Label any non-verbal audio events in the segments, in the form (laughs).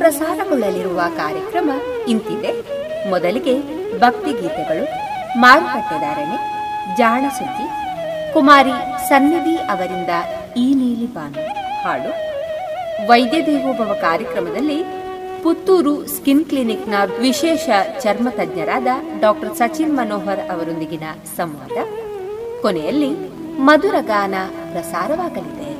ಪ್ರಸಾರಗೊಳ್ಳಲಿರುವ ಕಾರ್ಯಕ್ರಮ ಇಂತಿದೆ. ಮೊದಲಿಗೆ ಭಕ್ತಿಗೀತೆಗಳು ಮಾರುಕಟ್ಟೆದಾರಣೆ, ಜಾಣ ಸುದ್ದಿ, ಕುಮಾರಿ ಸನ್ನಿಧಿ ಅವರಿಂದ ಈ ನೀಲಿ ಬಾನು, ಹಾಡು. ವೈದ್ಯ ದೇವೋಭವ ಕಾರ್ಯಕ್ರಮದಲ್ಲಿ ಪುತ್ತೂರು ಸ್ಕಿನ್ ಕ್ಲಿನಿಕ್ನ ವಿಶೇಷ ಚರ್ಮ ತಜ್ಞರಾದ ಡಾಕ್ಟರ್ ಸಚಿನ್ ಮನೋಹರ್ ಅವರೊಂದಿಗಿನ ಸಂವಾದ. ಕೊನೆಯಲ್ಲಿ ಮಧುರ ಗಾನ ಪ್ರಸಾರವಾಗಲಿದೆ.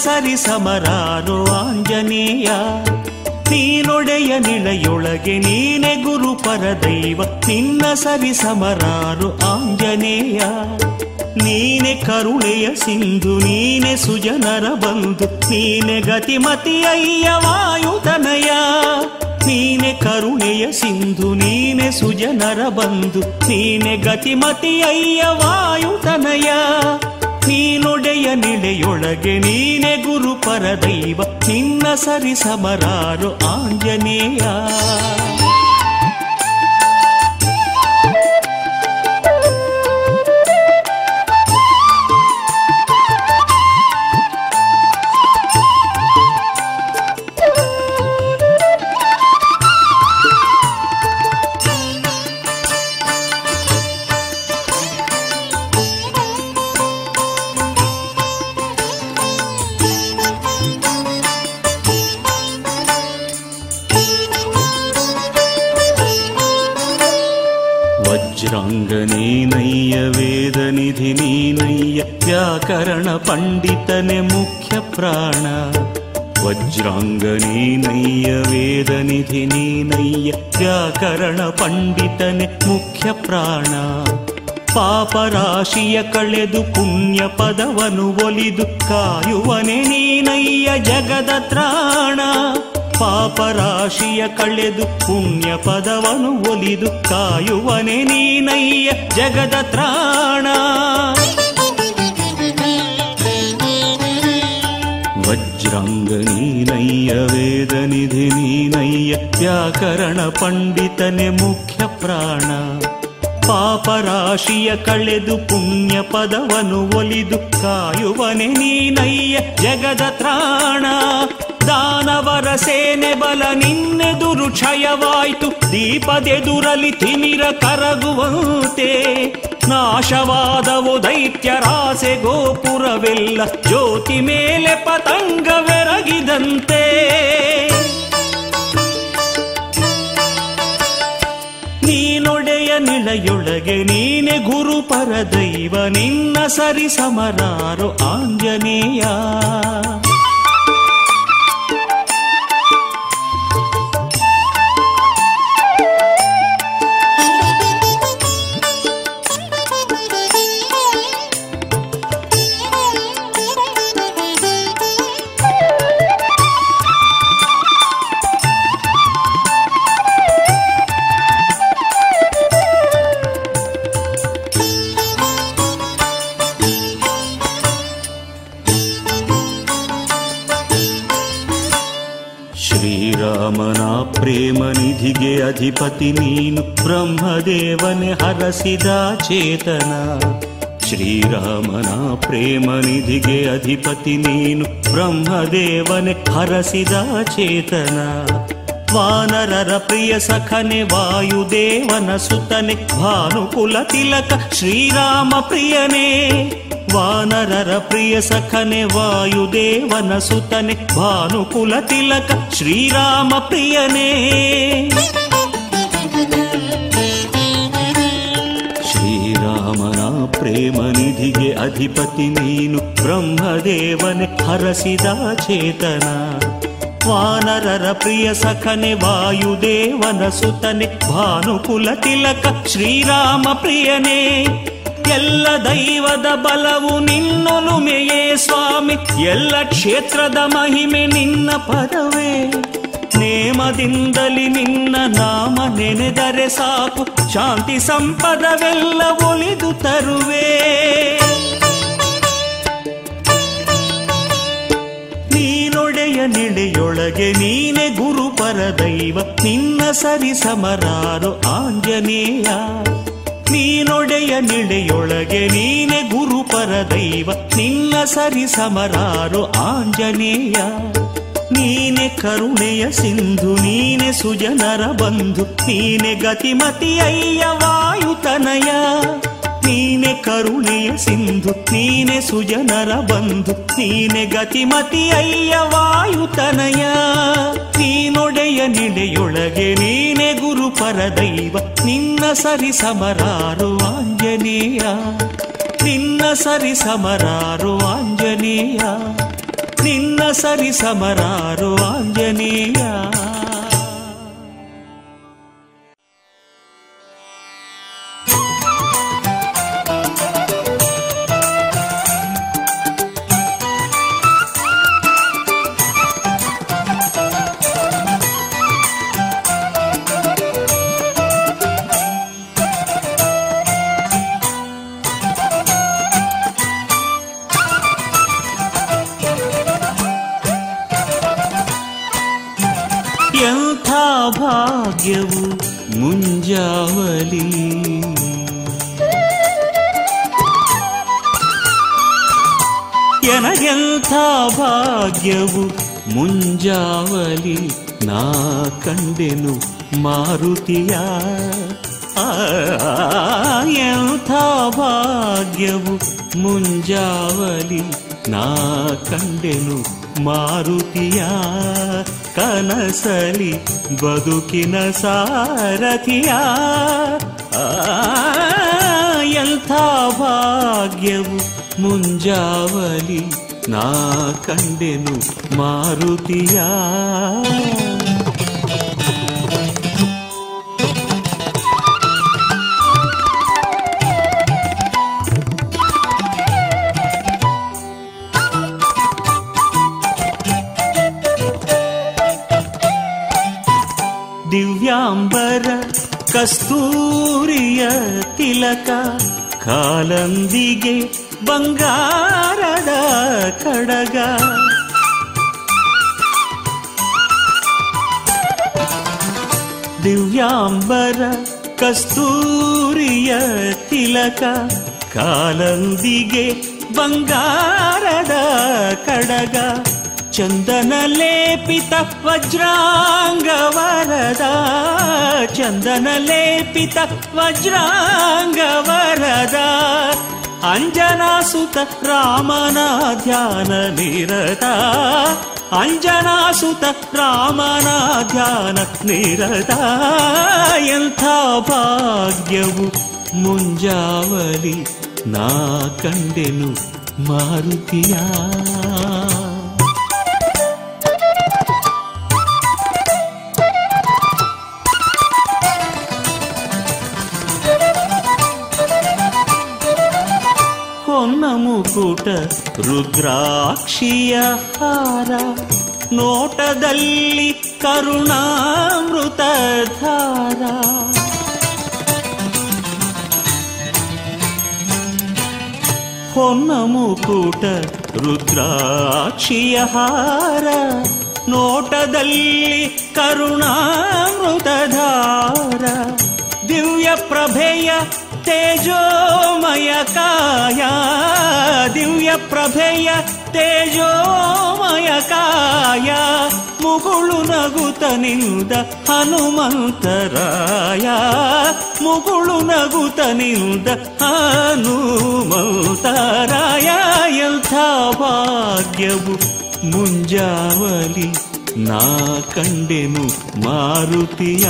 ಸರಿ ಸಮರಾರು ಆಂಜನೇಯ. ನೀನೊಡೆಯ ನಿಳೆಯೊಳಗೆ ನೀನೆ ಗುರು ಪರದೈವ. ನಿನ್ನ ಸರಿ ಸಮರಾರು ಆಂಜನೇಯ. ನೀನೆ ಕರುಣೆಯ ಸಿಂಧು, ನೀನೆ ಸುಜನರ ಬಂಧು. ನೀನೆ ಗತಿಮತಿ ಅಯ್ಯ ವಾಯುತನಯ ನೀನೆ ಕರುಣೆಯ ಸಿಂಧು, ನೀನೆ ಸುಜನರ ಬಂಧು. ನೀನೆ ಗತಿಮತಿ ಅಯ್ಯ ವಾಯುತನಯ ನೀನೊಡೆಯ ನಿಳೆಯೊಳಗೆ ನೀನೆ ಗುರು ಪರದೈವ ನಿನ್ನ ಸರಿ ಸಮರಾರು ಆಂಜನೇಯ. ಪಾಪರಾಶಿಯ ಕಳೆದು ಪುಣ್ಯ ಪದವನು ಒಲಿದು ಕಾಯುವನೆ ನೀನಯ್ಯ ಜಗದ ತ್ರಾಣ. ಪಾಪರಾಶಿಯ ಕಳೆದು ಪುಣ್ಯ ಪದವನು ಒಲಿದು ಕಾಯುವನೆ ನೀನಯ್ಯ ಜಗದ ತ್ರಾಣ. ವಜ್ರಾಂಗ ನೀನಯ್ಯ ವೇದ ನಿಧಿ ನೀನಯ್ಯ ವ್ಯಾಕರಣ ಪಂಡಿತನೆ ಮುಖ್ಯ ಪಾಪರಾಶಿಯ ಕಳೆದು ಪುಣ್ಯ ಪದವನು ಒಲಿದು ಕಾಯುವನೆ ನೀನಯ್ಯ ಜಗದ ತ್ರಾಣ. ದಾನವರ ಸೇನೆ ಬಲ ನಿನ್ನೆದುರು ಕ್ಷಯವಾಯ್ತು, ದೀಪದೆದುರಲಿ ತಿಮಿರ ಕರಗುವಂತೆ. ನಾಶವಾದವು ದೈತ್ಯರಾಸೆ ಗೋಪುರವೆಲ್ಲ, ಜ್ಯೋತಿ ಮೇಲೆ ಪತಂಗವೆರಗಿದಂತೆ ನಿಳೆಯೊಳಗೆ ನೀನೆ ಗುರು ಪರದೈವ ನಿನ್ನ ಸರಿ ಸಮರಾರು ಆಂಜನೇಯ. ಶ್ರೀರಾಮನ ಪ್ರೇಮ ನಿಧಿಗೆ ಅಧಿಪತಿ ನೀನು ಬ್ರಹ್ಮದೇವನೆ ಹರಸಿದ ಚೇತನ ಶ್ರೀರಾಮನ ಪ್ರೇಮ ನಿಧಿಗೆ ಅಧಿಪತಿ ನೀನು ಬ್ರಹ್ಮದೇವನೆ ಹರಸಿದ ಚೇತನ ವಾನರರ ಪ್ರಿಯ ಸಖನೆ ವಾಯುದೇವನ ಸುತನೆ ಭಾನುಕುಲ ತಿಲಕ ಶ್ರೀರಾಮ ಪ್ರಿಯನೇ ವಾನರರ ಪ್ರಿಯ ಸಖನೆ ವಾಯುದೇವನ ಸುತನೆ ಭಾನುಕುಲ ತಿಲಕ ಶ್ರೀರಾಮ ಪ್ರಿಯನೇ ಶ್ರೀರಾಮನ ಪ್ರೇಮ ನಿಧಿಗೆ ಅಧಿಪತಿ ನೀನು ಬ್ರಹ್ಮದೇವನೆ ಹರಸಿದ ಚೇತನ ವಾನರರ ಪ್ರಿಯ ಸಖನೆ ವಾಯುದೇವನ ಸುತನೆ ಭಾನುಕುಲ ತಿಲಕ ಶ್ರೀರಾಮ ಪ್ರಿಯನೇ ಎಲ್ಲ ದೈವದ ಬಲವು ನಿನ್ನೊಲುಮೆಯೇ ಸ್ವಾಮಿ. ಎಲ್ಲ ಕ್ಷೇತ್ರದ ಮಹಿಮೆ ನಿನ್ನ ಪದವೇ. ನೇಮದಿಂದಲಿ ನಿನ್ನ ನಾಮ ನೆನೆದರೆ ಸಾಕು. ಶಾಂತಿ ಸಂಪದವೆಲ್ಲ ಒಲಿದು ತರುವೆ. ನೀನೊಡೆಯ ನೆಳೆಯೊಳಗೆ ನೀನೆ ಗುರು ಪರದೈವ ನಿನ್ನ ಸರಿ ಸಮರಾರು ಆಂಜನೇಯ. ನೀನೊಡೆಯ ನಿಳೆಯೊಳಗೆ ನೀನೆ ಗುರು ಪರದೈವ, ನಿನ್ನ ಸರಿ ಸಮರಾರು ಆಂಜನೇಯ. ನೀನೆ ಕರುಣೆಯ ಸಿಂಧು, ನೀನೆ ಸುಜನರ ಬಂಧು, ನೀನೆ ಗತಿಮತಿ ಅಯ್ಯ ವಾಯುತನಯ. ನೀನೆ ಕರುಣೆಯ ಸಿಂಧು, ನೀನೆ ಸುಜನರ ಬಂಧು, ನೀನೆ ಗತಿಮತಿ ಅಯ್ಯ ವಾಯುತನಯ ನೀನೊಡೆಯ ನಿಡೆಯೊಳಗೆ ನೀನೆ ಗುರು ಪರದೈವ, ನಿನ್ನ ಸರಿ ಸಮರಾರು ಆಂಜನೇಯ. ನಿನ್ನ ಸರಿ ಸಮರಾರು ಆಂಜನೇಯ. ನಿನ್ನ ಸರಿ ಸಮರಾರು ಆಂಜನೇಯ. ಭಾಗ್ಯವು ಮುಂಜಾವಲಿ ನಾ ಕಂಡೆನು ಮಾರುತಿಯ. ಎಂಥ ಭಾಗ್ಯವು ಮುಂಜಾವಲಿ ನಾ ಕಂಡೆನು ಮಾರುತಿಯ. ಕನಸಲಿ ಬದುಕಿನ ಸಾರಥಿಯ. ಎಂಥ ಭಾಗ್ಯವು ಮುಂಜಾವಲಿ ನಾ ಕಂಡೆನು ಮಾರುತಿಯ. ದಿವ್ಯಾಂಬರ ಕಸ್ತೂರಿಯ ತಿಲಕ ಕಾಲಂದಿಗೆ ಬಂಗಾರದ ಕಡಗ. ದಿವ್ಯಾಂಬರ ಕಸ್ತೂರಿಯ ತಿಲಕ ಕಾಲಂದಿಗೆ ಬಂಗಾರದ ಕಡಗ. ಚಂದನ ಲೇಪಿತ ವಜ್ರಾಂಗವರದ ಚಂದನ ಲೇಪಿತ ವಜ್ರಾಂಗವರದ. ಅಂಜನಾಸುತ ರಾಮನ ಧ್ಯಾನ ನಿರತ ಅಂಜನಾಸುತ ರಾಮನ ಧ್ಯಾನ ನಿರತ ಎಂಥ ಭಾಗ್ಯವು ಮುಂಜಾವಲಿ ನಾ ಕಂಡೆನು ಮಾರುತಿಯ ಮುಕುಟ ರುದ್ರಾಕ್ಷಿಯ ಹಾರ ನೋಟದಲ್ಲಿ ಕರುಣಾಮೃತ ಧಾರ ಹೊನ್ನ ಮುಕುಟ ರುದ್ರಾಕ್ಷಿಯ ಹಾರ ನೋಟದಲ್ಲಿ ಕರುಣಾಮೃತ ಧಾರ ದಿವ್ಯ ಪ್ರಭೆಯ ತೇಜೋಮಯ ಕಾಯ, ದಿವ್ಯ ಪ್ರಭೆಯ ತೇಜೋಮಯ ಕಾಯ, ಮುಗುಳು ನಗುತ ನಿಂದ ಹನುಮಂತರಾಯ, ಮುಗುಳು ನಗುತ ನಿಂದ ಹನುಮಂತರಾಯ, ಎಂಥ ಭಾಗ್ಯವು ಮುಂಜಾವಲಿ ನಾ ಕಂಡೆನು ಮಾರುತಿಯ.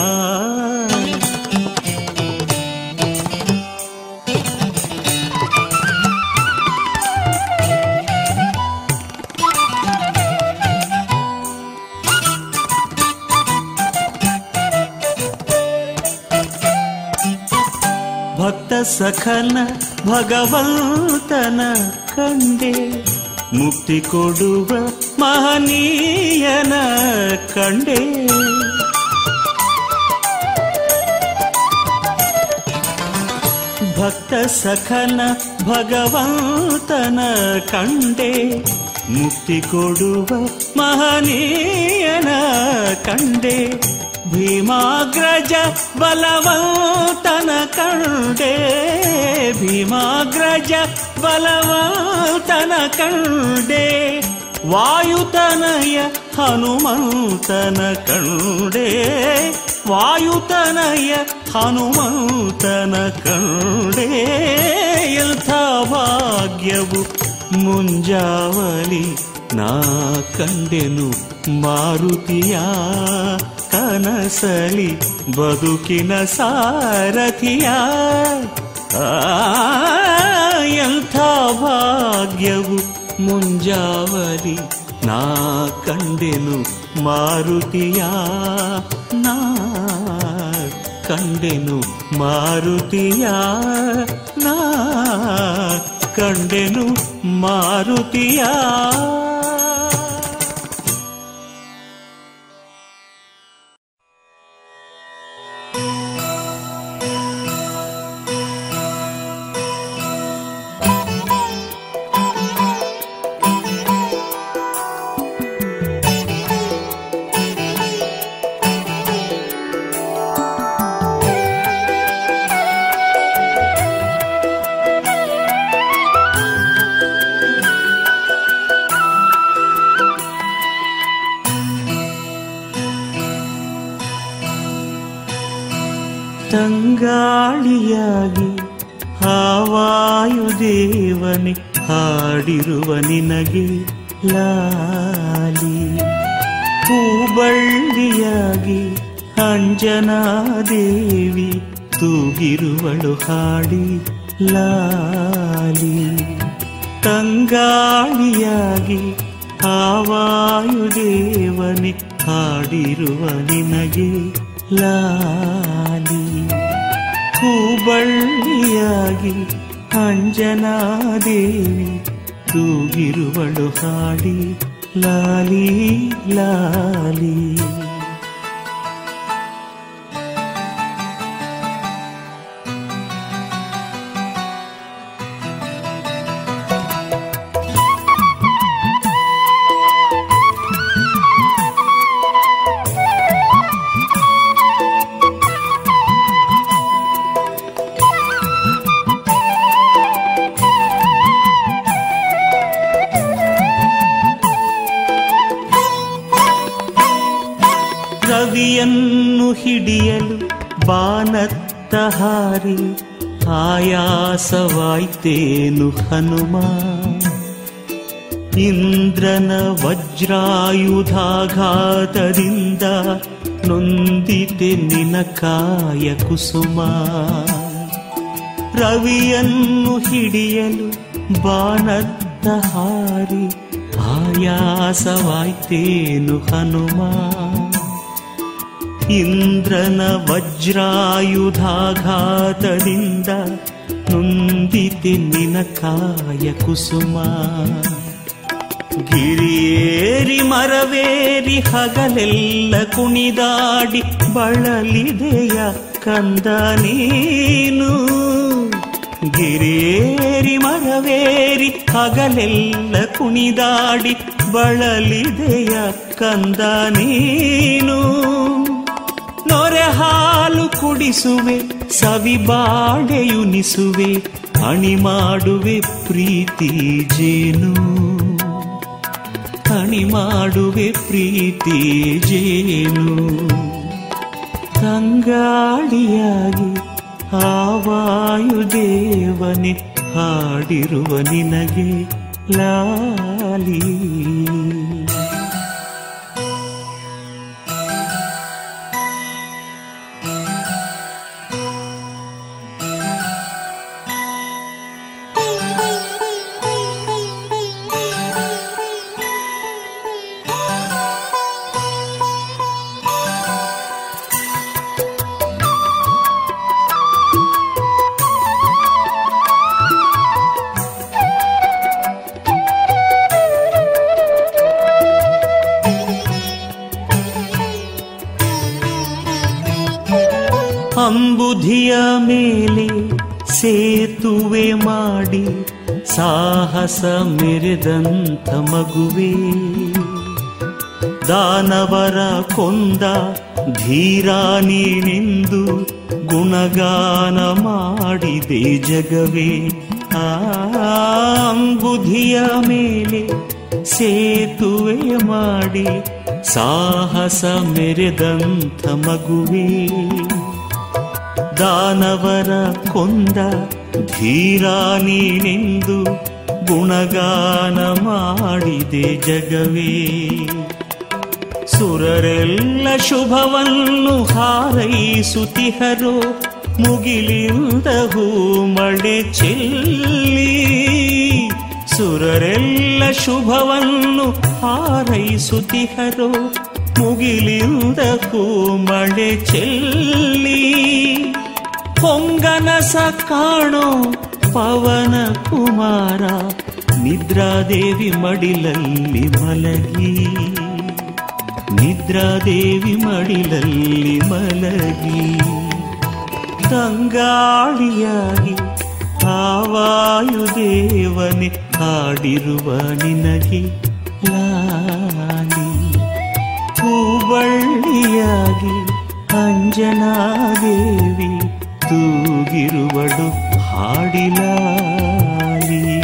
ಭಕ್ತ ಸಖನ ಭಗವಂತನ ಕಂಡೆ. ಮುಕ್ತಿ ಕೊಡುವ ಮಹನೀಯನ ಕಂಡೆ. ಭಕ್ತ ಸಖನ ಭಗವಂತನ ಕಂಡೆ. ಮುಕ್ತಿ ಕೊಡುವ ಮಹನೀಯನ ಕಂಡೆ. ಭೀಮಾಗ್ರಜ ಬಲವಂತನ ಕಂಡೆ ಭೀಮಾಗ್ರಜ ಬಲವಂತನ ಕಂಡೆ ವಾಯುತನಯ ಹನುಮಂತನ ಕಂಡೆ ವಾಯುತನಯ ಹನುಮಂತನ ಕಂಡೆ ಎಂಥ ಭಾಗ್ಯವು ಮುಂಜಾವಲಿ ನಾ ಕಂಡೆನು ಮಾರುತಿಯ ಕನಸಲಿ ಬದುಕಿನ ಸಾರಥಿಯ. ಎಂಥ ಭಾಗ್ಯವು ಮುಂಜಾವಲಿ ನಾ ಕಂಡೆನು ಮಾರುತಿಯ. ನಾ ಕಂಡೆನು ಮಾರುತಿಯ. ನಾ ಕಂಡೆನು ಮಾರುತಿಯ. ಹನುಮ. ಇಂದ್ರನ ವಜ್ರಾಯುಧಾಘಾತದಿಂದ ನೊಂದಿತೆ ನಿನ ಕಾಯ ಕುಸುಮ. ರವಿಯನ್ನು ಹಿಡಿಯಲು ಬಾಣದ್ದ ಹಾರಿ ಆಯಾಸವಾಯ್ತೇನು ಹನುಮ. ಇಂದ್ರನ ವಜ್ರಾಯುಧಾಘಾತದಿಂದ ಕಾಯ ಕುಸುಮ. ಗಿರಿಯೇರಿ ಮರವೇರಿ ಹಗಲೆಲ್ಲ ಕುಣಿದಾಡಿ ಬಳಲಿದೆಯ ಕಂದ ನೀನು. ಗಿರಿಯೇರಿ ಮರವೇರಿ ಹಗಲೆಲ್ಲ ಕುಣಿದಾಡಿ ಬಳಲಿದೆಯ ಕಂದ ನೀನು. ನೊರೆ ಹಾಲು ಕುಡಿಸುವೆ ಸವಿ ಬಾಳೆಯುನಿಸುವೆ ಅಣಿ ಮಾಡುವೆ ಪ್ರೀತಿ ಜೇನು. ಅಣಿ ಮಾಡುವೆ ಪ್ರೀತಿ ಜೇನು. ತಂಗಾಳಿಯಾಗಿ ಆವಾಯುದೇವನೆ ಹಾಡಿರುವ ನಿನಗೆ ಲಾಲಿ. ಸೇತುವೆ ಮಾಡಿ ಸಾಹಸ ಮೆರೆದಂಥ ಮಗುವೆ. ದಾನವರ ಕೊಂದ ಧೀರ ನೀನೆಂದು ಗುಣಗಾನ ಮಾಡಿದೆ ಜಗವೇ. ಅಂಬುಧಿಯ ಮೇಲೆ ಸೇತುವೆ ಮಾಡಿ ಸಾಹಸ ಮೆರೆದಂಥ ಮಗುವೇ. ದಾನವರ ಕೊಂದ ಧೀರ ನಿಂದು ಗುಣಗಾನ ಮಾಡಿದೆ ಜಗವೇ. ಸುರರೆಲ್ಲ ಶುಭವನ್ನು ಹಾರೈಸುತಿಹರೋ ಮುಗಿಲಿಂದ ಹೂ ಚೆಲ್ಲಿ. ಸುರರೆಲ್ಲ ಶುಭವನ್ನು ಹಾರೈಸುತಿಹರೋ ಮುಗಿಲಿಂದ ಹೂ ಚೆಲ್ಲಿ. ಹೊಂಗನಸ ಕಾಣೋ ಪವನ ಕುಮಾರ, ನಿದ್ರಾದೇವಿ ಮಡಿಲಲ್ಲಿ ಮಲಗಿ. ನಿದ್ರಾದೇವಿ ಮಡಿಲಲ್ಲಿ ಮಲಗಿ. ತಂಗಾಳಿಯಾಗಿ ಆವಾಯುದೇವನೆ ಹಾಡಿರುವ ನಿನಗೆ ಲಾಲಿ. ಹೂಬಳ್ಳಿಯಾಗಿ ಅಂಜನಾದೇವಿ ತೂಗಿರುವಳು ಹಾಡಿಲಾಲಿ.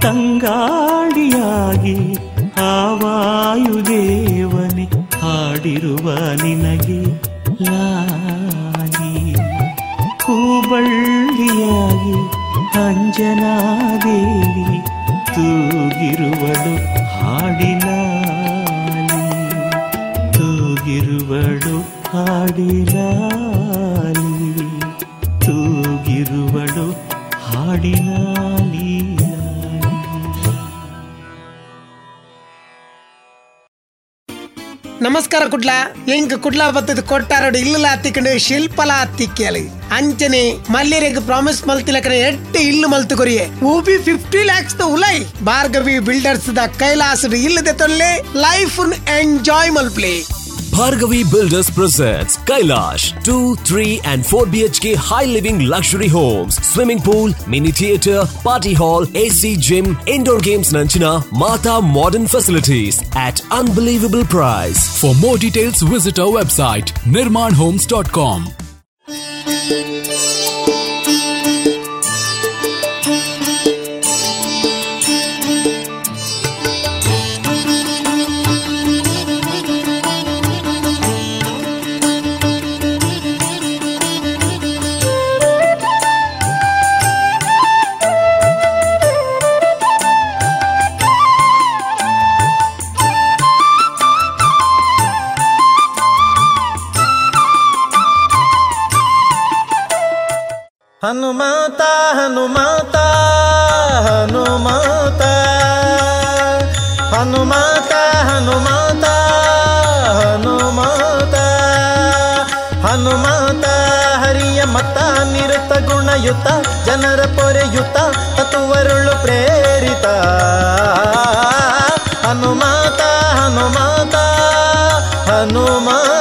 ತಂಗಾಡಿಯಾಗಿ ಆವಾಯುದೇವನೆ ಹಾಡಿರುವ ನಿನಗೆ ಲಾಲಿ. ಹೂಬಳ್ಳಿಯಾಗಿ ಅಂಜನಾದೇವಿ ತೂಗಿರುವಳು ಹಾಡಿಲಾಲಿ. ತೂಗಿರುವಳು ಹಾಡಿಲಾಲಿ. ತೂಗಿರುವಳು ಹಾಡಿನ ನಮಸ್ಕಾರ ಕುಡ್ಲ. ಹೆಂಗ್ ಕುಡ್ಲ ಬತ್ತದ ಕೊಟ್ಟಾರೋಡು ಇಲ್ಲ ಹತ್ತಿಕೊಂಡು ಶಿಲ್ಪಲ ಹತ್ತಿಕ್ಕಲಿ ಅಂಚನೆ ಮಲ್ಯರೆಗ್ ಪ್ರಾಮಿಸ್ ಮಲ್ತಿಲಕನೆ ಎಟ್ಟು ಇಲ್ಲು ಮಲ್ತು ಕೊರಿಯೆ ಊಬಿ ಫಿಫ್ಟಿ ಲ್ಯಾಕ್ಸ್ ಉಲೈ. ಭಾರ್ಗವಿ ಬಿಲ್ಡರ್ಸ್ ದ ಕೈಲಾಸ ಇಲ್ಲದೆ ತೊಲ್ಲೆ ಲೈಫ್ ಎಂಜಾಯ್ ಮಲ್ಪ್ಲೆ. Bhargavi Builders presents Kailash 2, 3 and 4 BHK high living luxury homes, swimming pool, mini theater, party hall, AC gym, indoor games Nanchina, Mata modern facilities at unbelievable price. For more details, visit our website nirmanhomes.com. ಹನುಮಾತ ಹನುಮಾತ ಹನುಮಾತ. ಹನುಮಾತ ಹನುಮಾತ ಹನುಮಾತ. ಹನುಮಾತ, ಹರಿಯ ಮತ, ನಿರತ ಗುಣಯುತ, ಜನರ ಪೊರೆಯುತ, ತತ್ವರುಳು ಪ್ರೇರಿತ. ಹನುಮಾತ ಹನುಮಾತ ಹನುಮಾತ.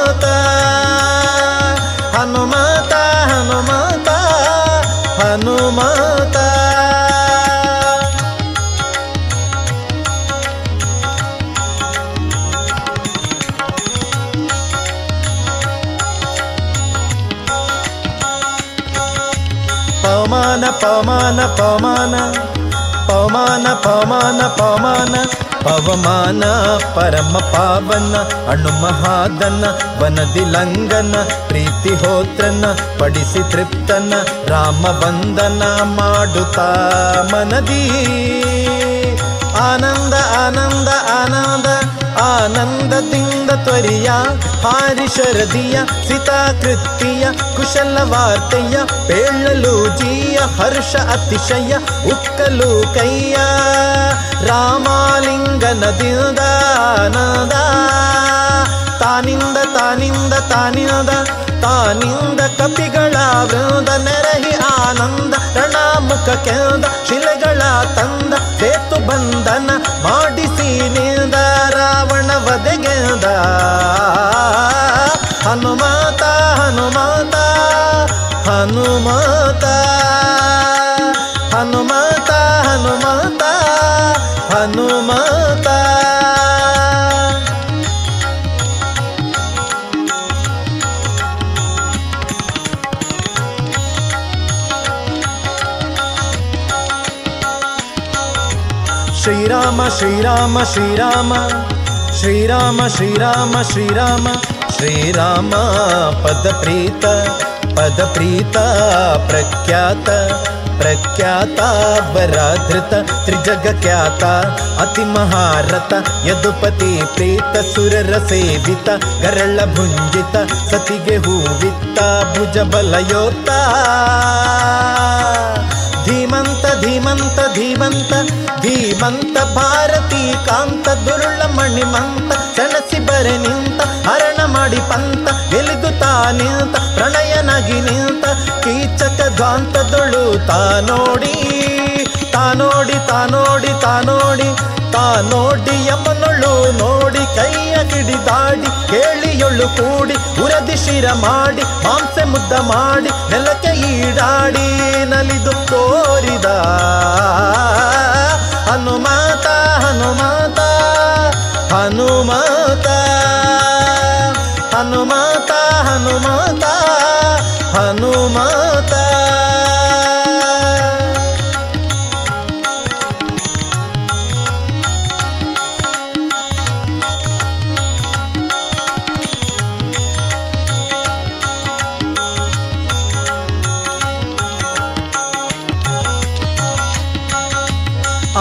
ಪವಮಾನ ಪವಮಾನ ಪವಮಾನ ಪವಮಾನ ಪವಮಾನ ಪವಮಾನ, ಪರಮ ಪಾವನ, ಅಣು ಮಹಾದನ ವನದಿ ಲಂಗನ, ಪ್ರೀತಿ ಹೋತ್ರನ, ಪಡಿಸಿ ತೃಪ್ತನ, ರಾಮ ವಂದನ ಮಾಡುತ್ತಾ ಮನದಿ. ಆನಂದ ಆನಂದ ಆನಂದ ಆನಂದದಿಂದ ತ್ವರಿಯ ಹಾರಿಶರದಿಯ ಸಿತಾಕೃತಿಯ, ಕುಶಲ ವಾರ್ತೆಯ ಪೇಳಲು ಜೀಯ, ಹರ್ಷ ಅತಿಶಯ, ಉಕ್ಕಲು ಕೈಯ ರಾಮಾಲಿಂಗನದಿಂದ ನದ ತಾನಿಂದ ತಾನಿಂದ ತಾನಿನದ ತಾನಿಂದ ಕಪಿಗಳ ವೃಂದ, ನೆರಹಿ ಆನಂದ, ರಣಾಮುಖ ಕೆಂದ, ಶಿಲೆಗಳ ತಂದ, ಸೇತು ಬಂಧನ ಮಾಡಿಸಿ ನಿಂದ. ರಾವಣ ವಧೆಗೆಂದ. ಹನುಮಾತ ಹನುಮಾತ ಹನುಮಾತ. ಹನುಮಾತ ಹನುಮಾತ ಹನುಮಾತ. ಶ್ರೀರಾಮ ಶ್ರೀರಾಮ ಶ್ರೀರಾಮ. ಶ್ರೀರಾಮ ಶ್ರೀರಾಮ ಶ್ರೀರಾಮ ಶ್ರೀರಾಮ ಪದಪ್ರೀತ ಪದಪ್ರೀತ ಪ್ರಖ್ಯಾತ ಪ್ರಖ್ಯಾತ ವರಾಧೃತ ತ್ರಿಜಗ ಖ್ಯಾತ ಅತಿ ಮಹಾರಥ ಯದುಪತಿ ಪ್ರೀತ ಸುರರ ಸೇವಿತ ಗರಳ ಧೀಮಂತ ಧೀಮಂತ ಧೀಮಂತ, ಭಾರತೀ ಕಾಂತ ದುರುಳ ಮಣಿಮಂತ, ಸೆಣಸಿ ಬರೆ ನಿಂತ, ಹರಣ ಮಾಡಿ ಪಂತ, ಎಲಿದು ತಾ ನಿಂತ, ಪ್ರಣಯನಾಗಿ ನಿಂತ, ಕೀಚಕ ಧ್ವಾಂತದೊಳು ತಾ ನೋಡಿ. ತಾನೋಡಿ ತಾನೋಡಿ ತಾ ನೋಡಿ ತಾ ನೋಡಿ ಯಮನೊಳು ನೋಡಿ ಕೈಯ ಕಿಡಿದಾಡಿ ಕೇಳಿಯೊಳ್ಳು ಕೂಡಿ, ಉರದಿ ಶಿರ ಮಾಡಿ, ಮಾಂಸೆ ಮುದ್ದ ಮಾಡಿ, ನೆಲಕ್ಕೆ ಈಡಾಡಿ ನಲಿದು ತೋರಿದ. ಹನುಮಾತ ಹನುಮಾತ ಹನುಮಾತ ಹನುಮಾತ ಹನುಮಾತ ಹನುಮಾತ.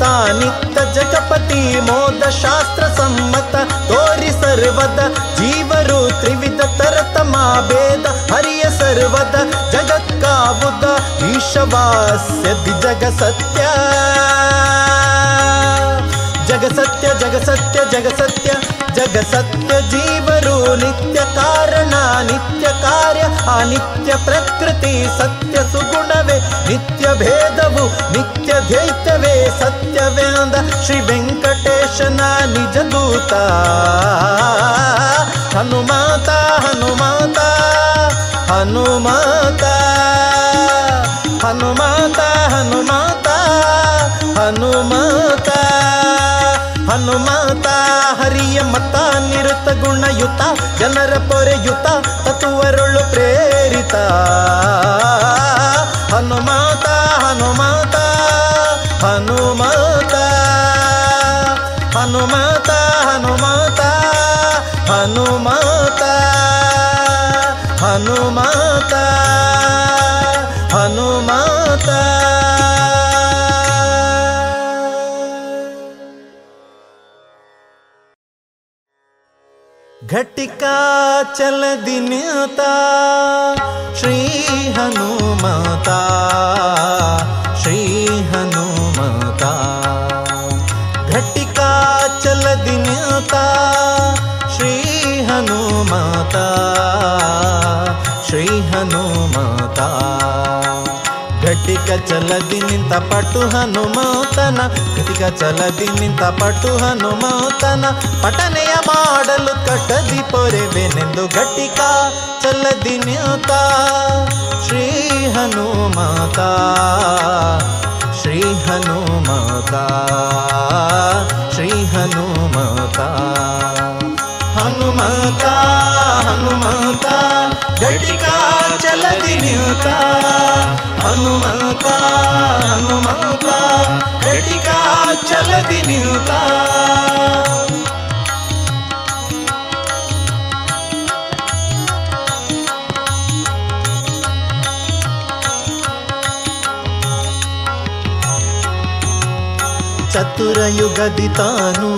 ತಾನಿತ್ತ ಜಗಪತಿ ಮೋದ ಶಾಸ್ತ್ರ ಸಮ್ಮತ ತೋರಿ ಸರ್ವದ ಜೀವರು ತ್ರಿವಿಧ ತರತಮ ಭೇದ ಹರಿಯ ಸರ್ವದ ಜಗತ್ಕಾವುದ ಈಶವಾಸ್ಯದಿ ಜಗ ಸತ್ಯ ಜಗ ಸತ್ಯ ಜಗ ಸತ್ಯ ಜಗ ಸತ್ಯ ಜೀವರು ನಿತ್ಯ ಕಾರಣ, ನಿತ್ಯ ಕಾರ್ಯ, ಅನಿತ್ಯ ಪ್ರಕೃತಿ ಸತ್ಯ ಸುಗುಣವೇ, ನಿತ್ಯ ಭೇದವು, ನಿತ್ಯ ದ್ವೈತವೇ ಸತ್ಯವೇಂದ ಶ್ರೀ ವೆಂಕಟೇಶನ ನಿಜ ದೂತ. ಹನುಮಾತ ಹನುಮಾತ ಹನುಮಾತ ಹನುಮಾತ ಹನುಮಾತ ಹನುಮಾತ. ಹನುಮಾತ ಹರಿಯ ಮತ ನಿರುತ ಗುಣಯುತ ಜನರ ಪೊರೆಯುತ ತತ್ವರುಳು ಪ್ರೇರಿತ. घटिका चल दिनता श्री हनुमता श्री हनुमता। घटिका चल दिनता श्री हनुमता श्री हनुमता। ಘಟಿಕ ಚಲದಿ ನಿಂತ ಪಟು ಹನುಮಂತನ ಘಟಿಕ ಚಲದಿ ನಿಂತ ಪಟು ಹನುಮಂತನ ಪಟನೆಯ ಮಾಡಲು ಕಟದಿ ಪೊರೆವೆನೆಂದು ಘಟಿಕ ಚಲದಿ ನಿಂತ. ಶ್ರೀ ಹನುಮತ ಶ್ರೀ ಹನುಮತ ಶ್ರೀ ಹನುಮತ. ಹನುಮತ ಹನುಮತ ಘಟಿಕ ಚಲದಿ ನಿಂತ. ಹನುಮಂತ ಹನುಮಂತ ಘಟಿಕ ಚಲದಿ ನಿಂತ ಚತುರ ಯುಗದಿ ತಾನು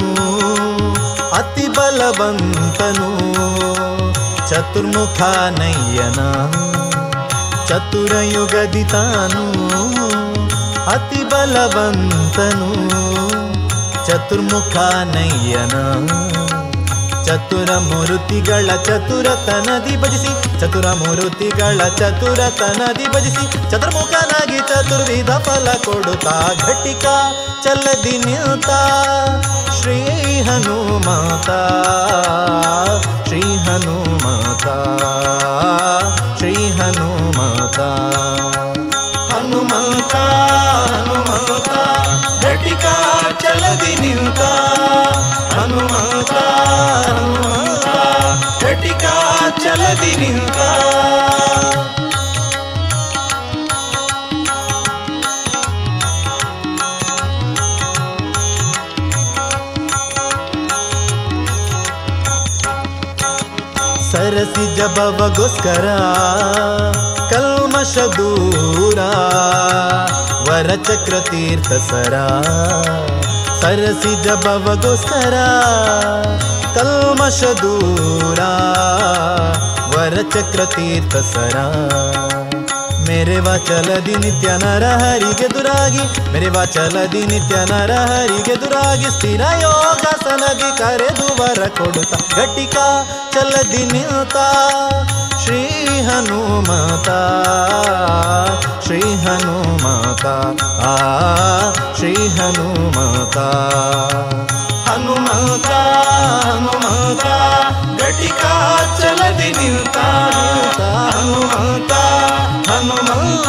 ಅತಿ ಬಲವಂತನು ಚತುರ್ಮುಖ ನಯ್ಯನ ಚತುರ ಯುಗದಿ ತಾನು, ಅತಿ ಬಲವಂತನು. ಚತುರ್ಮುಖ ನಯ್ಯನ, ಚತುರ ಮೂರುತಿಗಳ ಚತುರತನದಿ ಭಜಿಸಿ, ಚತುರ ಮೂರುತಿಗಳ ಚತುರತನದಿ ಭಜಿಸಿ, ಚತುರ್ಮುಖನಾಗಿ ಚತುರ್ವಿಧ ಫಲ ಕೊಡುತ್ತಾ, ಘಟಿಕ ಚಲದಿ ನಿಂತ. ಶ್ರೀ ಹನುಮಾತ, ಶ್ರೀ హనుమత శ్రీ హనుమత హనుమంత హనుమంత జటికా చలది నింత హనుమంత హనుమంత జటికా చలది నింత ಸರಸಿ ಜಬವಗೋಸ್ಕರ ಕಲ್ಮಶ ದೂರ ವರಚಕ್ರ ತೀರ್ಥ ಸರ ಸರಸಿ ಜಬವಗೋಸ್ಕರ ಕಲ್ಮಶ ದೂರ ವರಚಕ್ರ ತೀರ್ಥ ಸರ ವಾಚಲದಿ ನಿತ್ಯ ನರ ಹರಿಗೆ ದುರಾಗಿ ಮೇರೆ ವಾಚಲದಿ ನಿತ್ಯ ನರ ಹರಿಗೆ ದುರಾಗಿ ಸ್ಥಿರ ಯೋಗಾಸನದಿ ಕರೆದು ವರ ಕೊಡುತ್ತ. ಘಟಿಕ ಚಲದಿ ನಿಂತ ಶ್ರೀ ಹನುಮತ ಶ್ರೀ ಹನುಮತ, ಆ, ಶ್ರೀ ಹನುಮತ. ಹನುಮತ ಹನುಮತ, ಘಟಿಕ ಚಲದಿ ನಿಂತ ಹನುಮಂತ ಹನುಮಂತ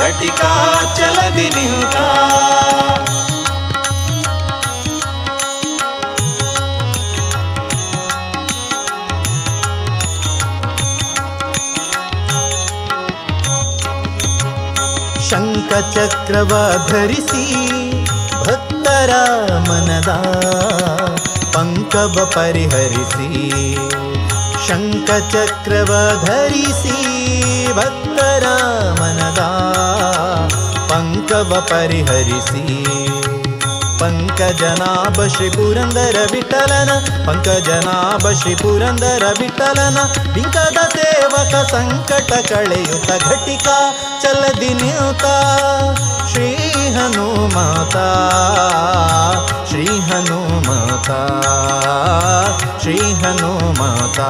ಘಟಿಕ ಚಲದಿ ನಿಂತ. ಶಂಖಚಕ್ರವ ಧರಿಸಿ ಭಕ್ತರ ಮನದ ಪಂಕವ ಪರಿಹರಿಸಿ. ಶಂಖಚಕ್ರವ ಧರಿಸಿ ಭಕ್ತರ ಮನದ ಪಂಕವ ಪರಿಹರಿಸಿ. ಪಂಕಜನಾಭ ಶ್ರೀ ಪುರಂದರ ವಿಠಲನ ಪಂಕಜನಾಭ ಶ್ರೀ ಪುರಂದರ ವಿಠಲನ. ಬಿಂಕದ ಸೇವಕ ಸಂಕಟ ಕಳೆಯುತ ಘಟಿಕ, ಚಲದಿ ನಿಯುತ ಶ್ರೀ ಹನುಮಾತ. ಶ್ರೀ ಹನುಮಾತ ಶ್ರೀ ಹನುಮಾತ.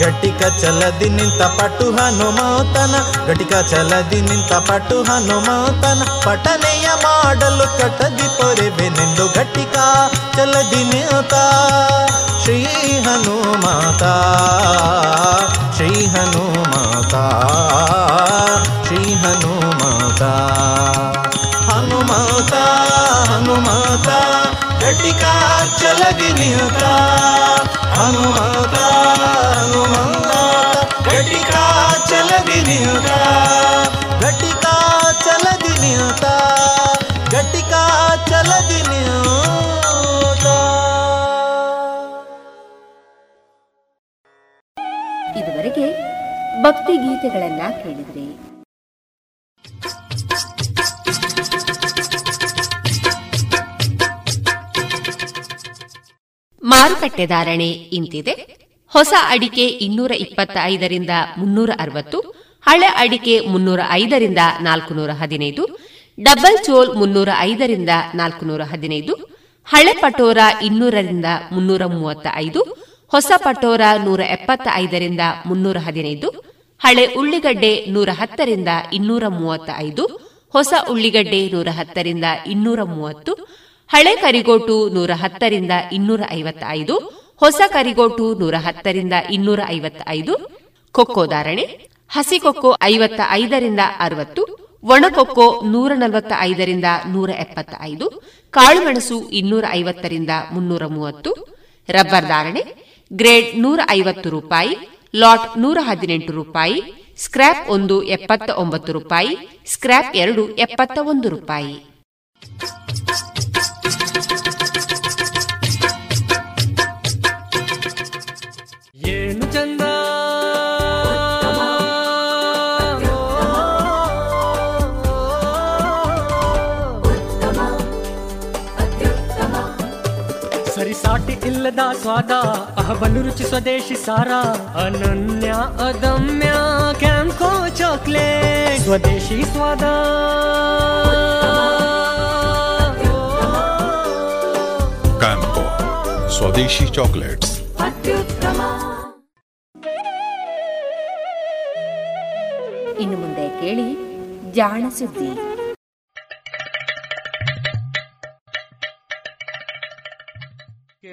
ಘಟಿಕ ಚಲದಿ ನಿಂತ ಪಟು ಹನುಮತನ ಘಟಿಕ ಚಲದಿ ನಿಂತ ಪಟು ಹನುಮತನ ಪಠನೆಯ ಮಾಡಲು ಕಟದಿ ಪೊರೆವೆನೆಂದು ಘಟಿಕ ಚಲದಿ ನಿಂತ ಶ್ರೀ ಹನುಮಾತ ಶ್ರೀ ಹನುಮಾತ ಶ್ರೀ ಹನುಮಾತ ಹನುಮಾತ ಹನುಮಾತ ಘಟಿಕ ಚಲದಿ ನಿಂತ, ಹನುಮಂತ ಹನುಮಂತ. ಘಟಿಕಾ ಚಲದಿ ನಿಂತ, ಘಟಿಕಾ ಚಲದಿ ನಿಂತ, ಘಟಿಕಾ ಚಲದಿ ನಿಂತ. ಇದುವರೆಗೆ ಭಕ್ತಿ ಗೀತೆಗಳನ್ನ ಕೇಳಿದ್ರಿ. ಮಾರುಕಟ್ಟೆ ಧಾರಣೆ ಇಂತಿದೆ. ಹೊಸ ಅಡಿಕೆ ಇನ್ನೂರ ಇಪ್ಪತ್ತ ಐದರಿಂದ ಮುನ್ನೂರ ಅರವತ್ತು, ಹಳೆ ಅಡಿಕೆ ಮುನ್ನೂರ ಐದರಿಂದ ನಾಲ್ಕುನೂರ ಹದಿನೈದು, ಡಬಲ್ ಚೋಲ್ ಮುನ್ನೂರ ಐದರಿಂದ ನಾಲ್ಕುನೂರ ಹದಿನೈದು, ಹಳೆ ಪಟೋರ ಇನ್ನೂರರಿಂದ ಮುನ್ನೂರ ಮೂವತ್ತ ಐದು ಹೊಸ ಪಟೋರ ನೂರ ಎಪ್ಪತ್ತ ಐದರಿಂದ ಮುನ್ನೂರ ಹದಿನೈದು, ಹಳೆ ಉಳ್ಳಿಗಡ್ಡೆ ನೂರ ಹತ್ತರಿಂದ ಇನ್ನೂರ ಮೂವತ್ತ ಐದು ಹೊಸ ಉಳ್ಳಿಗಡ್ಡೆ ನೂರ ಹತ್ತರಿಂದ ಇನ್ನೂರ ಮೂವತ್ತು ಹಳೆ ಕರಿಗೋಟು ನೂರ ಹತ್ತರಿಂದ ಇನ್ನೂರ ಐವತ್ತ ಐದು ಹೊಸ ಕರಿಗೋಟು ನೂರ ಹತ್ತರಿಂದ ಇನ್ನೂರ ಐವತ್ತ ಐದು ಕೊಕ್ಕೋ ಧಾರಣೆ, ಹಸಿ ಕೊಕ್ಕೋ ಐವತ್ತ ಐದರಿಂದ ಅರವತ್ತು, ಒಣಕೊಕ್ಕೋ ನೂರ ನಲವತ್ತ ಐದರಿಂದ ನೂರ ಎಪ್ಪತ್ತ ಐದು ಕಾಳುಮೆಣಸು ಇನ್ನೂರ ಐವತ್ತರಿಂದ ಮುನ್ನೂರ ಮೂವತ್ತು, ರಬ್ಬರ್ ಧಾರಣೆ, ಗ್ರೇಡ್ ನೂರ ಐವತ್ತು ರೂಪಾಯಿ, ಲಾಟ್ ನೂರ ಹದಿನೆಂಟು ರೂಪಾಯಿ, ಸ್ಕ್ರ್ಯಾಪ್ ಒಂದು ಎಪ್ಪತ್ತ ಒಂಬತ್ತು ರೂಪಾಯಿ, ಸ್ಕ್ರ್ಯಾಪ್ ಎರಡು ಎಪ್ಪತ್ತ ಒಂದು ರೂಪಾಯಿ. ಸರಿಸಾಟಿ ಇಲ್ಲದ ಸ್ವಾದ ಅಹಬಲು ರುಚಿ ಸ್ವದೇಶಿ ಸಾರ ಅನನ್ಯ ಅದಮ್ಯ ಕ್ಯಾಂಕೋ ಚಾಕ್ಲೇಟ್ ಸ್ವದೇಶಿ ಸ್ವಾದ ಕ್ಯಾಂಪೋ ಸ್ವದೇಶಿ ಚಾಕ್ಲೇಟ್ಸ್ ಇನ್ನು ಮುಂದೆ ಕೇಳಿ ಜಾಣ ಸುದ್ದಿ.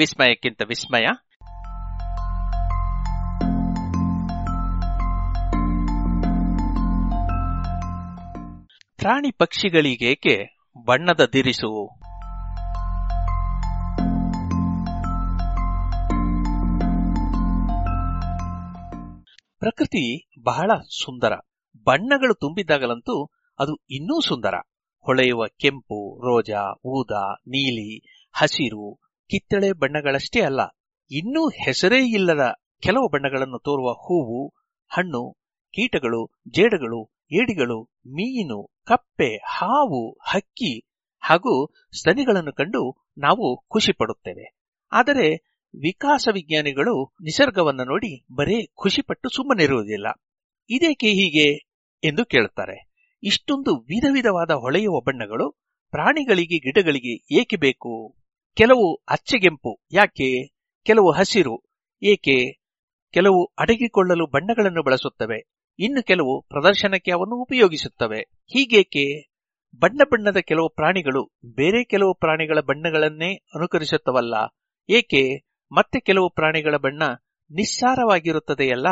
ವಿಸ್ಮಯಕ್ಕಿಂತ ವಿಸ್ಮಯ. ಪ್ರಾಣಿ ಪಕ್ಷಿಗಳಿಗೇಕೆ ಬಣ್ಣದ ದಿರಿಸು? ಪ್ರಕೃತಿ ಬಹಳ ಸುಂದರ. ಬಣ್ಣಗಳು ತುಂಬಿದಾಗಲಂತೂ ಅದು ಇನ್ನೂ ಸುಂದರ. ಹೊಳೆಯುವ ಕೆಂಪು, ರೋಜಾ, ಊದ, ನೀಲಿ, ಹಸಿರು ಕಿತ್ತಳೆ ಬಣ್ಣಗಳಷ್ಟೇ ಅಲ್ಲ, ಇನ್ನೂ ಹೆಸರೇ ಇಲ್ಲದ ಕೆಲವು ಬಣ್ಣಗಳನ್ನು ತೋರುವ ಹೂವು, ಹಣ್ಣು, ಕೀಟಗಳು, ಜೇಡಗಳು, ಏಡಿಗಳು, ಮೀನು, ಕಪ್ಪೆ, ಹಾವು, ಹಕ್ಕಿ ಹಾಗೂ ಸ್ತನಿಗಳನ್ನು ಕಂಡು ನಾವು ಖುಷಿ ಪಡುತ್ತೇವೆ. ಆದರೆ ವಿಕಾಸ ವಿಜ್ಞಾನಿಗಳು ನಿಸರ್ಗವನ್ನು ನೋಡಿ ಬರೇ ಖುಷಿಪಟ್ಟು ಸುಮ್ಮನಿರುವುದಿಲ್ಲ ಇದೇಕೆ ಹೀಗೆ ಎಂದು ಕೇಳುತ್ತಾರೆ. ಇಷ್ಟೊಂದು ವಿಧ ವಿಧವಾದ ಹೊಳೆಯುವ ಬಣ್ಣಗಳು ಪ್ರಾಣಿಗಳಿಗೆ ಗಿಡಗಳಿಗೆ ಏಕೆ ಬೇಕು? ಕೆಲವು ಅಚ್ಚಗೆಂಪು, ಯಾಕೆ? ಕೆಲವು ಹಸಿರು, ಏಕೆ? ಕೆಲವು ಅಡಗಿಕೊಳ್ಳಲು ಬಣ್ಣಗಳನ್ನು ಬಳಸುತ್ತವೆ. ಇನ್ನು ಕೆಲವು ಪ್ರದರ್ಶನಕ್ಕೆ ಅವನ್ನು ಉಪಯೋಗಿಸುತ್ತವೆ. ಹೀಗೇಕೆ? ಬಣ್ಣ ಬಣ್ಣದ ಕೆಲವು ಪ್ರಾಣಿಗಳು ಬೇರೆ ಕೆಲವು ಪ್ರಾಣಿಗಳ ಬಣ್ಣಗಳನ್ನೇ ಅನುಕರಿಸುತ್ತವಲ್ಲ. ಏಕೆ? ಮತ್ತೆ ಕೆಲವು ಪ್ರಾಣಿಗಳ ಬಣ್ಣ ನಿಸ್ಸಾರವಾಗಿರುತ್ತದೆಯಲ್ಲ.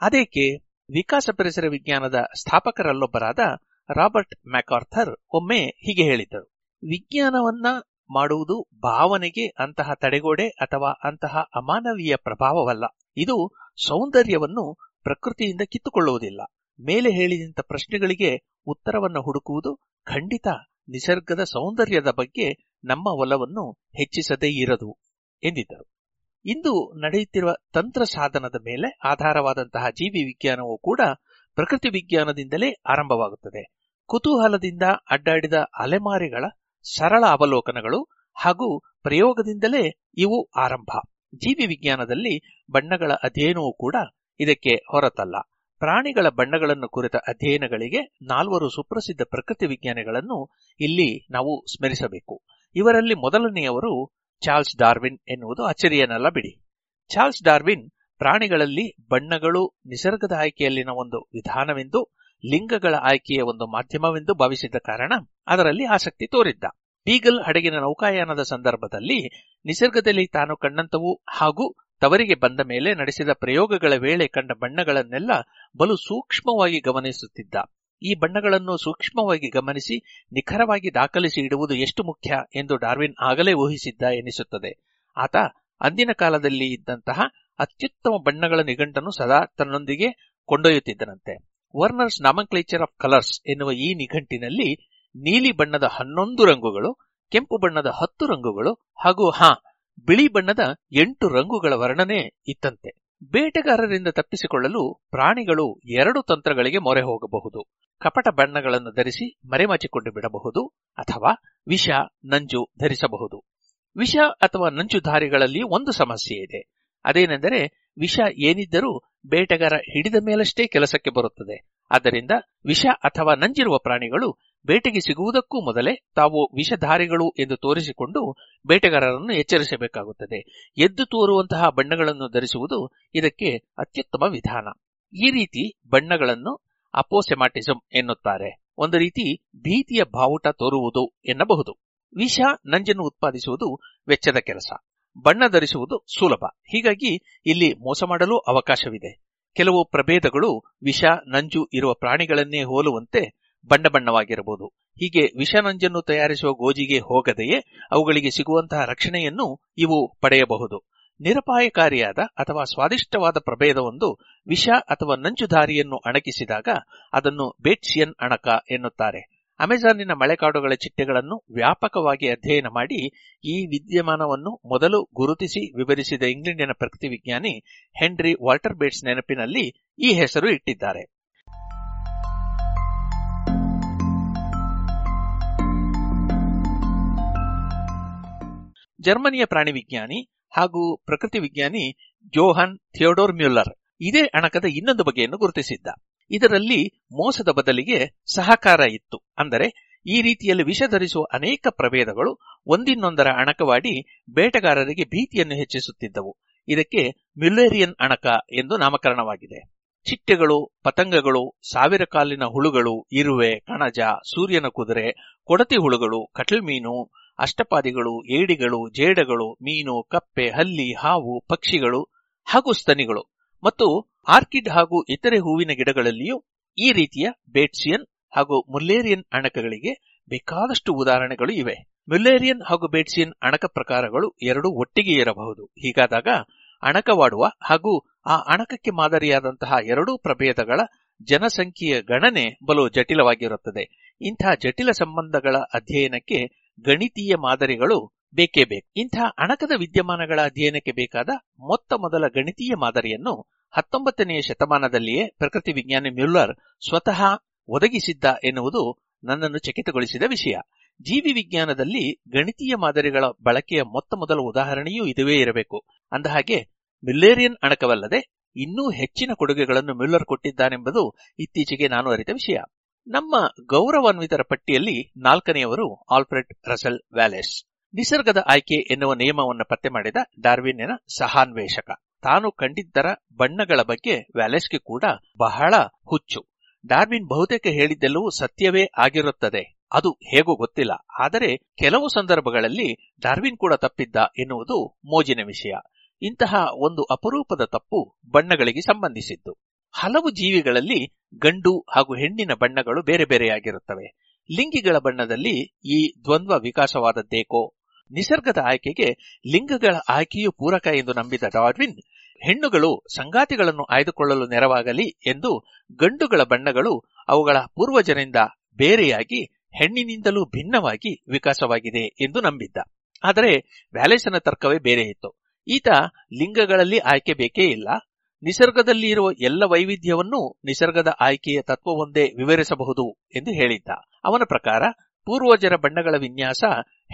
ಅದೇಕೆ? ವಿಕಾಸ ಪರಿಸರ ವಿಜ್ಞಾನದ ಸ್ಥಾಪಕರಲ್ಲೊಬ್ಬರಾದ ರಾಬರ್ಟ್ ಮ್ಯಾಕಾರ್ಥರ್ ಒಮ್ಮೆ ಹೀಗೆ ಹೇಳಿದ್ದರು. ವಿಜ್ಞಾನವನ್ನ ಮಾಡುವುದು ಭಾವನೆಗೆ ಅಂತಹ ತಡೆಗೋಡೆ ಅಥವಾ ಅಂತಹ ಅಮಾನವೀಯ ಪ್ರಭಾವವಲ್ಲ. ಇದು ಸೌಂದರ್ಯವನ್ನು ಪ್ರಕೃತಿಯಿಂದ ಕಿತ್ತುಕೊಳ್ಳುವುದಿಲ್ಲ. ಮೇಲೆ ಹೇಳಿದಂತ ಪ್ರಶ್ನೆಗಳಿಗೆ ಉತ್ತರವನ್ನು ಹುಡುಕುವುದು ಖಂಡಿತ ನಿಸರ್ಗದ ಸೌಂದರ್ಯದ ಬಗ್ಗೆ ನಮ್ಮ ಒಲವನ್ನು ಹೆಚ್ಚಿಸದೇ ಇರದು ಎಂದಿದ್ದರು. ಇಂದು ನಡೆಯುತ್ತಿರುವ ತಂತ್ರ ಸಾಧನದ ಮೇಲೆ ಆಧಾರವಾದಂತಹ ಜೀವಿ ವಿಜ್ಞಾನವು ಕೂಡ ಪ್ರಕೃತಿ ವಿಜ್ಞಾನದಿಂದಲೇ ಆರಂಭವಾಗುತ್ತದೆ. ಕುತೂಹಲದಿಂದ ಅಡ್ಡಾಡಿದ ಅಲೆಮಾರಿಗಳ ಸರಳ ಅವಲೋಕನಗಳು ಹಾಗೂ ಪ್ರಯೋಗದಿಂದಲೇ ಇವು ಆರಂಭ. ಜೀವಿ ವಿಜ್ಞಾನದಲ್ಲಿ ಬಣ್ಣಗಳ ಅಧ್ಯಯನವೂ ಕೂಡ ಇದಕ್ಕೆ ಹೊರತಲ್ಲ. ಪ್ರಾಣಿಗಳ ಬಣ್ಣಗಳನ್ನು ಕುರಿತ ಅಧ್ಯಯನಗಳಿಗೆ ನಾಲ್ವರು ಸುಪ್ರಸಿದ್ಧ ಪ್ರಕೃತಿ ವಿಜ್ಞಾನಿಗಳನ್ನು ಇಲ್ಲಿ ನಾವು ಸ್ಮರಿಸಬೇಕು. ಇವರಲ್ಲಿ ಮೊದಲನೆಯವರು ಚಾರ್ಲ್ಸ್ ಡಾರ್ವಿನ್ ಎನ್ನುವುದು. ಅಚ್ಚರಿಯೇನಲ್ಲ ಬಿಡಿ. ಚಾರ್ಲ್ಸ್ ಡಾರ್ವಿನ್ ಪ್ರಾಣಿಗಳಲ್ಲಿ ಬಣ್ಣಗಳು ನಿಸರ್ಗದ ಆಯ್ಕೆಯಲ್ಲಿನ ಒಂದು ವಿಧಾನವೆಂದು ಲಿಂಗಗಳ ಆಯ್ಕೆಯ ಒಂದು ಮಾಧ್ಯಮವೆಂದು ಭಾವಿಸಿದ್ದ ಕಾರಣ ಅದರಲ್ಲಿ ಆಸಕ್ತಿ ತೋರಿದ್ದ. ಬೀಗಲ್ ಹಡಗಿನ ನೌಕಾಯಾನದ ಸಂದರ್ಭದಲ್ಲಿ ನಿಸರ್ಗದಲ್ಲಿ ತಾನು ಕಂಡಂತವು ಹಾಗೂ ತವರಿಗೆ ಬಂದ ಮೇಲೆ ನಡೆಸಿದ ಪ್ರಯೋಗಗಳ ವೇಳೆ ಕಂಡ ಬಣ್ಣಗಳನ್ನೆಲ್ಲ ಬಲು ಸೂಕ್ಷ್ಮವಾಗಿ ಗಮನಿಸುತ್ತಿದ್ದ. ಈ ಬಣ್ಣಗಳನ್ನು ಸೂಕ್ಷ್ಮವಾಗಿ ಗಮನಿಸಿ ನಿಖರವಾಗಿ ದಾಖಲಿಸಿ ಇಡುವುದು ಎಷ್ಟು ಮುಖ್ಯ ಎಂದು ಡಾರ್ವಿನ್ ಆಗಲೇ ಊಹಿಸಿದ್ದ ಎನಿಸುತ್ತದೆ. ಆತ ಅಂದಿನ ಕಾಲದಲ್ಲಿ ಇದ್ದಂತಹ ಅತ್ಯುತ್ತಮ ಬಣ್ಣಗಳ ನಿಘಂಟನ್ನು ಸದಾ ತನ್ನೊಂದಿಗೆ ಕೊಂಡೊಯ್ಯುತ್ತಿದ್ದನಂತೆ. ವರ್ನರ್ಸ್ ನಾಮಕ್ಲೇಚರ್ ಆಫ್ ಕಲರ್ಸ್ ಎನ್ನುವ ಈ ನಿಘಂಟಿನಲ್ಲಿ ನೀಲಿ ಬಣ್ಣದ ಹನ್ನೊಂದು ರಂಗುಗಳು, ಕೆಂಪು ಬಣ್ಣದ ಹತ್ತು ರಂಗುಗಳು ಹಾಗೂ ಹಾ, ಬಿಳಿ ಬಣ್ಣದ ಎಂಟು ರಂಗುಗಳ ವರ್ಣನೆ ಇತ್ತಂತೆ. ಬೇಟೆಗಾರರಿಂದ ತಪ್ಪಿಸಿಕೊಳ್ಳಲು ಪ್ರಾಣಿಗಳು ಎರಡು ತಂತ್ರಗಳಿಗೆ ಮೊರೆ ಹೋಗಬಹುದು. ಕಪಟ ಬಣ್ಣಗಳನ್ನು ಧರಿಸಿ ಮರೆಮಾಚಿಕೊಂಡು ಬಿಡಬಹುದು ಅಥವಾ ವಿಷ, ನಂಜು ಧರಿಸಬಹುದು. ವಿಷ ಅಥವಾ ನಂಜುಧಾರಿಗಳಲ್ಲಿ ಒಂದು ಸಮಸ್ಯೆ ಇದೆ. ಅದೇನೆಂದರೆ ವಿಷ ಏನಿದ್ದರೂ ಬೇಟೆಗಾರ ಹಿಡಿದ ಮೇಲಷ್ಟೇ ಕೆಲಸಕ್ಕೆ ಬರುತ್ತದೆ. ಆದ್ದರಿಂದ ವಿಷ ಅಥವಾ ನಂಜಿರುವ ಪ್ರಾಣಿಗಳು ಬೇಟೆಗೆ ಸಿಗುವುದಕ್ಕೂ ಮೊದಲೇ ತಾವು ವಿಷಧಾರಿಗಳು ಎಂದು ತೋರಿಸಿಕೊಂಡು ಬೇಟೆಗಾರರನ್ನು ಎಚ್ಚರಿಸಬೇಕಾಗುತ್ತದೆ. ಎದ್ದು ತೋರುವಂತಹ ಬಣ್ಣಗಳನ್ನು ಧರಿಸುವುದು ಇದಕ್ಕೆ ಅತ್ಯುತ್ತಮ ವಿಧಾನ. ಈ ರೀತಿ ಬಣ್ಣಗಳನ್ನು ಅಪೋಸೆಮಾಟಿಸಂ ಎನ್ನುತ್ತಾರೆ. ಒಂದು ರೀತಿ ಭೀತಿಯ ಬಾವುಟ ತೋರುವುದು ಎನ್ನಬಹುದು. ವಿಷ ನಂಜನ್ನು ಉತ್ಪಾದಿಸುವುದು ವೆಚ್ಚದ ಕೆಲಸ. ಬಣ್ಣ ಧರಿಸುವುದು ಸುಲಭ. ಹೀಗಾಗಿ ಇಲ್ಲಿ ಮೋಸ ಮಾಡಲು ಅವಕಾಶವಿದೆ. ಕೆಲವು ಪ್ರಭೇದಗಳು ವಿಷ, ನಂಜು ಇರುವ ಪ್ರಾಣಿಗಳನ್ನೇ ಹೋಲುವಂತೆ ಬಣ್ಣ ಬಣ್ಣವಾಗಿರಬಹುದು. ಹೀಗೆ ವಿಷ, ನಂಜನ್ನು ತಯಾರಿಸುವ ಗೋಜಿಗೆ ಹೋಗದೆಯೇ ಅವುಗಳಿಗೆ ಸಿಗುವಂತಹ ರಕ್ಷಣೆಯನ್ನು ಇವು ಪಡೆಯಬಹುದು. ನಿರಪಾಯಕಾರಿಯಾದ ಅಥವಾ ಸ್ವಾದಿಷ್ಟವಾದ ಪ್ರಭೇದವೊಂದು ವಿಷ ಅಥವಾ ನಂಜುಧಾರಿಯನ್ನು ಅಣಕಿಸಿದಾಗ ಅದನ್ನು ಬೇಟ್ಸಿಯನ್ ಅಣಕ ಎನ್ನುತ್ತಾರೆ. ಅಮೆಜಾನಿನ ಮಳೆಕಾಡುಗಳ ಚಿಟ್ಟೆಗಳನ್ನು ವ್ಯಾಪಕವಾಗಿ ಅಧ್ಯಯನ ಮಾಡಿ ಈ ವಿದ್ಯಮಾನವನ್ನು ಮೊದಲು ಗುರುತಿಸಿ ವಿವರಿಸಿದ ಇಂಗ್ಲೆಂಡಿನ ಪ್ರಕೃತಿ ವಿಜ್ಞಾನಿ ಹೆನ್ರಿ ವಾಲ್ಟರ್ ಬೇಟ್ಸ್ ನೆನಪಿನಲ್ಲಿ ಈ ಹೆಸರು ಇಟ್ಟಿದ್ದಾರೆ. ಜರ್ಮನಿಯ ಪ್ರಾಣಿ ವಿಜ್ಞಾನಿ ಹಾಗೂ ಪ್ರಕೃತಿ ವಿಜ್ಞಾನಿ ಜೋಹನ್ ಥಿಯೋಡೋರ್ ಮ್ಯುಲ್ಲರ್ ಇದೇ ಅಣಕದ ಇನ್ನೊಂದು ಬಗೆಯನ್ನು ಗುರುತಿಸಿದ್ದ. ಇದರಲ್ಲಿ ಮೋಸದ ಬದಲಿಗೆ ಸಹಕಾರ ಇತ್ತು. ಅಂದರೆ ಈ ರೀತಿಯಲ್ಲಿ ವಿಷ ಧರಿಸುವ ಅನೇಕ ಪ್ರಭೇದಗಳು ಒಂದಿನ್ನೊಂದರ ಅಣಕವಾಡಿ ಬೇಟೆಗಾರರಿಗೆ ಭೀತಿಯನ್ನು ಹೆಚ್ಚಿಸುತ್ತಿದ್ದವು. ಇದಕ್ಕೆ ಮ್ಯುಲೇರಿಯನ್ ಅಣಕ ಎಂದು ನಾಮಕರಣವಾಗಿದೆ. ಚಿಟ್ಟೆಗಳು, ಪತಂಗಗಳು, ಸಾವಿರ ಕಾಲಿನ ಹುಳುಗಳು, ಇರುವೆ, ಕಣಜ, ಸೂರ್ಯನ ಕುದುರೆ, ಕೊಡತಿ ಹುಳುಗಳು, ಕಟಲ್ ಮೀನು, ಅಷ್ಟಪಾದಿಗಳು, ಏಡಿಗಳು, ಜೇಡಗಳು, ಮೀನು, ಕಪ್ಪೆ, ಹಲ್ಲಿ, ಹಾವು, ಪಕ್ಷಿಗಳು ಹಾಗೂ ಸ್ತನಿಗಳು. ಮತ್ತು ಆರ್ಕಿಡ್ ಹಾಗೂ ಇತರೆ ಹೂವಿನ ಗಿಡಗಳಲ್ಲಿಯೂ ಈ ರೀತಿಯ ಬೇಟ್ಸಿಯನ್ ಹಾಗೂ ಮುಲ್ಲೇರಿಯನ್ ಅಣಕಗಳಿಗೆ ಬೇಕಾದಷ್ಟು ಉದಾಹರಣೆಗಳು ಇವೆ. ಮುಲ್ಲೇರಿಯನ್ ಹಾಗೂ ಬೇಟ್ಸಿಯನ್ ಅಣಕ ಪ್ರಕಾರಗಳು ಎರಡೂ ಒಟ್ಟಿಗೆ ಇರಬಹುದು. ಹೀಗಾದಾಗ ಅಣಕವಾಡುವ ಹಾಗೂ ಆ ಅಣಕಕ್ಕೆ ಮಾದರಿಯಾದಂತಹ ಎರಡೂ ಪ್ರಭೇದಗಳ ಜನಸಂಖ್ಯೆಯ ಗಣನೆ ಬಲು ಜಟಿಲವಾಗಿರುತ್ತದೆ. ಇಂತಹ ಜಟಿಲ ಸಂಬಂಧಗಳ ಅಧ್ಯಯನಕ್ಕೆ ಗಣಿತೀಯ ಮಾದರಿಗಳು ಬೇಕೇ ಬೇಕು. ಇಂತಹ ಅಣಕದ ವಿದ್ಯಮಾನಗಳ ಅಧ್ಯಯನಕ್ಕೆ ಬೇಕಾದ ಮೊತ್ತ ಮೊದಲ ಗಣಿತೀಯ ಮಾದರಿಯನ್ನು ಹತ್ತೊಂಬತ್ತನೆಯ ಶತಮಾನದಲ್ಲಿಯೇ ಪ್ರಕೃತಿ ವಿಜ್ಞಾನಿ ಮ್ಯುಲ್ಲರ್ ಸ್ವತಃ ಒದಗಿಸಿದ್ದ ಎನ್ನುವುದು ನನ್ನನ್ನು ಚಕಿತಗೊಳಿಸಿದ ವಿಷಯ. ಜೀವಿ ವಿಜ್ಞಾನದಲ್ಲಿ ಗಣಿತೀಯ ಮಾದರಿಗಳ ಬಳಕೆಯ ಮೊತ್ತ ಮೊದಲ ಉದಾಹರಣೆಯೂ ಇದುವೇ ಇರಬೇಕು. ಅಂದಹಾಗೆ, ಮಿಲ್ಲೇರಿಯನ್ ಅಣಕವಲ್ಲದೆ ಇನ್ನೂ ಹೆಚ್ಚಿನ ಕೊಡುಗೆಗಳನ್ನು ಮ್ಯುಲ್ಲರ್ ಕೊಟ್ಟಿದ್ದಾನೆಂಬುದು ಇತ್ತೀಚೆಗೆ ನಾನು ಅರಿತ ವಿಷಯ. ನಮ್ಮ ಗೌರವಾನ್ವಿತರ ಪಟ್ಟಿಯಲ್ಲಿ ನಾಲ್ಕನೆಯವರು ಆಲ್ಫ್ರೆಡ್ ರಸೆಲ್ ವ್ಯಾಲೆಸ್. ನಿಸರ್ಗದ ಆಯ್ಕೆ ಎನ್ನುವ ನಿಯಮವನ್ನು ಪತ್ತೆ ಮಾಡಿದ ಡಾರ್ವಿನ್ನಿನ ಸಹಾನ್ವೇಷಕ. ತಾನು ಕಂಡಿದ್ದರ ಬಣ್ಣಗಳ ಬಗ್ಗೆ ವ್ಯಾಲೆಸ್ಗೆ ಕೂಡ ಬಹಳ ಹುಚ್ಚು. ಡಾರ್ವಿನ್ ಬಹುತೇಕ ಹೇಳಿದ್ದೆಲ್ಲವೂ ಸತ್ಯವೇ ಆಗಿರುತ್ತದೆ. ಅದು ಹೇಗೂ ಗೊತ್ತಿಲ್ಲ. ಆದರೆ ಕೆಲವು ಸಂದರ್ಭಗಳಲ್ಲಿ ಡಾರ್ವಿನ್ ಕೂಡ ತಪ್ಪಿದ್ದ ಎನ್ನುವುದು ಮೋಜಿನ ವಿಷಯ. ಇಂತಹ ಒಂದು ಅಪರೂಪದ ತಪ್ಪು ಬಣ್ಣಗಳಿಗೆ ಸಂಬಂಧಿಸಿದ್ದು. ಹಲವು ಜೀವಿಗಳಲ್ಲಿ ಗಂಡು ಹಾಗೂ ಹೆಣ್ಣಿನ ಬಣ್ಣಗಳು ಬೇರೆ ಬೇರೆಯಾಗಿರುತ್ತವೆ. ಲಿಂಗಿಗಳ ಬಣ್ಣದಲ್ಲಿ ಈ ದ್ವಂದ್ವ ವಿಕಾಸವಾದದ್ದೇಕೋ? ನಿಸರ್ಗದ ಆಯ್ಕೆಗೆ ಲಿಂಗಗಳ ಆಯ್ಕೆಯೂ ಪೂರಕ ಎಂದು ನಂಬಿದ ಡಾರ್ವಿನ್, ಹೆಣ್ಣುಗಳು ಸಂಗಾತಿಗಳನ್ನು ಆಯ್ದುಕೊಳ್ಳಲು ನೆರವಾಗಲಿ ಎಂದು ಗಂಡುಗಳ ಬಣ್ಣಗಳು ಅವುಗಳ ಪೂರ್ವಜರಿಂದ ಬೇರೆಯಾಗಿ ಹೆಣ್ಣಿನಿಂದಲೂ ಭಿನ್ನವಾಗಿ ವಿಕಾಸವಾಗಿದೆ ಎಂದು ನಂಬಿದ್ದ. ಆದರೆ ವ್ಯಾಲೇಸನ ತರ್ಕವೇ ಬೇರೆ ಇತ್ತು. ಈತ ಲಿಂಗಗಳಲ್ಲಿ ಆಯ್ಕೆ ಬೇಕೇ ಇಲ್ಲ. ನಿಸರ್ಗದಲ್ಲಿ ಇರುವ ಎಲ್ಲ ವೈವಿಧ್ಯವನ್ನು ನಿಸರ್ಗದ ಆಯ್ಕೆಯ ತತ್ವವೊಂದೇ ವಿವರಿಸಬಹುದು ಎಂದು ಹೇಳಿದ್ದ. ಅವನ ಪ್ರಕಾರ ಪೂರ್ವಜರ ಬಣ್ಣಗಳ ವಿನ್ಯಾಸ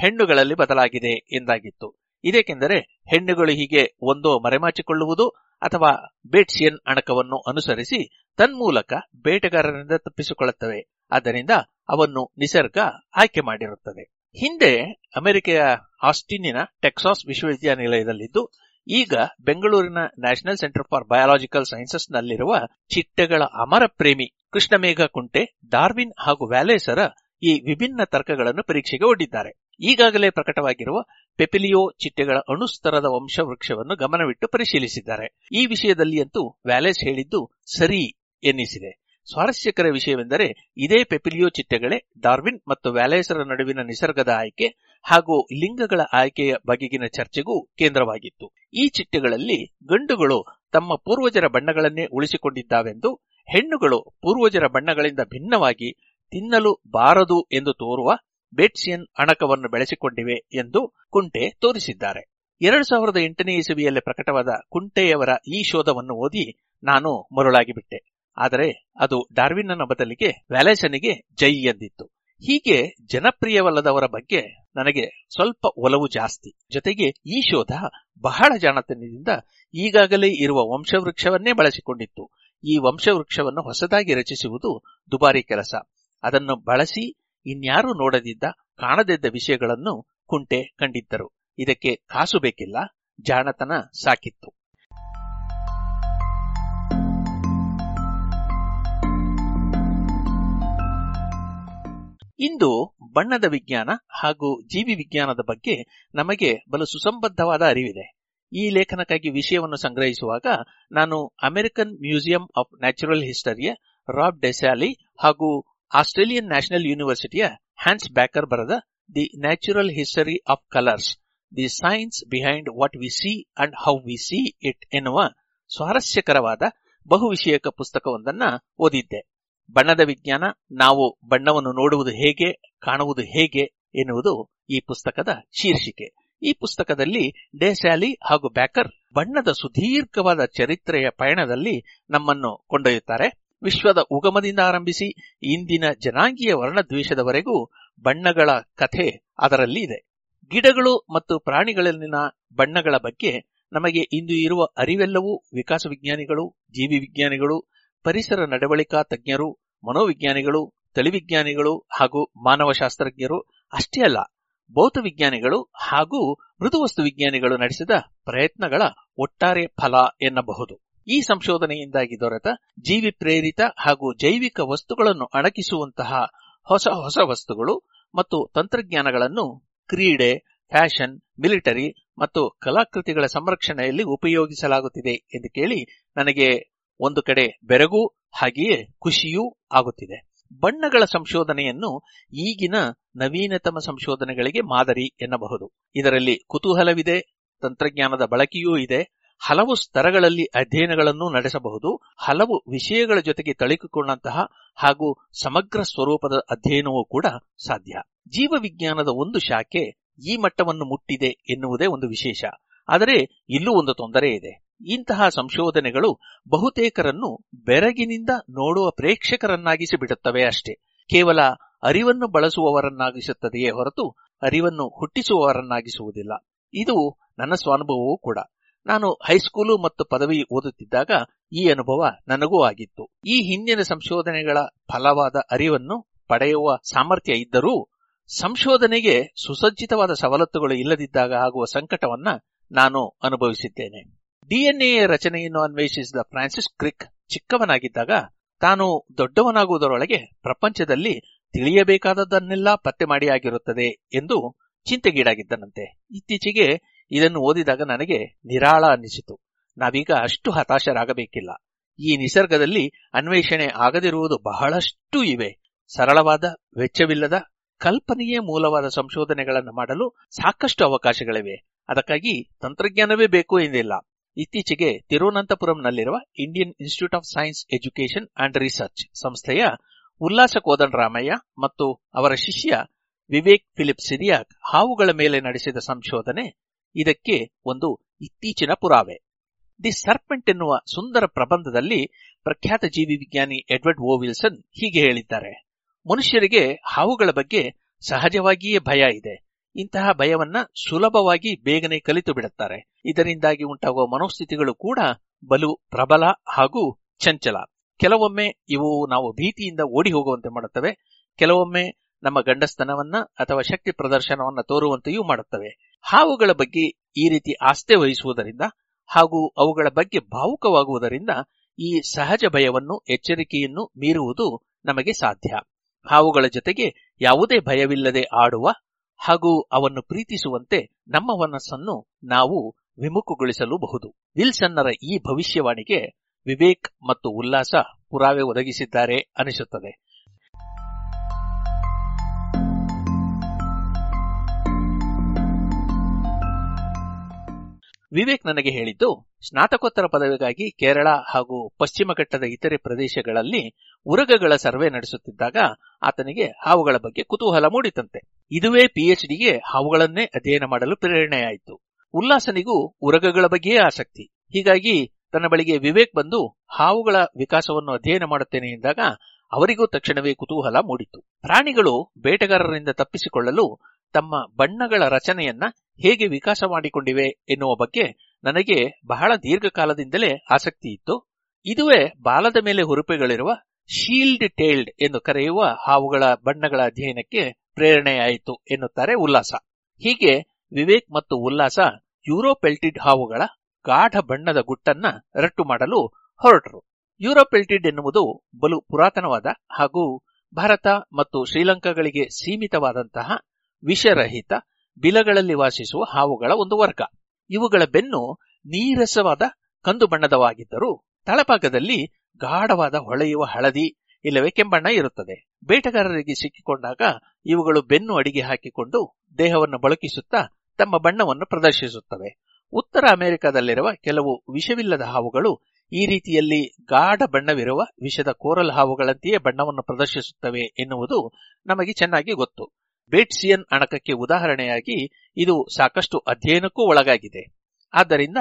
ಹೆಣ್ಣುಗಳಲ್ಲಿ ಬದಲಾಗಿದೆ ಎಂದಾಗಿತ್ತು. ಇದಕ್ಕೆಂದರೆ ಹೆಣ್ಣುಗಳು ಹೀಗೆ ಒಂದೋ ಮರೆಮಾಚಿಕೊಳ್ಳುವುದು ಅಥವಾ ಬೇಟ್ಸಿಯನ್ ಅಣಕವನ್ನು ಅನುಸರಿಸಿ ತನ್ಮೂಲಕ ಬೇಟೆಗಾರರಿಂದ ತಪ್ಪಿಸಿಕೊಳ್ಳುತ್ತವೆ. ಆದ್ದರಿಂದ ಅವನ್ನು ನಿಸರ್ಗ ಆಯ್ಕೆ ಮಾಡಿರುತ್ತದೆ. ಹಿಂದೆ ಅಮೆರಿಕೆಯ ಆಸ್ಟಿನ್ನಿನ ಟೆಕ್ಸಾಸ್ ವಿಶ್ವವಿದ್ಯಾನಿಲಯದಲ್ಲಿದ್ದು, ಈಗ ಬೆಂಗಳೂರಿನ National Centre for Biological Sciences ನಲ್ಲಿರುವ ಚಿಟ್ಟೆಗಳ ಅಮರ ಪ್ರೇಮಿ ಕೃಷ್ಣಮೇಘ ಕುಂಟೆ, ಡಾರ್ವಿನ್ ಹಾಗೂ ವ್ಯಾಲೇಸರ ಈ ವಿಭಿನ್ನ ತರ್ಕಗಳನ್ನು ಪರೀಕ್ಷೆಗೆ ಒಡ್ಡಿದ್ದಾರೆ. ಈಗಾಗಲೇ ಪ್ರಕಟವಾಗಿರುವ ಪೆಪಿಲಿಯೋ ಚಿಟ್ಟೆಗಳ ಅಣುಸ್ತರದ ವಂಶವೃಕ್ಷವನ್ನು ಗಮನವಿಟ್ಟು ಪರಿಶೀಲಿಸಿದ್ದಾರೆ. ಈ ವಿಷಯದಲ್ಲಿಯಂತೂ ವ್ಯಾಲೇಸ್ ಹೇಳಿದ್ದು ಸರಿ ಎನ್ನಿಸಿದೆ. ಸ್ವಾರಸ್ಯಕರ ವಿಷಯವೆಂದರೆ ಇದೇ ಪೆಪಿಲಿಯೋ ಚಿಟ್ಟೆಗಳೇ ಡಾರ್ವಿನ್ ಮತ್ತು ವ್ಯಾಲೇಸರ ನಡುವಿನ ನಿಸರ್ಗದ ಆಯ್ಕೆ ಹಾಗೂ ಲಿಂಗಗಳ ಆಯ್ಕೆಯ ಬಗೆಗಿನ ಚರ್ಚೆಗೂ ಕೇಂದ್ರವಾಗಿತ್ತು. ಈ ಚಿಟ್ಟೆಗಳಲ್ಲಿ ಗಂಡುಗಳು ತಮ್ಮ ಪೂರ್ವಜರ ಬಣ್ಣಗಳನ್ನೇ ಉಳಿಸಿಕೊಂಡಿದ್ದಾವೆಂದು ಹೆಣ್ಣುಗಳು ಪೂರ್ವಜರ ಬಣ್ಣಗಳಿಂದ ಭಿನ್ನವಾಗಿ ತಿನ್ನಲು ಬಾರದು ಎಂದು ತೋರುವ ಬೆಟ್ಸಿಯನ್ ಅಣಕವನ್ನು ಬೆಳೆಸಿಕೊಂಡಿವೆ ಎಂದು ಕುಂಟೆ ತೋರಿಸಿದ್ದಾರೆ. ಎರಡು ಸಾವಿರದ ಎಂಟನೇ ಇಸವಿಯಲ್ಲಿ ಪ್ರಕಟವಾದ ಕುಂಟೆಯವರ ಈ ಶೋಧವನ್ನು ಓದಿ ನಾನು ಮರುಳಾಗಿಬಿಟ್ಟೆ. ಆದರೆ ಅದು ಡಾರ್ವಿನ್ನನ ಬದಲಿಗೆ ವ್ಯಾಲೇಸನಿಗೆ ಜೈ ಎಂದಿತ್ತು. ಹೀಗೆ ಜನಪ್ರಿಯವಲ್ಲದವರ ಬಗ್ಗೆ ನನಗೆ ಸ್ವಲ್ಪ ಒಲವು ಜಾಸ್ತಿ. ಜೊತೆಗೆ ಈ ಶೋಧ ಬಹಳ ಜಾಣತನದಿಂದ ಈಗಾಗಲೇ ಇರುವ ವಂಶವೃಕ್ಷವನ್ನೇ ಬಳಸಿಕೊಂಡಿತ್ತು. ಈ ವಂಶವೃಕ್ಷವನ್ನು ಹೊಸದಾಗಿ ರಚಿಸುವುದು ದುಬಾರಿ ಕೆಲಸ. ಅದನ್ನು ಬಳಸಿ ಇನ್ಯಾರೂ ನೋಡದಿದ್ದ, ಕಾಣದಿದ್ದ ವಿಷಯಗಳನ್ನು ಕುಂಟೆ ಕಂಡಿದ್ದರು. ಇದಕ್ಕೆ ಕಾಸು ಬೇಕಿಲ್ಲ, ಜಾಣತನ ಸಾಕಿತ್ತು. ಇಂದು ಬಣ್ಣದ ವಿಜ್ಞಾನ ಹಾಗೂ ಜೀವಿ ವಿಜ್ಞಾನದ ಬಗ್ಗೆ ನಮಗೆ ಬಲು ಸುಸಂಬದ್ಧವಾದ ಅರಿವಿದೆ. ಈ ಲೇಖನಕ್ಕಾಗಿ ವಿಷಯವನ್ನು ಸಂಗ್ರಹಿಸುವಾಗ ನಾನು ಅಮೆರಿಕನ್ ಮ್ಯೂಸಿಯಂ ಆಫ್ ನ್ಯಾಚುರಲ್ ಹಿಸ್ಟರಿಯ ರಾಬ್ ಡೆಸ್ಯಾಲಿ ಹಾಗೂ ಆಸ್ಟ್ರೇಲಿಯನ್ ನ್ಯಾಷನಲ್ ಯೂನಿವರ್ಸಿಟಿಯ ಹ್ಯಾನ್ಸ್ ಬ್ಯಾಕರ್ ಬರೆದ the natural history of colours, the science behind what we see and how we see it ಎನ್ನುವ ಸ್ವಾರಸ್ಯಕರವಾದ ಬಹುವಿಷಯಕ ಪುಸ್ತಕವೊಂದನ್ನ ಓದಿದ್ದೆ. ಬಣ್ಣದ ವಿಜ್ಞಾನ, ನಾವು ಬಣ್ಣವನ್ನು ನೋಡುವುದು ಹೇಗೆ, ಕಾಣುವುದು ಹೇಗೆ ಎನ್ನುವುದು ಈ ಪುಸ್ತಕದ ಶೀರ್ಷಿಕೆ. ಈ ಪುಸ್ತಕದಲ್ಲಿ ಡೆಸ್ಯಾಲಿ ಹಾಗೂ ಬ್ಯಾಕರ್ ಬಣ್ಣದ ಸುದೀರ್ಘವಾದ ಚರಿತ್ರೆಯ ಪಯಣದಲ್ಲಿ ನಮ್ಮನ್ನು ಕೊಂಡೊಯ್ಯುತ್ತಾರೆ. ವಿಶ್ವದ ಉಗಮದಿಂದ ಆರಂಭಿಸಿ ಇಂದಿನ ಜನಾಂಗೀಯ ವರ್ಣದ್ವೇಷದವರೆಗೂ ಬಣ್ಣಗಳ ಕಥೆ ಅದರಲ್ಲಿ ಇದೆ. ಗಿಡಗಳು ಮತ್ತು ಪ್ರಾಣಿಗಳಲ್ಲಿನ ಬಣ್ಣಗಳ ಬಗ್ಗೆ ನಮಗೆ ಇಂದು ಇರುವ ಅರಿವೆಲ್ಲವೂ ವಿಕಾಸ ವಿಜ್ಞಾನಿಗಳು, ಜೀವಿ ವಿಜ್ಞಾನಿಗಳು, ಪರಿಸರ ನಡವಳಿಕಾ ತಜ್ಞರು, ಮನೋವಿಜ್ಞಾನಿಗಳು, ತಳಿವಿಜ್ಞಾನಿಗಳು ಹಾಗೂ ಮಾನವಶಾಸ್ತ್ರಜ್ಞರು ಅಷ್ಟೇ ಅಲ್ಲ, ಭೌತ ವಿಜ್ಞಾನಿಗಳು ಹಾಗೂ ಮೃದುವಸ್ತು ವಿಜ್ಞಾನಿಗಳು ನಡೆಸಿದ ಪ್ರಯತ್ನಗಳ ಒಟ್ಟಾರೆ ಫಲ ಎನ್ನಬಹುದು. ಈ ಸಂಶೋಧನೆಯಿಂದಾಗಿ ದೊರೆತ ಜೀವಿ ಪ್ರೇರಿತ ಹಾಗೂ ಜೈವಿಕ ವಸ್ತುಗಳನ್ನು ಅಣಕಿಸುವಂತಹ ಹೊಸ ಹೊಸ ವಸ್ತುಗಳು ಮತ್ತು ತಂತ್ರಜ್ಞಾನಗಳನ್ನು ಕ್ರೀಡೆ, ಫ್ಯಾಷನ್, ಮಿಲಿಟರಿ ಮತ್ತು ಕಲಾಕೃತಿಗಳ ಸಂರಕ್ಷಣೆಯಲ್ಲಿ ಉಪಯೋಗಿಸಲಾಗುತ್ತಿದೆ ಎಂದು ಕೇಳಿ ನನಗೆ ಒಂದು ಕಡೆ ಬೆರಗೂ, ಹಾಗೆಯೇ ಖುಷಿಯೂ ಆಗುತ್ತಿದೆ. ಬಣ್ಣಗಳ ಸಂಶೋಧನೆಯನ್ನು ಈಗಿನ ನವೀನತಮ ಸಂಶೋಧನೆಗಳಿಗೆ ಮಾದರಿ ಎನ್ನಬಹುದು. ಇದರಲ್ಲಿ ಕುತೂಹಲವಿದೆ, ತಂತ್ರಜ್ಞಾನದ ಬಳಕೆಯೂ ಇದೆ ಹಲವು ಸ್ತರಗಳಲ್ಲಿ ಅಧ್ಯಯನಗಳನ್ನು ನಡೆಸಬಹುದು, ಹಲವು ವಿಷಯಗಳ ಜೊತೆಗೆ ತಳಿಕೊಂಡಂತಹ ಹಾಗೂ ಸಮಗ್ರ ಸ್ವರೂಪದ ಅಧ್ಯಯನವೂ ಕೂಡ ಸಾಧ್ಯ. ಜೀವವಿಜ್ಞಾನದ ಒಂದು ಶಾಖೆ ಈ ಮಟ್ಟವನ್ನು ಮುಟ್ಟಿದೆ ಎನ್ನುವುದೇ ಒಂದು ವಿಶೇಷ. ಆದರೆ ಇಲ್ಲೂ ಒಂದು ತೊಂದರೆ ಇದೆ. ಇಂತಹ ಸಂಶೋಧನೆಗಳು ಬಹುತೇಕರನ್ನು ಬೆರಗಿನಿಂದ ನೋಡುವ ಪ್ರೇಕ್ಷಕರನ್ನಾಗಿಸಿ ಬಿಡುತ್ತವೆ ಅಷ್ಟೇ. ಕೇವಲ ಅರಿವನ್ನು ಬಳಸುವವರನ್ನಾಗಿಸುತ್ತದೆಯೇ ಹೊರತು ಅರಿವನ್ನು ಹುಟ್ಟಿಸುವವರನ್ನಾಗಿಸುವುದಿಲ್ಲ. ಇದು ನನ್ನ ಸ್ವಾನುಭವವೂ ಕೂಡ. ನಾನು ಹೈಸ್ಕೂಲು ಮತ್ತು ಪದವಿ ಓದುತ್ತಿದ್ದಾಗ ಈ ಅನುಭವ ನನಗೂ ಆಗಿತ್ತು. ಈ ಹಿಂದಿನ ಸಂಶೋಧನೆಗಳ ಫಲವಾದ ಅರಿವನ್ನು ಪಡೆಯುವ ಸಾಮರ್ಥ್ಯ ಇದ್ದರೂ ಸಂಶೋಧನೆಗೆ ಸುಸಜ್ಜಿತವಾದ ಸವಲತ್ತುಗಳು ಇಲ್ಲದಿದ್ದಾಗ ಆಗುವ ಸಂಕಟವನ್ನ ನಾನು ಅನುಭವಿಸಿದ್ದೇನೆ. ಡಿಎನ್ಎ ರಚನೆಯನ್ನು ಅನ್ವೇಷಿಸಿದ ಫ್ರಾನ್ಸಿಸ್ ಕ್ರಿಕ್ ಚಿಕ್ಕವನಾಗಿದ್ದಾಗ ತಾನು ದೊಡ್ಡವನಾಗುವುದರೊಳಗೆ ಪ್ರಪಂಚದಲ್ಲಿ ತಿಳಿಯಬೇಕಾದದ್ದನ್ನೆಲ್ಲ ಪತ್ತೆ ಮಾಡಿ ಆಗಿರುತ್ತದೆ ಎಂದು ಚಿಂತೆಗೀಡಾಗಿದ್ದನಂತೆ. ಇತ್ತೀಚೆಗೆ ಇದನ್ನು ಓದಿದಾಗ ನನಗೆ ನಿರಾಳ ಅನ್ನಿಸಿತು. ನಾವೀಗ ಅಷ್ಟು ಹತಾಶರಾಗಬೇಕಿಲ್ಲ. ಈ ನಿಸರ್ಗದಲ್ಲಿ ಅನ್ವೇಷಣೆ ಆಗದಿರುವುದು ಬಹಳಷ್ಟು ಇವೆ. ಸರಳವಾದ, ವೆಚ್ಚವಿಲ್ಲದ, ಕಲ್ಪನೆಯೇ ಮೂಲವಾದ ಸಂಶೋಧನೆಗಳನ್ನು ಮಾಡಲು ಸಾಕಷ್ಟು ಅವಕಾಶಗಳಿವೆ. ಅದಕ್ಕಾಗಿ ತಂತ್ರಜ್ಞಾನವೇ ಬೇಕು ಎಂದಿಲ್ಲ. ಇತ್ತೀಚೆಗೆ ತಿರುವನಂತಪುರಂನಲ್ಲಿರುವ Indian Institute of Science Education and Research ಸಂಸ್ಥೆಯ ಉಲ್ಲಾಸ ಕೋದಂಡರಾಮಯ್ಯ ಮತ್ತು ಅವರ ಶಿಷ್ಯ ವಿವೇಕ್ ಫಿಲಿಪ್ ಸಿರಿಯಾಕ್ ಹಾವುಗಳ ಮೇಲೆ ನಡೆಸಿದ ಸಂಶೋಧನೆ ಇದಕ್ಕೆ ಒಂದು ಇತ್ತೀಚಿನ ಪುರಾವೆ. ದಿ ಸರ್ಪೆಂಟ್ ಎನ್ನುವ ಸುಂದರ ಪ್ರಬಂಧದಲ್ಲಿ ಪ್ರಖ್ಯಾತ ಜೀವಿ ವಿಜ್ಞಾನಿ ಎಡ್ವರ್ಡ್ ಓ ವಿಲ್ಸನ್ ಹೀಗೆ ಹೇಳಿದ್ದಾರೆ. ಮನುಷ್ಯರಿಗೆ ಹಾವುಗಳ ಬಗ್ಗೆ ಸಹಜವಾಗಿಯೇ ಭಯ ಇದೆ. ಇಂತಹ ಭಯವನ್ನ ಸುಲಭವಾಗಿ ಬೇಗನೆ ಕಲಿತು ಬಿಡುತ್ತಾರೆ. ಇದರಿಂದಾಗಿ ಉಂಟಾಗುವ ಮನೋಸ್ಥಿತಿಗಳು ಕೂಡ ಬಲು ಪ್ರಬಲ ಹಾಗೂ ಚಂಚಲ. ಕೆಲವೊಮ್ಮೆ ಇವು ನಾವು ಭೀತಿಯಿಂದ ಓಡಿ ಹೋಗುವಂತೆ ಮಾಡುತ್ತವೆ. ಕೆಲವೊಮ್ಮೆ ನಮ್ಮ ಗಂಡಸ್ತನವನ್ನ ಅಥವಾ ಶಕ್ತಿ ಪ್ರದರ್ಶನವನ್ನ ತೋರುವಂತೆಯೂ ಮಾಡುತ್ತವೆ. ಹಾವುಗಳ ಬಗ್ಗೆ ಈ ರೀತಿ ಆಸ್ತೆ ವಹಿಸುವುದರಿಂದ ಹಾಗೂ ಅವುಗಳ ಬಗ್ಗೆ ಭಾವುಕವಾಗುವುದರಿಂದ ಈ ಸಹಜ ಭಯವನ್ನು, ಎಚ್ಚರಿಕೆಯನ್ನು ಮೀರುವುದು ನಮಗೆ ಸಾಧ್ಯ. ಹಾವುಗಳ ಜೊತೆಗೆ ಯಾವುದೇ ಭಯವಿಲ್ಲದೆ ಆಡುವ ಹಾಗೂ ಅವನ್ನು ಪ್ರೀತಿಸುವಂತೆ ನಮ್ಮ ಮನಸ್ಸನ್ನು ನಾವು ವಿಮುಖಗೊಳಿಸಲೂಬಹುದು. ವಿಲ್ಸನ್ನರ ಈ ಭವಿಷ್ಯವಾಣಿಗೆ ವಿವೇಕ್ ಮತ್ತು ಉಲ್ಲಾಸ ಪುರಾವೆ ಒದಗಿಸಿದ್ದಾರೆ ಅನಿಸುತ್ತದೆ. ವಿವೇಕ್ ನನಗೆ ಹೇಳಿದ್ದು, ಸ್ನಾತಕೋತ್ತರ ಪದವಿಗಾಗಿ ಕೇರಳ ಹಾಗೂ ಪಶ್ಚಿಮ ಘಟ್ಟದ ಇತರೆ ಪ್ರದೇಶಗಳಲ್ಲಿ ಉರಗಗಳ ಸರ್ವೆ ನಡೆಸುತ್ತಿದ್ದಾಗ ಆತನಿಗೆ ಹಾವುಗಳ ಬಗ್ಗೆ ಕುತೂಹಲ ಮೂಡಿತಂತೆ. ಇದುವೇ ಪಿಎಚ್ಡಿಗೆ ಹಾವುಗಳನ್ನೇ ಅಧ್ಯಯನ ಮಾಡಲು ಪ್ರೇರಣೆಯಾಯಿತು. ಉಲ್ಲಾಸನಿಗೂ ಉರಗಗಳ ಬಗ್ಗೆಯೇ ಆಸಕ್ತಿ. ಹೀಗಾಗಿ ತನ್ನ ಬಳಿಗೆ ವಿವೇಕ್ ಬಂದು ಹಾವುಗಳ ವಿಕಾಸವನ್ನು ಅಧ್ಯಯನ ಮಾಡುತ್ತೇನೆ ಎಂದಾಗ ಅವರಿಗೂ ತಕ್ಷಣವೇ ಕುತೂಹಲ ಮೂಡಿತು. ಪ್ರಾಣಿಗಳು ಬೇಟೆಗಾರರಿಂದ ತಪ್ಪಿಸಿಕೊಳ್ಳಲು ತಮ್ಮ ಬಣ್ಣಗಳ ರಚನೆಯನ್ನ ಹೇಗೆ ವಿಕಾಸ ಮಾಡಿಕೊಂಡಿವೆ ಎನ್ನುವ ಬಗ್ಗೆ ನನಗೆ ಬಹಳ ದೀರ್ಘಕಾಲದಿಂದಲೇ ಆಸಕ್ತಿ ಇತ್ತು. ಇದುವೇ ಬಾಲದ ಮೇಲೆ ಹುರುಪೆಗಳಿರುವ ಶೀಲ್ಡ್ ಟೇಲ್ಡ್ ಎಂದು ಕರೆಯುವ ಹಾವುಗಳ ಬಣ್ಣಗಳ ಅಧ್ಯಯನಕ್ಕೆ ಪ್ರೇರಣೆಯಾಯಿತು ಎನ್ನುತ್ತಾರೆ ಉಲ್ಲಾಸ. ಹೀಗೆ ವಿವೇಕ್ ಮತ್ತು ಉಲ್ಲಾಸ ಯುರೋಪೆಲ್ಟಿಡ್ ಹಾವುಗಳ ಗಾಢ ಬಣ್ಣದ ಗುಟ್ಟನ್ನ ರಟ್ಟು ಮಾಡಲು ಹೊರಟರು. ಯುರೋಪೆಲ್ಟಿಡ್ ಎನ್ನುವುದು ಬಲು ಪುರಾತನವಾದ ಹಾಗೂ ಭಾರತ ಮತ್ತು ಶ್ರೀಲಂಕಾಗಳಿಗೆ ಸೀಮಿತವಾದಂತಹ ವಿಷರಹಿತ ಬಿಲಗಳಲ್ಲಿ ವಾಸಿಸುವ ಹಾವುಗಳ ಒಂದು ವರ್ಗ. ಇವುಗಳ ಬೆನ್ನು ನೀರಸವಾದ ಕಂದು ಬಣ್ಣದವಾಗಿದ್ದರೂ ತಳಭಾಗದಲ್ಲಿ ಗಾಢವಾದ ಹೊಳೆಯುವ ಹಳದಿ, ಇಲ್ಲವೇ ಕೆಂಬಣ್ಣ ಇರುತ್ತದೆ. ಬೇಟೆಗಾರರಿಗೆ ಸಿಕ್ಕಿಕೊಂಡಾಗ ಇವುಗಳು ಬೆನ್ನು ಅಡಿಗೆ ಹಾಕಿಕೊಂಡು ದೇಹವನ್ನು ಬಳುಕಿಸುತ್ತಾ ತಮ್ಮ ಬಣ್ಣವನ್ನು ಪ್ರದರ್ಶಿಸುತ್ತವೆ. ಉತ್ತರ ಅಮೆರಿಕದಲ್ಲಿರುವ ಕೆಲವು ವಿಷವಿಲ್ಲದ ಹಾವುಗಳು ಈ ರೀತಿಯಲ್ಲಿ ಗಾಢ ಬಣ್ಣವಿರುವ ವಿಷದ ಕೋರಲ್ ಹಾವುಗಳಂತೆಯೇ ಬಣ್ಣವನ್ನು ಪ್ರದರ್ಶಿಸುತ್ತವೆ ಎನ್ನುವುದು ನಮಗೆ ಚೆನ್ನಾಗಿ ಗೊತ್ತು. ಬೇಟ್ಸಿಯನ್ ಅಣಕಕ್ಕೆ ಉದಾಹರಣೆಯಾಗಿ ಇದು ಸಾಕಷ್ಟು ಅಧ್ಯಯನಕ್ಕೂ ಒಳಗಾಗಿದೆ. ಆದ್ದರಿಂದ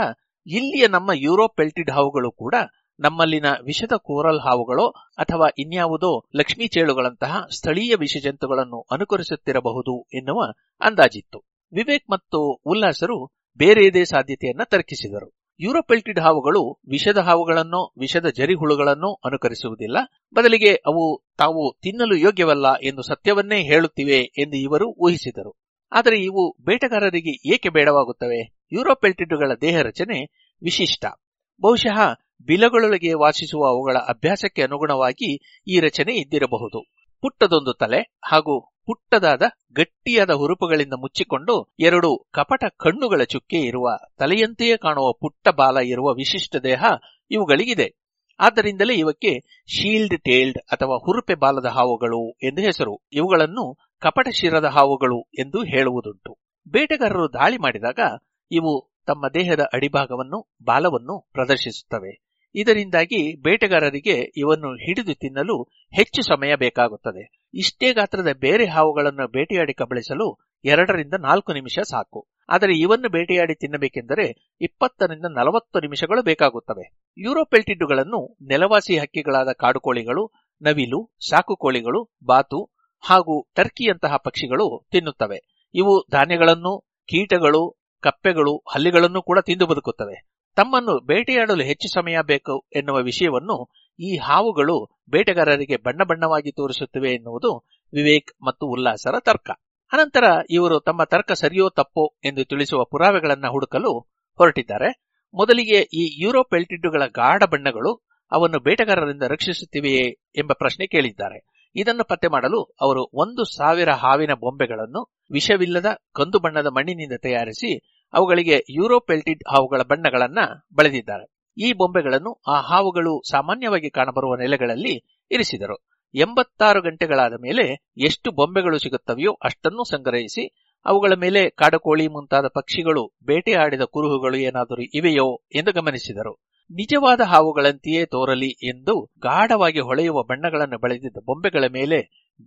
ಇಲ್ಲಿಯ ನಮ್ಮ ಯುರೋಪ್ ಪೆಲ್ಟಿಡ್ ಹಾವುಗಳು ಕೂಡ ನಮ್ಮಲ್ಲಿನ ವಿಷದ ಕೋರಲ್ ಹಾವುಗಳೋ ಅಥವಾ ಇನ್ಯಾವುದೋ ಲಕ್ಷ್ಮೀ ಚೇಳುಗಳಂತಹ ಸ್ಥಳೀಯ ವಿಷಜಂತುಗಳನ್ನು ಅನುಕರಿಸುತ್ತಿರಬಹುದು ಎನ್ನುವ ಅಂದಾಜಿತ್ತು. ವಿವೇಕ್ ಮತ್ತು ಉಲ್ಲಾಸರು ಬೇರೆಯದೇ ಸಾಧ್ಯತೆಯನ್ನು ತರ್ಕಿಸಿದರು. ಯೂರೋಪೆಲ್ಟಿಡ್ ಹಾವುಗಳು ವಿಷದ ಹಾವುಗಳನ್ನು, ವಿಷದ ಜರಿಹುಳುಗಳನ್ನು ಅನುಕರಿಸುವುದಿಲ್ಲ. ಬದಲಿಗೆ ಅವು ತಾವು ತಿನ್ನಲು ಯೋಗ್ಯವಲ್ಲ ಎಂದು ಸತ್ಯವನ್ನೇ ಹೇಳುತ್ತಿವೆ ಎಂದು ಇವರು ಊಹಿಸಿದರು. ಆದರೆ ಇವು ಬೇಟೆಗಾರರಿಗೆ ಏಕೆ ಬೇಡವಾಗುತ್ತವೆ? ಯೂರೋಪೆಲ್ಟಿಡ್ಗಳ ದೇಹ ರಚನೆ ವಿಶಿಷ್ಟ. ಬಹುಶಃ ಬಿಲಗಳೊಳಗೆ ವಾಸಿಸುವ ಅವುಗಳ ಅಭ್ಯಾಸಕ್ಕೆ ಅನುಗುಣವಾಗಿ ಈ ರಚನೆ ಇದ್ದಿರಬಹುದು. ಪುಟ್ಟದೊಂದು ತಲೆ ಹಾಗೂ ಪುಟ್ಟದಾದ ಗಟ್ಟಿಯಾದ ಹುರುಪುಗಳಿಂದ ಮುಚ್ಚಿಕೊಂಡು ಎರಡು ಕಪಟ ಕಣ್ಣುಗಳ ಚುಕ್ಕೆ ಇರುವ ತಲೆಯಂತೆಯೇ ಕಾಣುವ ಪುಟ್ಟ ಬಾಲ ಇರುವ ವಿಶಿಷ್ಟ ದೇಹ ಇವುಗಳಿಗಿದೆ. ಆದ್ದರಿಂದಲೇ ಇವಕ್ಕೆ ಶೀಲ್ಡ್ ಟೇಲ್ಡ್ ಅಥವಾ ಹುರುಪೆ ಬಾಲದ ಹಾವುಗಳು ಎಂದು ಹೆಸರು. ಇವುಗಳನ್ನು ಕಪಟ ಶಿರದ ಹಾವುಗಳು ಎಂದು ಹೇಳುವುದುಂಟು. ಬೇಟೆಗಾರರು ದಾಳಿ ಮಾಡಿದಾಗ ಇವು ತಮ್ಮ ದೇಹದ ಅಡಿಭಾಗವನ್ನು, ಬಾಲವನ್ನು ಪ್ರದರ್ಶಿಸುತ್ತವೆ. ಇದರಿಂದಾಗಿ ಬೇಟೆಗಾರರಿಗೆ ಇವನ್ನು ಹಿಡಿದು ತಿನ್ನಲು ಹೆಚ್ಚು ಸಮಯ ಬೇಕಾಗುತ್ತದೆ. ಇಷ್ಟೇ ಗಾತ್ರದ ಬೇರೆ ಹಾವುಗಳನ್ನು ಬೇಟೆಯಾಡಿ ಕಬಳಿಸಲು ಎರಡರಿಂದ ನಾಲ್ಕು ನಿಮಿಷ ಸಾಕು. ಆದರೆ ಇವನ್ನು ಬೇಟೆಯಾಡಿ ತಿನ್ನಬೇಕೆಂದರೆ ಇಪ್ಪತ್ತರಿಂದ ನಲವತ್ತು ನಿಮಿಷಗಳು ಬೇಕಾಗುತ್ತವೆ. ಯುರೋಪೆಲ್ಟಿಡ್ಡುಗಳನ್ನು ನೆಲವಾಸಿ ಹಕ್ಕಿಗಳಾದ ಕಾಡುಕೋಳಿಗಳು, ನವಿಲು, ಸಾಕುಕೋಳಿಗಳು, ಬಾತು ಹಾಗೂ ಟರ್ಕಿಯಂತಹ ಪಕ್ಷಿಗಳು ತಿನ್ನುತ್ತವೆ. ಇವು ಧಾನ್ಯಗಳನ್ನು, ಕೀಟಗಳು, ಕಪ್ಪೆಗಳು, ಹಲ್ಲಿಗಳನ್ನು ಕೂಡ ತಿಂದು ಬದುಕುತ್ತವೆ. ತಮ್ಮನ್ನು ಬೇಟೆಯಾಡಲು ಹೆಚ್ಚು ಸಮಯ ಬೇಕು ಎನ್ನುವ ವಿಷಯವನ್ನು ಈ ಹಾವುಗಳು ಬೇಟೆಗಾರರಿಗೆ ಬಣ್ಣ ಬಣ್ಣವಾಗಿ ತೋರಿಸುತ್ತಿವೆ ಎನ್ನುವುದು ವಿವೇಕ್ ಮತ್ತು ಉಲ್ಲಾಸರ ತರ್ಕ. ಅನಂತರ ಇವರು ತಮ್ಮ ತರ್ಕ ಸರಿಯೋ ತಪ್ಪೋ ಎಂದು ತಿಳಿಸುವ ಪುರಾವೆಗಳನ್ನು ಹುಡುಕಲು ಹೊರಟಿದ್ದಾರೆ. ಮೊದಲಿಗೆ ಈ ಯುರೋಪೆಲ್ಟಿಡ್ಡುಗಳ ಗಾಢ ಬಣ್ಣಗಳು ಅವನ್ನು ಬೇಟೆಗಾರರಿಂದ ರಕ್ಷಿಸುತ್ತಿವೆಯೇ ಎಂಬ ಪ್ರಶ್ನೆ ಕೇಳಿದ್ದಾರೆ. ಇದನ್ನು ಪತ್ತೆ ಮಾಡಲು ಅವರು ಒಂದು ಸಾವಿರ ಹಾವಿನ ಬೊಂಬೆಗಳನ್ನು ವಿಷವಿಲ್ಲದ ಕಂದು ಬಣ್ಣದ ಮಣ್ಣಿನಿಂದ ತಯಾರಿಸಿ ಅವುಗಳಿಗೆ ಯುರೋಪೆಲ್ಟಿಡ್ ಹಾವುಗಳ ಬಣ್ಣಗಳನ್ನ ಬಳಿದಿದ್ದಾರೆ. ಈ ಬೊಂಬೆಗಳನ್ನು ಆ ಹಾವುಗಳು ಸಾಮಾನ್ಯವಾಗಿ ಕಾಣಬರುವ ನೆಲೆಗಳಲ್ಲಿ ಇರಿಸಿದರು. ಎಂಬತ್ತಾರು ಗಂಟೆಗಳಾದ ಮೇಲೆ ಎಷ್ಟು ಬೊಂಬೆಗಳು ಸಿಗುತ್ತವೆಯೋ ಅಷ್ಟನ್ನು ಸಂಗ್ರಹಿಸಿ ಅವುಗಳ ಮೇಲೆ ಕಾಡುಕೋಳಿ ಮುಂತಾದ ಪಕ್ಷಿಗಳು ಬೇಟೆಯಾಡಿದ ಕುರುಹುಗಳು ಏನಾದರೂ ಇವೆಯೋ ಎಂದು ಗಮನಿಸಿದರು. ನಿಜವಾದ ಹಾವುಗಳಂತೆಯೇ ತೋರಲಿ ಎಂದು ಗಾಢವಾಗಿ ಹೊಳೆಯುವ ಬಣ್ಣಗಳನ್ನು ಬೆಳೆದಿದ್ದ ಬೊಂಬೆಗಳ ಮೇಲೆ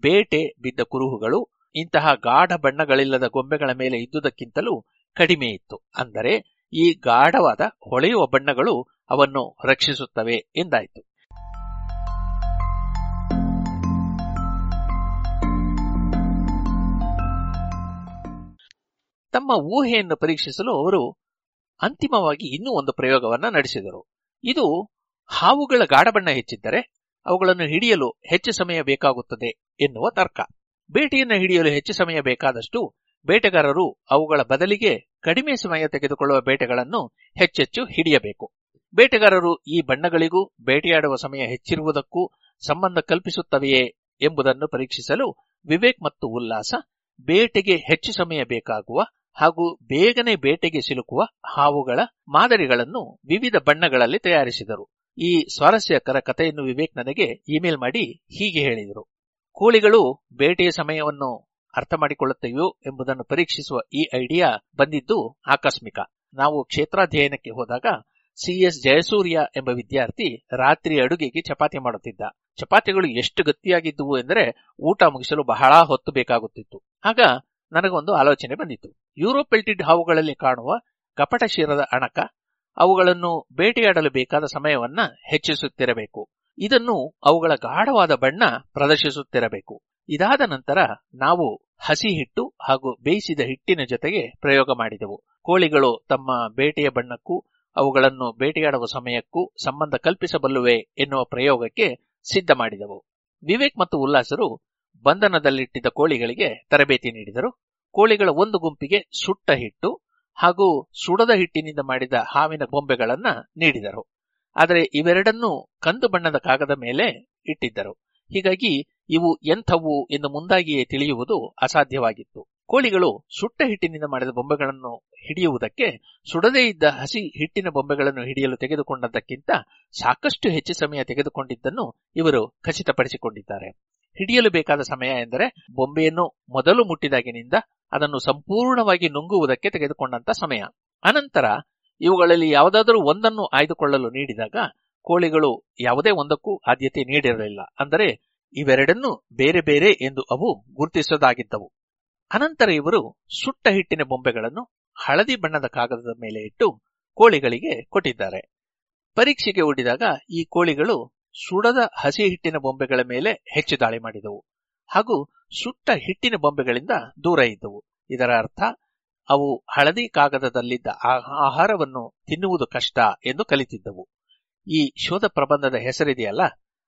ಬೇಟೆ ಬಿದ್ದ ಕುರುಹುಗಳು ಇಂತಹ ಗಾಢ ಬಣ್ಣಗಳಿಲ್ಲದ ಗೊಂಬೆಗಳ ಮೇಲೆ ಇದ್ದುದಕ್ಕಿಂತಲೂ ಕಡಿಮೆ ಇತ್ತು. ಅಂದರೆ ಈ ಗಾಢವಾದ ಹೊಳೆಯುವ ಬಣ್ಣಗಳು ಅವನ್ನು ರಕ್ಷಿಸುತ್ತವೆ ಎಂದಾಯಿತು. ತಮ್ಮ ಊಹೆಯನ್ನು ಪರೀಕ್ಷಿಸಲು ಅವರು ಅಂತಿಮವಾಗಿ ಇನ್ನೂ ಒಂದು ಪ್ರಯೋಗವನ್ನ ನಡೆಸಿದರು. ಇದು ಹಾವುಗಳ ಗಾಢಬಣ್ಣ ಹೆಚ್ಚಿದ್ದರೆ ಅವುಗಳನ್ನು ಹಿಡಿಯಲು ಹೆಚ್ಚು ಸಮಯ ಬೇಕಾಗುತ್ತದೆ ಎನ್ನುವ ತರ್ಕ. ಬೇಟೆಯನ್ನು ಹಿಡಿಯಲು ಹೆಚ್ಚು ಸಮಯ ಬೇಕಾದಷ್ಟು ಬೇಟೆಗಾರರು ಅವುಗಳ ಬದಲಿಗೆ ಕಡಿಮೆ ಸಮಯ ತೆಗೆದುಕೊಳ್ಳುವ ಬೇಟೆಗಳನ್ನು ಹೆಚ್ಚೆಚ್ಚು ಹಿಡಿಯಬೇಕು. ಬೇಟೆಗಾರರು ಈ ಬಣ್ಣಗಳಿಗೂ ಬೇಟೆಯಾಡುವ ಸಮಯ ಹೆಚ್ಚಿರುವುದಕ್ಕೂ ಸಂಬಂಧ ಕಲ್ಪಿಸುತ್ತವೆಯೇ ಎಂಬುದನ್ನು ಪರೀಕ್ಷಿಸಲು ವಿವೇಕ್ ಮತ್ತು ಉಲ್ಲಾಸ ಬೇಟೆಗೆ ಹೆಚ್ಚು ಸಮಯ ಬೇಕಾಗುವ ಹಾಗೂ ಬೇಗನೆ ಬೇಟೆಗೆ ಸಿಲುಕುವ ಹಾವುಗಳ ಮಾದರಿಗಳನ್ನು ವಿವಿಧ ಬಣ್ಣಗಳಲ್ಲಿ ತಯಾರಿಸಿದರು. ಈ ಸ್ವಾರಸ್ಯಕರ ಕಥೆಯನ್ನು ವಿವೇಕ್ ನನಗೆ ಇಮೇಲ್ ಮಾಡಿ ಹೀಗೆ ಹೇಳಿದರು. ಕೋಳಿಗಳು ಬೇಟೆಯ ಸಮಯವನ್ನು ಅರ್ಥ ಮಾಡಿಕೊಳ್ಳುತ್ತವೆಯೋ ಎಂಬುದನ್ನು ಪರೀಕ್ಷಿಸುವ ಈ ಐಡಿಯಾ ಬಂದಿದ್ದು ಆಕಸ್ಮಿಕ. ನಾವು ಕ್ಷೇತ್ರಾಧ್ಯಯನಕ್ಕೆ ಹೋದಾಗ ಸಿಎಸ್ ಜಯಸೂರ್ಯ ಎಂಬ ವಿದ್ಯಾರ್ಥಿ ರಾತ್ರಿ ಅಡುಗೆಗೆ ಚಪಾತಿ ಮಾಡುತ್ತಿದ್ದ. ಚಪಾತಿಗಳು ಎಷ್ಟು ಗಟ್ಟಿಯಾಗಿದ್ದುವು ಎಂದರೆ ಊಟ ಮುಗಿಸಲು ಬಹಳ ಹೊತ್ತು ಬೇಕಾಗುತ್ತಿತ್ತು. ಆಗ ನನಗೊಂದು ಆಲೋಚನೆ ಬಂದಿತ್ತು. ಯುರೋಪೆಲ್ಟಿಡ್ ಹಾವುಗಳಲ್ಲಿ ಕಾಣುವ ಕಪಟ ಶಿರದ ಅಣಕ, ಅವುಗಳನ್ನು ಬೇಟೆಯಾಡಲು ಬೇಕಾದ ಸಮಯವನ್ನ ಹೆಚ್ಚಿಸುತ್ತಿರಬೇಕು. ಇದನ್ನು ಅವುಗಳ ಗಾಢವಾದ ಬಣ್ಣ ಪ್ರದರ್ಶಿಸುತ್ತಿರಬೇಕು. ಇದಾದ ನಂತರ ನಾವು ಹಸಿ ಹಿಟ್ಟು ಹಾಗೂ ಬೇಯಿಸಿದ ಹಿಟ್ಟಿನ ಜೊತೆಗೆ ಪ್ರಯೋಗ ಮಾಡಿದೆವು. ಕೋಳಿಗಳು ತಮ್ಮ ಬೇಟೆಯ ಬಣ್ಣಕ್ಕೂ, ಅವುಗಳನ್ನು ಬೇಟೆಯಾಡುವ ಸಮಯಕ್ಕೂ ಸಂಬಂಧ ಕಲ್ಪಿಸಬಲ್ಲುವೆ ಎನ್ನುವ ಪ್ರಯೋಗಕ್ಕೆ ಸಿದ್ಧ ಮಾಡಿದವು. ವಿವೇಕ್ ಮತ್ತು ಉಲ್ಲಾಸರು ಬಂಧನದಲ್ಲಿಟ್ಟಿದ್ದ ಕೋಳಿಗಳಿಗೆ ತರಬೇತಿ ನೀಡಿದರು. ಕೋಳಿಗಳ ಒಂದು ಗುಂಪಿಗೆ ಸುಟ್ಟ ಹಿಟ್ಟು ಹಾಗೂ ಸುಡದ ಹಿಟ್ಟಿನಿಂದ ಮಾಡಿದ ಹಾವಿನ ಬೊಂಬೆಗಳನ್ನ ನೀಡಿದರು. ಆದರೆ ಇವೆರಡನ್ನೂ ಕಂದು ಬಣ್ಣದ ಕಾಗದ ಮೇಲೆ ಇಟ್ಟಿದ್ದರು. ಹೀಗಾಗಿ ಇವು ಎಂಥವು ಎಂದು ಮುಂದಾಗಿಯೇ ತಿಳಿಯುವುದು ಅಸಾಧ್ಯವಾಗಿತ್ತು. ಕೋಳಿಗಳು ಸುಟ್ಟ ಹಿಟ್ಟಿನಿಂದ ಮಾಡಿದ ಬೊಂಬೆಗಳನ್ನು ಹಿಡಿಯುವುದಕ್ಕೆ ಸುಡದೇ ಇದ್ದ ಹಸಿ ಹಿಟ್ಟಿನ ಬೊಂಬೆಗಳನ್ನು ಹಿಡಿಯಲು ತೆಗೆದುಕೊಂಡದ್ದಕ್ಕಿಂತ ಸಾಕಷ್ಟು ಹೆಚ್ಚು ಸಮಯ ತೆಗೆದುಕೊಂಡಿದ್ದನ್ನು ಇವರು ಖಚಿತಪಡಿಸಿಕೊಂಡಿದ್ದಾರೆ. ಹಿಡಿಯಲು ಬೇಕಾದ ಸಮಯ ಎಂದರೆ ಬೊಂಬೆಯನ್ನು ಮೊದಲು ಮುಟ್ಟಿದಾಗಿನಿಂದ ಅದನ್ನು ಸಂಪೂರ್ಣವಾಗಿ ನುಂಗುವುದಕ್ಕೆ ತೆಗೆದುಕೊಂಡಂತ ಸಮಯ. ಅನಂತರ ಇವುಗಳಲ್ಲಿ ಯಾವುದಾದರೂ ಒಂದನ್ನು ಆಯ್ದುಕೊಳ್ಳಲು ನೀಡಿದಾಗ ಕೋಳಿಗಳು ಯಾವುದೇ ಒಂದಕ್ಕೂ ಆದ್ಯತೆ ನೀಡಿರಲಿಲ್ಲ. ಅಂದರೆ ಇವೆರಡನ್ನೂ ಬೇರೆ ಬೇರೆ ಎಂದು ಅವು ಗುರುತಿಸದಾಗಿದ್ದವು. ಅನಂತರ ಇವರು ಸುಟ್ಟ ಹಿಟ್ಟಿನ ಬೊಂಬೆಗಳನ್ನು ಹಳದಿ ಬಣ್ಣದ ಕಾಗದದ ಮೇಲೆ ಇಟ್ಟು ಕೋಳಿಗಳಿಗೆ ಕೊಟ್ಟಿದ್ದಾರೆ. ಪರೀಕ್ಷೆಗೆ ಓಡಿದಾಗ ಈ ಕೋಳಿಗಳು ಸುಡದ ಹಸಿ ಹಿಟ್ಟಿನ ಬೊಂಬೆಗಳ ಮೇಲೆ ಹೆಚ್ಚು ದಾಳಿ ಮಾಡಿದವು ಹಾಗೂ ಸುಟ್ಟ ಹಿಟ್ಟಿನ ಬೊಂಬೆಗಳಿಂದ ದೂರ ಇದ್ದವು. ಇದರ ಅರ್ಥ, ಅವು ಹಳದಿ ಕಾಗದದಲ್ಲಿದ್ದ ಆಹಾರವನ್ನು ತಿನ್ನುವುದು ಕಷ್ಟ ಎಂದು ಕಲಿತಿದ್ದವು. ಈ ಶೋಧ ಪ್ರಬಂಧದ ಹೆಸರಿದೆಯಲ್ಲ,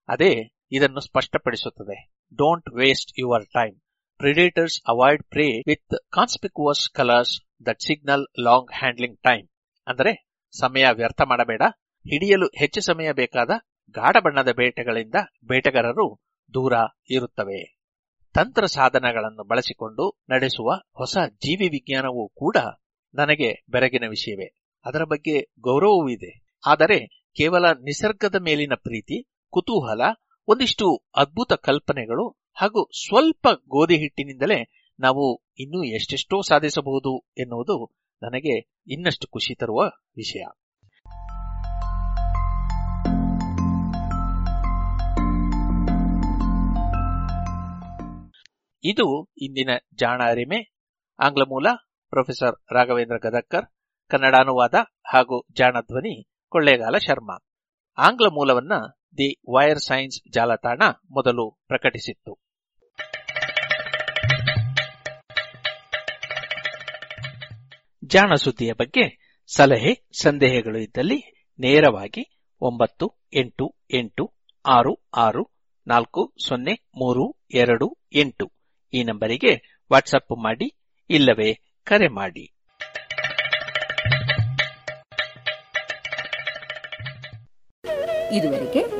ಅದೇ ಇದನ್ನು ಸ್ಪಷ್ಟಪಡಿಸುತ್ತದೆ. Don't waste your time predators avoid prey with conspicuous colours that signal long handling time ಅಂದರೆ, ಸಮಯ ವ್ಯರ್ಥ ಮಾಡಬೇಡ. ಹಿಡಿಯಲು ಹೆಚ್ಚು ಸಮಯ ಬೇಕಾದ ಗಾಢ ಬಣ್ಣದ ಬೇಟೆಗಳಿಂದ ಬೇಟೆಗಾರರು ದೂರ ಇರುತ್ತವೆ. ತಂತ್ರ ಸಾಧನಗಳನ್ನು ಬಳಸಿಕೊಂಡು ನಡೆಸುವ ಹೊಸ ಜೀವಿ ವಿಜ್ಞಾನವೂ ಕೂಡ ನನಗೆ ಬೆರಗಿನ ವಿಷಯವೇ. ಅದರ ಬಗ್ಗೆ ಗೌರವವೂ ಇದೆ. ಆದರೆ, ಕೇವಲ ನಿಸರ್ಗದ ಮೇಲಿನ ಪ್ರೀತಿ, ಕುತೂಹಲ ಒಂದಿಷ್ಟು ಅದ್ಭುತ ಕಲ್ಪನೆಗಳು ಹಾಗೂ ಸ್ವಲ್ಪ ಗೋಧಿ ಹಿಟ್ಟಿನಿಂದಲೇ ನಾವು ಇನ್ನೂ ಎಷ್ಟೆಷ್ಟೋ ಸಾಧಿಸಬಹುದು ಎನ್ನುವುದು ನನಗೆ ಇನ್ನಷ್ಟು ಖುಷಿ ತರುವ ವಿಷಯ. ಇದು ಇಂದಿನ ಜಾಣ ಅರಿಮೆ. ಆಂಗ್ಲ ಮೂಲ, ಪ್ರೊಫೆಸರ್ ರಾಘವೇಂದ್ರ ಗದಕ್ಕರ್ ಕನ್ನಡಾನುವಾದ ಹಾಗೂ ಜಾಣ ಧ್ವನಿ, ಕೊಳ್ಳೇಗಾಲ ಶರ್ಮಾ. ಆಂಗ್ಲ ಮೂಲವನ್ನ ದಿ ವೈರ್ ಸೈನ್ಸ್ ಜಾಲತಾಣ ಮೊದಲು ಪ್ರಕಟಿಸಿತ್ತು. ಜಾಣ ಸುದ್ದಿಯ ಬಗ್ಗೆ ಸಲಹೆ, ಸಂದೇಹಗಳು ಇದ್ದಲ್ಲಿ ನೇರವಾಗಿ ಒಂಬತ್ತು, ಎಂಟು ಎಂಟು, ಆರು ಆರು, ನಾಲ್ಕು, ಸೊನ್ನೆ, ಮೂರು, ಎರಡು, ಎಂಟು ಈ ನಂಬರಿಗೆ ವಾಟ್ಸಪ್ ಮಾಡಿ, ಇಲ್ಲವೇ ಕರೆ ಮಾಡಿ. ಇದುವರೆಗೆ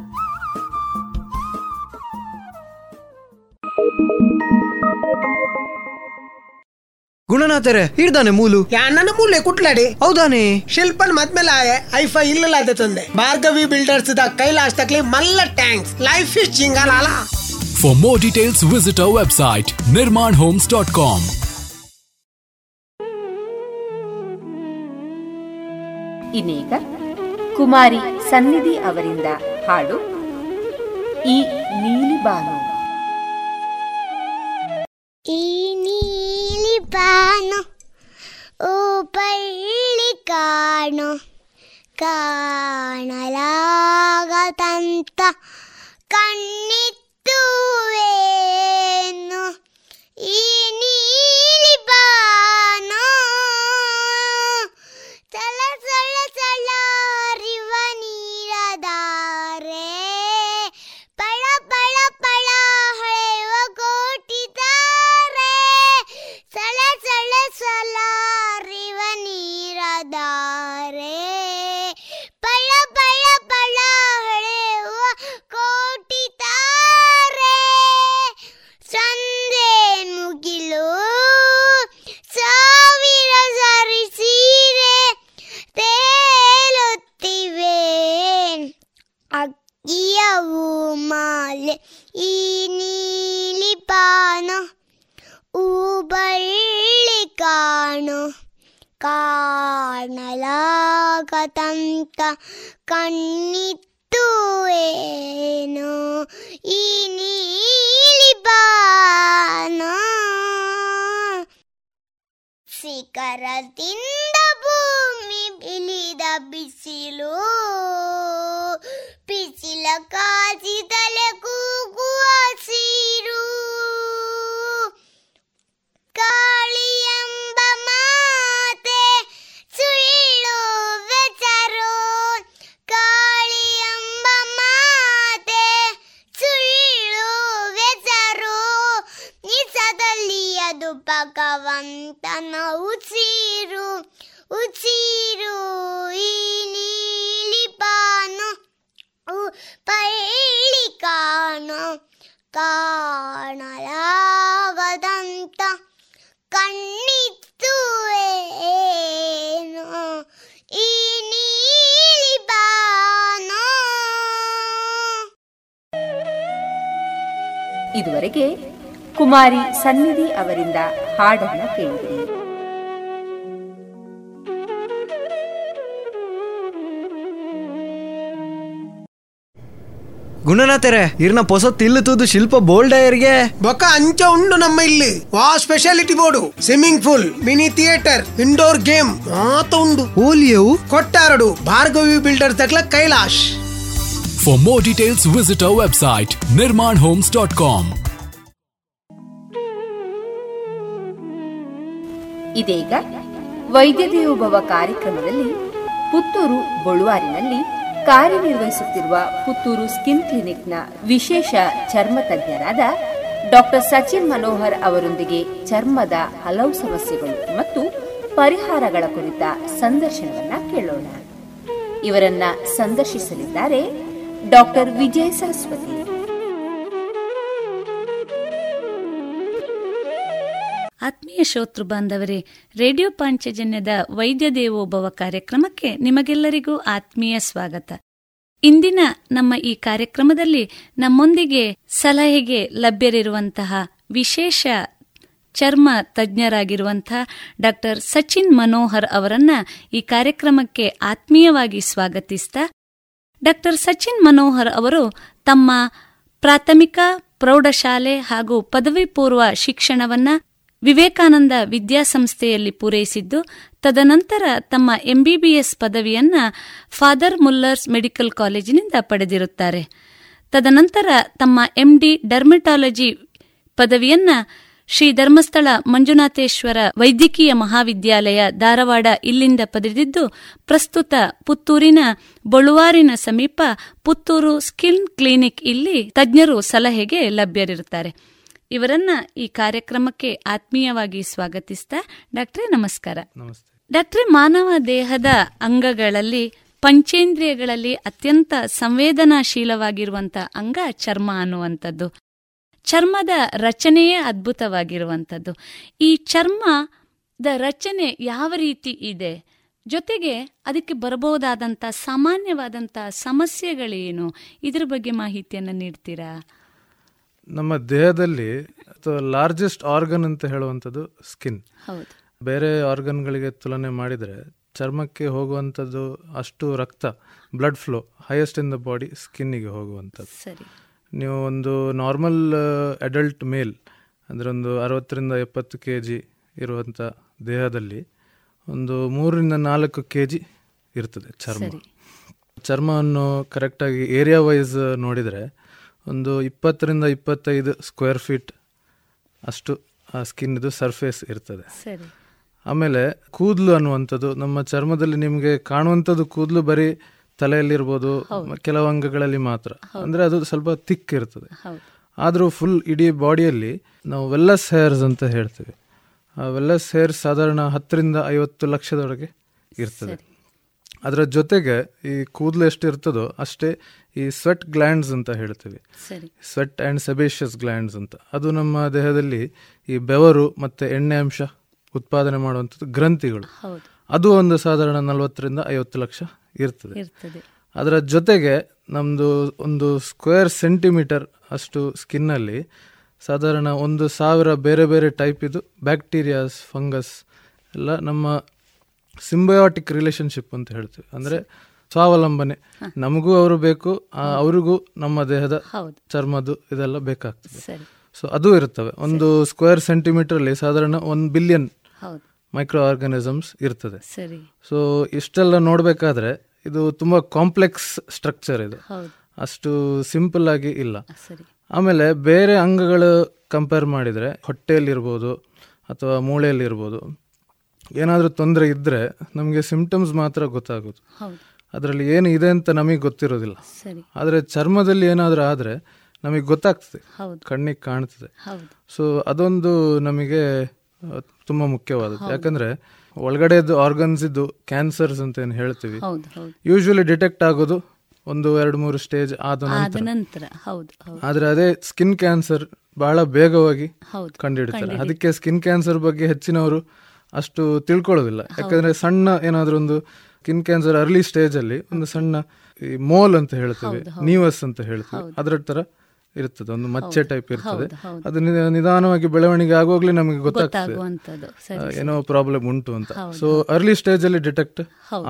ಗುಣನಾಥರೇ ಹಿಡ್ದಾನೆ ಮೂಲು. ಯಾಣ್ಣನ ಮೂಲೆ ಕುಟ್ಲಾಡಿ. ಹೌದಾನೆ. ಶಿಲ್ಪನ್ ಮದ್ಮೇಲೆ ಆಯೆ ಐಫೈ ಇಲ್ಲ ಅದೇ ತಂದೆ. ಭಾರ್ಗವಿ ಬಿಲ್ಡರ್ಸ್ ದ ಕೈಲಾಶ್ ತಕ್ಲಿ ಮಲ್ಲ ಟ್ಯಾಂಕ್ಸ್. Life is ಜಿಂಗಾಲ for more details visit our website Nirman homes dot com ಇನ್ನೀಗ ಕುಮಾರಿ ಸನ್ನಿಧಿ ಅವರಿಂದ ಹಾಡು ಈ ನೀಲಿ ಬಾನು. ನೀಲಿ ಬಾನು ಓ ಪಳ್ಳಿ ಕಾಣು. ಕಾಣಲಾಗದಂತ ಈ ನೀಲಿ ಪಾನ ಬಳ್ಳಿ ಕಾಣು. ಕಾಣಲಾಗತಂತ ಕಣ್ಣಿತ್ತು ಈ ನೀಲಿ ಬಾನ ಶಿಖರದಿಂದ ಭೂಮಿ ಇಳಿದ ಬಿಸಿಲು. ಬಿಸಿಲ ಕಾಜಿದಲೆ ಕೂಗುವ ಸೀರು. ಕಾಳಿಯಂಬ ಭಗವಂತನ ಉಸಿರು ಉಸಿರು ಬಾನು ಪಳ್ಳಿ ಕಾಣು ಕಾಣಲಾಗದಂತ ಕಣ್ಣಿತ್ತು ಏನು ಈ ಇದುವರೆಗೆ ಕುಮಾರಿ ಸನ್ನಿಧಿ ಅವರಿಂದ ಹಾಡನ್ನ ಕೇಳಿದಿರಿ. ಗುಣನಾಥರೇ ಇರ್ನ ಪೊಸ ತಿಲ್ಲು ಶಿಲ್ಪ ಬೋಲ್ಡಯರ್ಗೆ. ಬೊಕ್ಕ ಅಂಚ ಉಂಡು ನಮ್ಮ ಇಲ್ಲಿ. ವಾ speciality board. Swimming pool mini theatre indoor game ಮಾತ ಉಂಡು. ಓಲಿಯವು? ಕೊಟ್ಟಾರಡು ಭಾರ್ಗವಿ ಬಿಲ್ಡರ್ ತಕ್ಕ Kailash. For more details visit our website Nirman homes dot nirmanhomes.com. ಇದೀಗ ವೈದ್ಯ ದೇವೋಭವ ಕಾರ್ಯಕ್ರಮದಲ್ಲಿ ಪುತ್ತೂರು ಬೊಳುವಾರಿನಲ್ಲಿ ಕಾರ್ಯನಿರ್ವಹಿಸುತ್ತಿರುವ ಪುತ್ತೂರು ಸ್ಕಿನ್ ಕ್ಲಿನಿಕ್ನ ವಿಶೇಷ ಚರ್ಮ ತಜ್ಞರಾದ ಡಾಕ್ಟರ್ ಸಚಿನ್ ಮನೋಹರ್ ಅವರೊಂದಿಗೆ ಚರ್ಮದ ಹಲವು ಸಮಸ್ಯೆಗಳು ಮತ್ತು ಪರಿಹಾರಗಳ ಕುರಿತ ಸಂದರ್ಶನವನ್ನ ಕೇಳೋಣ. ಇವರನ್ನ ಸಂದರ್ಶಿಸಲಿದ್ದಾರೆ ಡಾಕ್ಟರ್ ವಿಜಯ ಸರಸ್ವತಿ. ಆತ್ಮೀಯ ಶ್ರೋತೃ ಬಾಂಧವರೇ, ರೇಡಿಯೋ ಪಾಂಚಜನ್ಯದ ವೈದ್ಯ ದೇವೋಭವ ಕಾರ್ಯಕ್ರಮಕ್ಕೆ ನಿಮಗೆಲ್ಲರಿಗೂ ಆತ್ಮೀಯ ಸ್ವಾಗತ. ಇಂದಿನ ನಮ್ಮ ಈ ಕಾರ್ಯಕ್ರಮದಲ್ಲಿ ನಮ್ಮೊಂದಿಗೆ ಸಲಹೆಗೆ ಲಭ್ಯರಿರುವಂತಹ ವಿಶೇಷ ಚರ್ಮ ತಜ್ಞರಾಗಿರುವಂತಹ ಡಾಕ್ಟರ್ ಸಚಿನ್ ಮನೋಹರ್ ಅವರನ್ನ ಈ ಕಾರ್ಯಕ್ರಮಕ್ಕೆ ಆತ್ಮೀಯವಾಗಿ ಸ್ವಾಗತಿಸ್ತಾ, ಡಾಕ್ಟರ್ ಸಚಿನ್ ಮನೋಹರ್ ಅವರು ತಮ್ಮ ಪ್ರಾಥಮಿಕ ಪ್ರೌಢಶಾಲೆ ಹಾಗೂ ಪದವಿ ಪೂರ್ವ ಶಿಕ್ಷಣವನ್ನ ವಿವೇಕಾನಂದ ವಿದ್ಯಾಸಂಸ್ಥೆಯಲ್ಲಿ ಪೂರೈಸಿದ್ದು, ತದನಂತರ ತಮ್ಮ ಎಂಬಿಬಿಎಸ್ ಪದವಿಯನ್ನ ಫಾದರ್ ಮುಲ್ಲರ್ಸ್ ಮೆಡಿಕಲ್ ಕಾಲೇಜಿನಿಂದ ಪಡೆದಿರುತ್ತಾರೆ. ತದನಂತರ ತಮ್ಮ ಎಂಡಿ ಡರ್ಮೆಟಾಲಜಿ ಪದವಿಯನ್ನ ಶ್ರೀ ಧರ್ಮಸ್ಥಳ ಮಂಜುನಾಥೇಶ್ವರ ವೈದ್ಯಕೀಯ ಮಹಾವಿದ್ಯಾಲಯ ಧಾರವಾಡ ಇಲ್ಲಿಂದ ಪಡೆದಿದ್ದು, ಪ್ರಸ್ತುತ ಪುತ್ತೂರಿನ ಬಳುವಾರಿನ ಸಮೀಪ ಪುತ್ತೂರು ಸ್ಕಿನ್ ಕ್ಲಿನಿಕ್ ಇಲ್ಲಿ ತಜ್ಞರು ಸಲಹೆಗೆ ಲಭ್ಯರಿರುತ್ತಾರೆ. ಇವರನ್ನ ಈ ಕಾರ್ಯಕ್ರಮಕ್ಕೆ ಆತ್ಮೀಯವಾಗಿ ಸ್ವಾಗತಿಸ್ತಾ ಡಾಕ್ಟ್ರೇ ನಮಸ್ಕಾರ. ಡಾಕ್ಟ್ರೆ ಮಾನವ ದೇಹದ ಅಂಗಗಳಲ್ಲಿ ಪಂಚೇಂದ್ರಿಯಗಳಲ್ಲಿ ಅತ್ಯಂತ ಸಂವೇದನಾಶೀಲವಾಗಿರುವಂತಹ ಅಂಗ ಚರ್ಮ ಅನ್ನುವಂಥದ್ದು. ಚರ್ಮದ ರಚನೆಯೇ ಅದ್ಭುತವಾಗಿರುವಂಥದ್ದು. ಈ ಚರ್ಮದ ರಚನೆ ಯಾವ ರೀತಿ ಇದೆ? ಜೊತೆಗೆ ಅದಕ್ಕೆ ಬರಬಹುದಾದಂಥ ಸಾಮಾನ್ಯವಾದಂಥ ಸಮಸ್ಯೆಗಳೇನು? ಇದ್ರ ಬಗ್ಗೆ ಮಾಹಿತಿಯನ್ನು ನೀಡ್ತೀರಾ? ನಮ್ಮ ದೇಹದಲ್ಲಿ ಲಾರ್ಜೆಸ್ಟ್ ಆರ್ಗನ್ ಅಂತ ಹೇಳುವಂಥದ್ದು ಸ್ಕಿನ್ ಬೇರೆ ಆರ್ಗನ್ಗಳಿಗೆ ತುಲನೆ ಮಾಡಿದರೆ ಚರ್ಮಕ್ಕೆ ಹೋಗುವಂಥದ್ದು ಅಷ್ಟು ರಕ್ತ blood flow highest in the body ಸ್ಕಿನ್ನಿಗೆ ಹೋಗುವಂಥದ್ದು. ನೀವು ಒಂದು ನಾರ್ಮಲ್ ಅಡಲ್ಟ್ ಮೇಲ್ ಅಂದರೆ ಒಂದು ಅರವತ್ತರಿಂದ ಎಪ್ಪತ್ತು ಕೆ ಜಿ ಇರುವಂಥ ದೇಹದಲ್ಲಿ ಒಂದು ಮೂರರಿಂದ ನಾಲ್ಕು ಕೆ ಜಿ ಇರ್ತದೆ ಚರ್ಮ. ಚರ್ಮವನ್ನು ಕರೆಕ್ಟಾಗಿ ಏರಿಯಾ ವೈಸ್ ನೋಡಿದರೆ ಒಂದು ಇಪ್ಪತ್ತರಿಂದ ಇಪ್ಪತ್ತೈದು ಸ್ಕ್ವೇರ್ ಫೀಟ್ ಅಷ್ಟು ಆ ಸ್ಕಿನ್ದು ಸರ್ಫೇಸ್ ಇರ್ತದೆ. ಆಮೇಲೆ ಕೂದಲು ಅನ್ನುವಂಥದ್ದು ನಮ್ಮ ಚರ್ಮದಲ್ಲಿ ನಿಮಗೆ ಕಾಣುವಂಥದ್ದು ಕೂದಲು ಬರೀ ತಲೆಯಲ್ಲಿರ್ಬೋದು ಕೆಲವು ಅಂಗಗಳಲ್ಲಿ ಮಾತ್ರ. ಅಂದರೆ ಅದು ಸ್ವಲ್ಪ ತಿಕ್ ಇರ್ತದೆ. ಆದರೂ ಫುಲ್ ಇಡೀ ಬಾಡಿಯಲ್ಲಿ ನಾವು ವೆಲ್ಲಸ್ ಹೇರ್ಸ್ ಅಂತ ಹೇಳ್ತೇವೆ. ಆ ವೆಲ್ಲಸ್ ಹೇರ್ಸ್ ಸಾಧಾರಣ ಹತ್ತರಿಂದ ಐವತ್ತು ಲಕ್ಷದೊಳಗೆ ಇರ್ತದೆ. ಅದರ ಜೊತೆಗೆ ಈ ಕೂದಲು ಎಷ್ಟು ಇರ್ತದೋ ಅಷ್ಟೇ ಈ ಸ್ವೆಟ್ ಗ್ಲ್ಯಾಂಡ್ಸ್ ಅಂತ ಹೇಳ್ತೀವಿ. ಸ್ವೆಟ್ ಆ್ಯಂಡ್ ಸೆಬೇಷಿಯಸ್ ಗ್ಲ್ಯಾಂಡ್ಸ್ ಅಂತ. ಅದು ನಮ್ಮ ದೇಹದಲ್ಲಿ ಈ ಬೆವರು ಮತ್ತು ಎಣ್ಣೆ ಅಂಶ ಉತ್ಪಾದನೆ ಮಾಡುವಂಥದ್ದು ಗ್ರಂಥಿಗಳು. ಅದು ಒಂದು ಸಾಧಾರಣ ನಲವತ್ತರಿಂದ ಐವತ್ತು ಲಕ್ಷ ಇರ್ತದೆ. ಅದರ ಜೊತೆಗೆ ನಮ್ಮದು ಒಂದು ಸ್ಕ್ವೇರ್ ಸೆಂಟಿಮೀಟರ್ ಅಷ್ಟು ಸ್ಕಿನ್ನಲ್ಲಿ ಸಾಧಾರಣ ಒಂದು ಸಾವಿರ ಬೇರೆ ಬೇರೆ ಟೈಪ್ ಇದು ಬ್ಯಾಕ್ಟೀರಿಯಾಸ್ ಫಂಗಸ್ ಎಲ್ಲ ನಮ್ಮ ಸಿಂಬಯೋಟಿಕ್ ರಿಲೇಶನ್ಶಿಪ್ ಅಂತ ಹೇಳ್ತೀವಿ. ಅಂದರೆ ಸ್ವಾವಲಂಬನೆ. ನಮಗೂ ಅವರು ಬೇಕು ಅವರಿಗೂ ನಮ್ಮ ದೇಹದ ಚರ್ಮದ್ದು ಇದೆಲ್ಲ ಬೇಕಾಗ್ತದೆ. ಸೊ ಅದು ಇರ್ತವೆ ಒಂದು ಸ್ಕ್ವೇರ್ ಸೆಂಟಿಮೀಟರ್ ಅಲ್ಲಿ ಸಾಧಾರಣ ಒಂದು ಬಿಲಿಯನ್ ಮೈಕ್ರೋ ಆರ್ಗನಿಸಮ್ಸ್ ಇರ್ತದೆ. ಸೊ ಇಷ್ಟೆಲ್ಲ ನೋಡಬೇಕಾದ್ರೆ ಇದು ತುಂಬಾ ಕಾಂಪ್ಲೆಕ್ಸ್ ಸ್ಟ್ರಕ್ಚರ್ ಇದು. ಅಷ್ಟು ಸಿಂಪಲ್ ಆಗಿ ಇಲ್ಲ. ಆಮೇಲೆ ಬೇರೆ ಅಂಗಗಳು ಕಂಪೇರ್ ಮಾಡಿದರೆ ಹೊಟ್ಟೆಯಲ್ಲಿರ್ಬೋದು ಅಥವಾ ಮೂಳೆಯಲ್ಲಿರ್ಬೋದು. ಏನಾದರೂ ತೊಂದರೆ ಇದ್ದರೆ ನಮಗೆ ಸಿಂಪ್ಟಮ್ಸ್ ಮಾತ್ರ ಗೊತ್ತಾಗೋದು. ಅದರಲ್ಲಿ ಏನು ಇದೆ ಅಂತ ನಮಗೆ ಗೊತ್ತಿರೋದಿಲ್ಲ. ಆದರೆ ಚರ್ಮದಲ್ಲಿ ಏನಾದರೂ ಆದರೆ ನಮಗೆ ಗೊತ್ತಾಗ್ತದೆ. ಕಣ್ಣಿಗೆ ಕಾಣ್ತದೆ. ಸೊ ಅದೊಂದು ನಮಗೆ ತುಂಬ ಮುಖ್ಯವಾದದ್ದು. ಯಾಕಂದ್ರೆ ಒಳಗಡೆದು ಆರ್ಗನ್ಸ್ ಇದ್ದು ಕ್ಯಾನ್ಸರ್ಸ್ ಅಂತ ಏನು ಹೇಳ್ತೀವಿ. ಯೂಶುವಲಿ ಡಿಟೆಕ್ಟ್ ಆಗೋದು ಒಂದು ಎರಡು ಮೂರು ಸ್ಟೇಜ್ ಆದ ನಂತರ. ಆದರೆ ಅದೇ ಸ್ಕಿನ್ ಕ್ಯಾನ್ಸರ್ ಬಹಳ ಬೇಗವಾಗಿ ಕಂಡುಹಿಡ್ತಾರೆ. ಅದಕ್ಕೆ ಸ್ಕಿನ್ ಕ್ಯಾನ್ಸರ್ ಬಗ್ಗೆ ಹೆಚ್ಚಿನವರು ಅಷ್ಟು ತಿಳ್ಕೊಳ್ಳೋದಿಲ್ಲ. ಯಾಕಂದ್ರೆ ಸಣ್ಣ ಏನಾದ್ರೂ ಒಂದು ಸ್ಕಿನ್ ಕ್ಯಾನ್ಸರ್ ಅರ್ಲಿ ಸ್ಟೇಜ್ ಅಲ್ಲಿ ಒಂದು ಸಣ್ಣ ಈ ಮೋಲ್ ಅಂತ ಹೇಳ್ತೇವೆ ನೀವಸ್ ಅಂತ ಹೇಳ್ತೇವೆ. ಅದರ ತರ ಇರ್ತದೆ ಒಂದು ಮಚ್ಚೆ ಟೈಪ್ ಇರ್ತದೆ. ಅದು ನಿಧಾನವಾಗಿ ಬೆಳವಣಿಗೆ ಆಗೋಗ್ಲಿ ನಮಗೆ ಗೊತ್ತಾಗ್ತದೆ. ಏನೋ ಪ್ರಾಬ್ಲಮ್ ಉಂಟು ಅಂತ. ಸೊ ಅರ್ಲಿ ಸ್ಟೇಜ್ ಅಲ್ಲಿ ಡಿಟೆಕ್ಟ್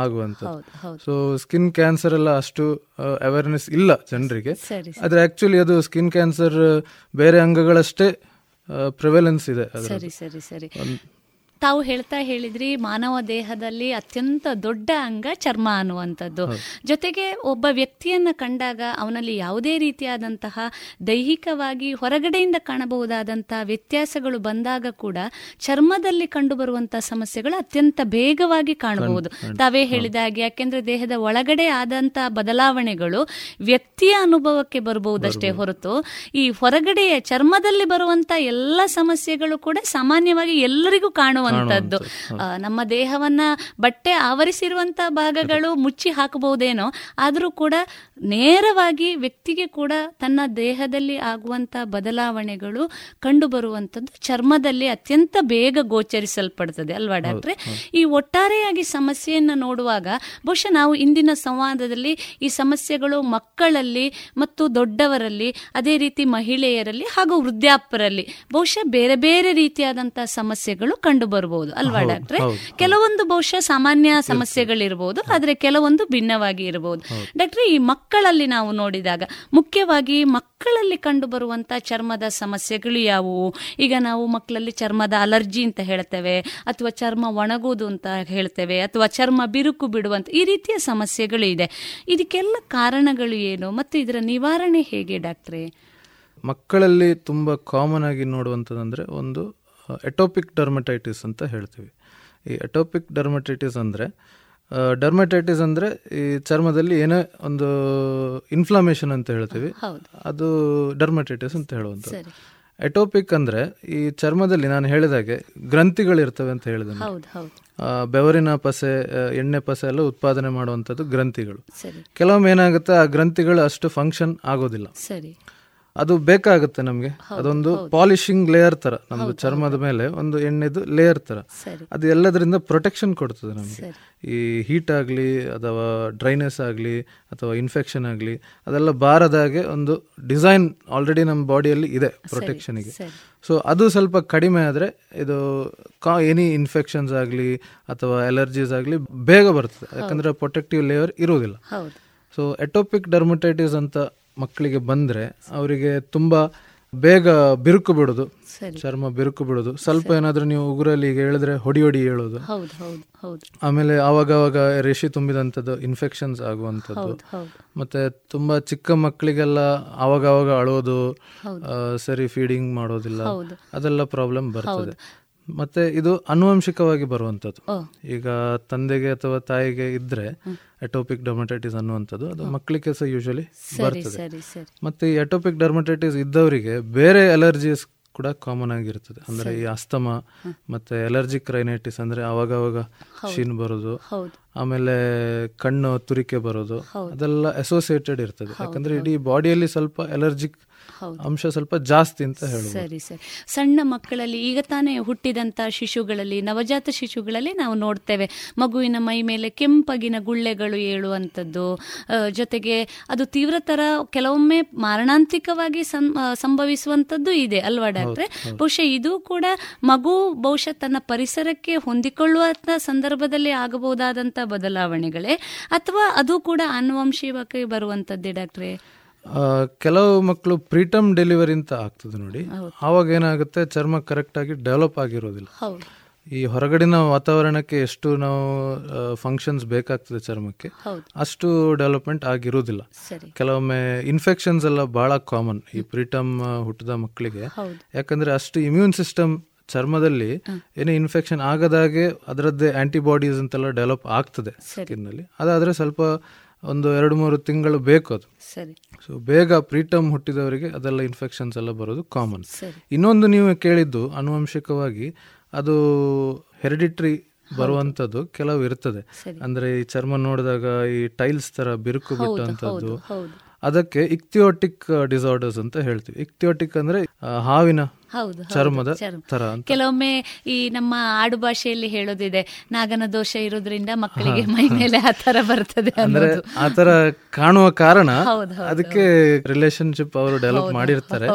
ಆಗುವಂತದ್ದು ಸೊ ಸ್ಕಿನ್ ಕ್ಯಾನ್ಸರ್ ಎಲ್ಲ ಅಷ್ಟು ಅವೇರ್ನೆಸ್ ಇಲ್ಲ ಜನರಿಗೆ. ಆದ್ರೆ ಆಕ್ಚುಲಿ ಅದು ಸ್ಕಿನ್ ಕ್ಯಾನ್ಸರ್ ಬೇರೆ ಅಂಗಗಳಷ್ಟೇ ಪ್ರಿವೆಲೆನ್ಸ್ ಇದೆ ಸರಿ ಸರಿ ಸರಿ. ತಾವು ಹೇಳ್ತಾ ಹೇಳಿದ್ರಿ ಮಾನವ ದೇಹದಲ್ಲಿ ಅತ್ಯಂತ ದೊಡ್ಡ ಅಂಗ ಚರ್ಮ ಅನ್ನುವಂಥದ್ದು. ಜೊತೆಗೆ ಒಬ್ಬ ವ್ಯಕ್ತಿಯನ್ನ ಕಂಡಾಗ ಅವನಲ್ಲಿ ಯಾವುದೇ ರೀತಿಯಾದಂತಹ ದೈಹಿಕವಾಗಿ ಹೊರಗಡೆಯಿಂದ ಕಾಣಬಹುದಾದಂತಹ ವ್ಯತ್ಯಾಸಗಳು ಬಂದಾಗ ಕೂಡ ಚರ್ಮದಲ್ಲಿ ಕಂಡುಬರುವಂತಹ ಸಮಸ್ಯೆಗಳು ಅತ್ಯಂತ ಬೇಗವಾಗಿ ಕಾಣಬಹುದು. ತಾವೇ ಹೇಳಿದ ಹಾಗೆ ಯಾಕೆಂದ್ರೆ ದೇಹದ ಒಳಗಡೆ ಆದಂತಹ ಬದಲಾವಣೆಗಳು ವ್ಯಕ್ತಿಯ ಅನುಭವಕ್ಕೆ ಬರಬಹುದಷ್ಟೇ ಹೊರತು ಈ ಹೊರಗಡೆಯ ಚರ್ಮದಲ್ಲಿ ಬರುವಂತಹ ಎಲ್ಲ ಸಮಸ್ಯೆಗಳು ಕೂಡ ಸಾಮಾನ್ಯವಾಗಿ ಎಲ್ಲರಿಗೂ ಕಾಣುವ ಕಾಣುವಂಥದ್ದು. ನಮ್ಮ ದೇಹವನ್ನ ಬಟ್ಟೆ ಆವರಿಸಿರುವಂತ ಭಾಗಗಳು ಮುಚ್ಚಿ ಹಾಕಬಹುದೇನೋ ಆದರೂ ಕೂಡ ನೇರವಾಗಿ ವ್ಯಕ್ತಿಗೆ ಕೂಡ ತನ್ನ ದೇಹದಲ್ಲಿ ಆಗುವಂತ ಬದಲಾವಣೆಗಳು ಕಂಡು ಬರುವಂತದ್ದು ಚರ್ಮದಲ್ಲಿ ಅತ್ಯಂತ ಬೇಗ ಗೋಚರಿಸಲ್ಪಡ್ತದೆ ಅಲ್ವಾ ಡಾಕ್ಟ್ರೆ? ಈ ಒಟ್ಟಾರೆಯಾಗಿ ಸಮಸ್ಯೆಯನ್ನ ನೋಡುವಾಗ ಬಹುಶಃ ನಾವು ಇಂದಿನ ಸಂವಾದದಲ್ಲಿ ಈ ಸಮಸ್ಯೆಗಳು ಮಕ್ಕಳಲ್ಲಿ ಮತ್ತು ದೊಡ್ಡವರಲ್ಲಿ ಅದೇ ರೀತಿ ಮಹಿಳೆಯರಲ್ಲಿ ಹಾಗೂ ವೃದ್ಧಾಪರಲ್ಲಿ ಬಹುಶಃ ಬೇರೆ ಬೇರೆ ರೀತಿಯಾದಂತಹ ಸಮಸ್ಯೆಗಳು ಕಂಡು ಬರಬಹುದು ಅಲ್ವಾ ಡಾಕ್ಟ್ರೆ? ಕೆಲವೊಂದು ಬಹುಶಃ ಸಾಮಾನ್ಯ ಸಮಸ್ಯೆಗಳಿರಬಹುದು ಆದ್ರೆ ಕೆಲವೊಂದು ಭಿನ್ನವಾಗಿ ಇರಬಹುದು ಡಾಕ್ಟ್ರೆ ಈ ಮಕ್ಕಳಲ್ಲಿ ನಾವು ನೋಡಿದಾಗ ಮುಖ್ಯವಾಗಿ ಮಕ್ಕಳಲ್ಲಿ ಕಂಡು ಬರುವಂತ ಚರ್ಮದ ಸಮಸ್ಯೆಗಳು ಯಾವುವು? ಈಗ ನಾವು ಮಕ್ಕಳಲ್ಲಿ ಚರ್ಮದ ಅಲರ್ಜಿ ಅಂತ ಹೇಳ್ತೇವೆ ಅಥವಾ ಚರ್ಮ ಒಣಗುವುದು ಅಂತ ಹೇಳ್ತೇವೆ ಅಥವಾ ಚರ್ಮ ಬಿರುಕು ಬಿಡುವಂತ ಈ ರೀತಿಯ ಸಮಸ್ಯೆಗಳು ಇದೆ. ಇದಕ್ಕೆಲ್ಲ ಕಾರಣಗಳು ಏನು? ಮತ್ತು ಇದರ ನಿವಾರಣೆ ಹೇಗೆ ಡಾಕ್ಟ್ರೆ? ಮಕ್ಕಳಲ್ಲಿ ತುಂಬ ಕಾಮನ್ ಆಗಿ ನೋಡುವಂಥದ್ದಂದರೆ ಒಂದು ಎಟೋಪಿಕ್ ಡರ್ಮಟೈಟಿಸ್ ಅಂತ ಹೇಳ್ತೀವಿ. ಈ ಎಟೋಪಿಕ್ ಡರ್ಮಟೈಟಿಸ್ ಅಂದರೆ ಡರ್ಮಟೈಟಿಸ್ ಅಂದರೆ ಈ ಚರ್ಮದಲ್ಲಿ ಏನೇ ಒಂದು ಇನ್ಫ್ಲಮೇಷನ್ ಅಂತ ಹೇಳ್ತೀವಿ. ಅದು ಡರ್ಮಟೈಟಿಸ್ ಅಂತ ಹೇಳುವಂಥದ್ದು. ಸರಿ. ಎಟೋಪಿಕ್ ಅಂದರೆ ಈ ಚರ್ಮದಲ್ಲಿ ನಾನು ಹೇಳಿದಾಗೆ ಗ್ರಂಥಿಗಳಿರ್ತವೆ ಅಂತ ಹೇಳಿದೆ ಬೆವರಿನ ಪಸೆ ಎಣ್ಣೆ ಪಸೆ ಎಲ್ಲ ಉತ್ಪಾದನೆ ಮಾಡುವಂಥದ್ದು ಗ್ರಂಥಿಗಳು. ಕೆಲವೊಮ್ಮೆ ಏನಾಗುತ್ತೆ ಆ ಗ್ರಂಥಿಗಳು ಅಷ್ಟು ಫಂಕ್ಷನ್ ಆಗೋದಿಲ್ಲ. ಸರಿ. ಅದು ಬೇಕಾಗುತ್ತೆ ನಮಗೆ. ಅದೊಂದು ಪಾಲಿಶಿಂಗ್ ಲೇಯರ್ ತರ ನಮ್ದು ಚರ್ಮದ ಮೇಲೆ ಒಂದು ಎಣ್ಣೆದು ಲೇಯರ್ ತರ. ಅದು ಎಲ್ಲದರಿಂದ ಪ್ರೊಟೆಕ್ಷನ್ ಕೊಡ್ತದೆ ನಮಗೆ. ಈ ಹೀಟ್ ಆಗಲಿ ಅಥವಾ ಡ್ರೈನೆಸ್ ಆಗಲಿ ಅಥವಾ ಇನ್ಫೆಕ್ಷನ್ ಆಗಲಿ ಅದೆಲ್ಲ ಬಾರದಾಗೆ ಒಂದು ಡಿಸೈನ್ ಆಲ್ರೆಡಿ ನಮ್ಮ ಬಾಡಿಯಲ್ಲಿ ಇದೆ ಪ್ರೊಟೆಕ್ಷನ್ಗೆ ಸೊ ಅದು ಸ್ವಲ್ಪ ಕಡಿಮೆ ಆದರೆ ಇದು ಕಾ ಎನಿ ಇನ್ಫೆಕ್ಷನ್ಸ್ ಆಗಲಿ ಅಥವಾ ಅಲರ್ಜೀಸ್ ಆಗಲಿ ಬೇಗ ಬರ್ತದೆ. ಯಾಕಂದರೆ ಪ್ರೊಟೆಕ್ಟಿವ್ ಲೇಯರ್ ಇರುವುದಿಲ್ಲ. ಸೊ ಎಟೋಪಿಕ್ ಡರ್ಮಟೈಟಿಸ್ ಅಂತ ಮಕ್ಕಳಿಗೆ ಬಂದರೆ ಅವರಿಗೆ ತುಂಬ ಬೇಗ ಬಿರುಕು ಬಿಡೋದು. ಚರ್ಮ ಬಿರುಕು ಬಿಡೋದು. ಸ್ವಲ್ಪ ಏನಾದರೂ ನೀವು ಉಗುರಲ್ಲಿ ಈಗ ಹೇಳಿದ್ರೆ ಹೊಡಿ ಹೊಡಿ ಹೇಳೋದು. ಆಮೇಲೆ ಆವಾಗವಾಗ ರೇಷಿ ತುಂಬಿದಂಥದ್ದು ಇನ್ಫೆಕ್ಷನ್ಸ್ ಆಗುವಂಥದ್ದು. ಮತ್ತೆ ತುಂಬಾ ಚಿಕ್ಕ ಮಕ್ಕಳಿಗೆಲ್ಲ ಆವಾಗ ಆವಾಗ ಅಳೋದು ಸರಿ ಫೀಡಿಂಗ್ ಮಾಡೋದಿಲ್ಲ. ಅದೆಲ್ಲ ಪ್ರಾಬ್ಲಮ್ ಬರ್ತದೆ. ಮತ್ತೆ ಇದು ಅನುವಂಶಿಕವಾಗಿ ಬರುವಂಥದ್ದು. ಈಗ ತಂದೆಗೆ ಅಥವಾ ತಾಯಿಗೆ ಇದ್ರೆ ಎಟೋಪಿಕ್ ಡರ್ಮಟೈಟಿಸ್ ಅನ್ನುವಂಥದ್ದು ಅದು ಮಕ್ಕಳಿಗೆ ಸಹ ಯೂಶಲಿ ಬರ್ತದೆ. ಮತ್ತೆ ಈ ಎಟೋಪಿಕ್ ಡರ್ಮಟೈಟಿಸ್ ಇದ್ದವರಿಗೆ ಬೇರೆ ಅಲರ್ಜೀಸ್ ಕೂಡ ಕಾಮನ್ ಆಗಿರ್ತದೆ. ಅಂದ್ರೆ ಈ ಅಸ್ತಮ ಮತ್ತೆ ಅಲರ್ಜಿಕ್ ರೈನೈಟಿಸ್ ಅಂದ್ರೆ ಅವಾಗ ಅವಾಗ ಶೀನ್ ಬರೋದು ಆಮೇಲೆ ಕಣ್ಣು ತುರಿಕೆ ಬರೋದು ಅದೆಲ್ಲ ಅಸೋಸಿಯೇಟೆಡ್ ಇರ್ತದೆ. ಯಾಕಂದ್ರೆ ಇಡೀ ಬಾಡಿಯಲ್ಲಿ ಸ್ವಲ್ಪ ಅಲರ್ಜಿಕ್. ಅಂಶ ಸ್ವಲ್ಪ ಜಾಸ್ತಿ ಅಂತ ಹೇಳಿ ಸರಿ ಸರಿ. ಸಣ್ಣ ಮಕ್ಕಳಲ್ಲಿ ಈಗ ತಾನೇ ಹುಟ್ಟಿದಂತ ಶಿಶುಗಳಲ್ಲಿ ನವಜಾತ ಶಿಶುಗಳಲ್ಲಿ ನಾವು ನೋಡ್ತೇವೆ. ಮಗುವಿನ ಮೈ ಮೇಲೆ ಕೆಂಪಗಿನ ಗುಳ್ಳೆಗಳು ಏಳುವಂಥದ್ದು ಜೊತೆಗೆ ಅದು ತೀವ್ರತರ ಕೆಲವೊಮ್ಮೆ ಮಾರಣಾಂತಿಕವಾಗಿ ಸಂಭವಿಸುವಂಥದ್ದು ಇದೆ ಅಲ್ವಾ ಡಾಕ್ಟ್ರೆ? ಬಹುಶಃ ಇದು ಕೂಡ ಮಗು ಬಹುಶಃ ತನ್ನ ಪರಿಸರಕ್ಕೆ ಹೊಂದಿಕೊಳ್ಳುವ ಸಂದರ್ಭದಲ್ಲಿ ಆಗಬಹುದಾದಂತಹ ಬದಲಾವಣೆಗಳೇ? ಅಥವಾ ಅದು ಕೂಡ ಆನುವಂಶಿಕವಾಗಿ ಬರುವಂತದ್ದೇ ಡಾಕ್ಟ್ರೆ? ಕೆಲವು ಮಕ್ಕಳು ಪ್ರೀಟಮ್ ಡೆಲಿವರಿ ಅಂತ ಆಗ್ತದೆ ನೋಡಿ. ಆವಾಗ ಏನಾಗುತ್ತೆ ಚರ್ಮ ಕರೆಕ್ಟ್ ಆಗಿ ಡೆವಲಪ್ ಆಗಿರೋದಿಲ್ಲ. ಈ ಹೊರಗಡಿನ ವಾತಾವರಣಕ್ಕೆ ಎಷ್ಟು ನಾವು ಫಂಕ್ಷನ್ಸ್ ಬೇಕಾಗ್ತದೆ ಚರ್ಮಕ್ಕೆ ಅಷ್ಟು ಡೆವಲಪ್ಮೆಂಟ್ ಆಗಿರೋದಿಲ್ಲ. ಕೆಲವೊಮ್ಮೆ ಇನ್ಫೆಕ್ಷನ್ಸ್ ಎಲ್ಲ ಬಹಳ ಕಾಮನ್ ಈ ಪ್ರೀಟಮ್ ಹುಟ್ಟಿದ ಮಕ್ಕಳಿಗೆ ಯಾಕಂದ್ರೆ ಅಷ್ಟು ಇಮ್ಯೂನ್ ಸಿಸ್ಟಮ್ ಚರ್ಮದಲ್ಲಿ ಏನೇ ಇನ್ಫೆಕ್ಷನ್ ಆಗದಾಗೆ ಅದರದ್ದೇ ಆಂಟಿಬಾಡೀಸ್ ಅಂತೆಲ್ಲ ಡೆವಲಪ್ ಆಗ್ತದೆ ಸ್ಕಿನ್ನಲ್ಲಿ ಅದಾದ್ರೆ ಸ್ವಲ್ಪ ಒಂದು ಎರಡು ಮೂರು ತಿಂಗಳು ಬೇಕು ಅದು. ಸರಿ. ಸೊ ಬೇಗ ಪ್ರೀಟಮ್ ಹುಟ್ಟಿದವರಿಗೆ ಅದೆಲ್ಲ ಇನ್ಫೆಕ್ಷನ್ಸ್ ಎಲ್ಲ ಬರೋದು ಕಾಮನ್ ಇನ್ನೊಂದು ನೀವು ಕೇಳಿದ್ದು ಆನುವಂಶಿಕವಾಗಿ ಅದು ಹೆರಿಡಿಟ್ರಿ ಬರುವಂತದ್ದು ಕೆಲವು ಇರ್ತದೆ. ಅಂದ್ರೆ ಈ ಚರ್ಮ ನೋಡಿದಾಗ ಈ ಟೈಲ್ಸ್ ತರ ಬಿರುಕು ಬಿಟ್ಟಂಥದ್ದು ಅದಕ್ಕೆ ಇಕ್ತಿಯೋಟಿಕ್ ಡಿಸಾರ್ಡರ್ಸ್ ಅಂತ ಹೇಳ್ತೀವಿ. ಇಕ್ತಿಯೋಟಿಕ್ ಅಂದ್ರೆ ಹಾವಿನ ಹೌದು ಚರ್ಮದ ತರ ಕೆಲವೊಮ್ಮೆ ಈ ನಮ್ಮ ಆಡು ಭಾಷೆಯಲ್ಲಿ ಹೇಳೋದಿದೆ ನಾಗನ ದೋಷ ಇರೋದ್ರಿಂದ ಮಕ್ಕಳಿಗೆ ಮೈ ಮೇಲೆ ಆ ತರ ಬರ್ತದೆ ಅಂದ್ರೆ ಆತರ ಕಾಣುವ ಕಾರಣ ಅದಕ್ಕೆ ರಿಲೇಶನ್ಶಿಪ್ ಅವರು ಡೆವಲಪ್ ಮಾಡಿರ್ತಾರೆ.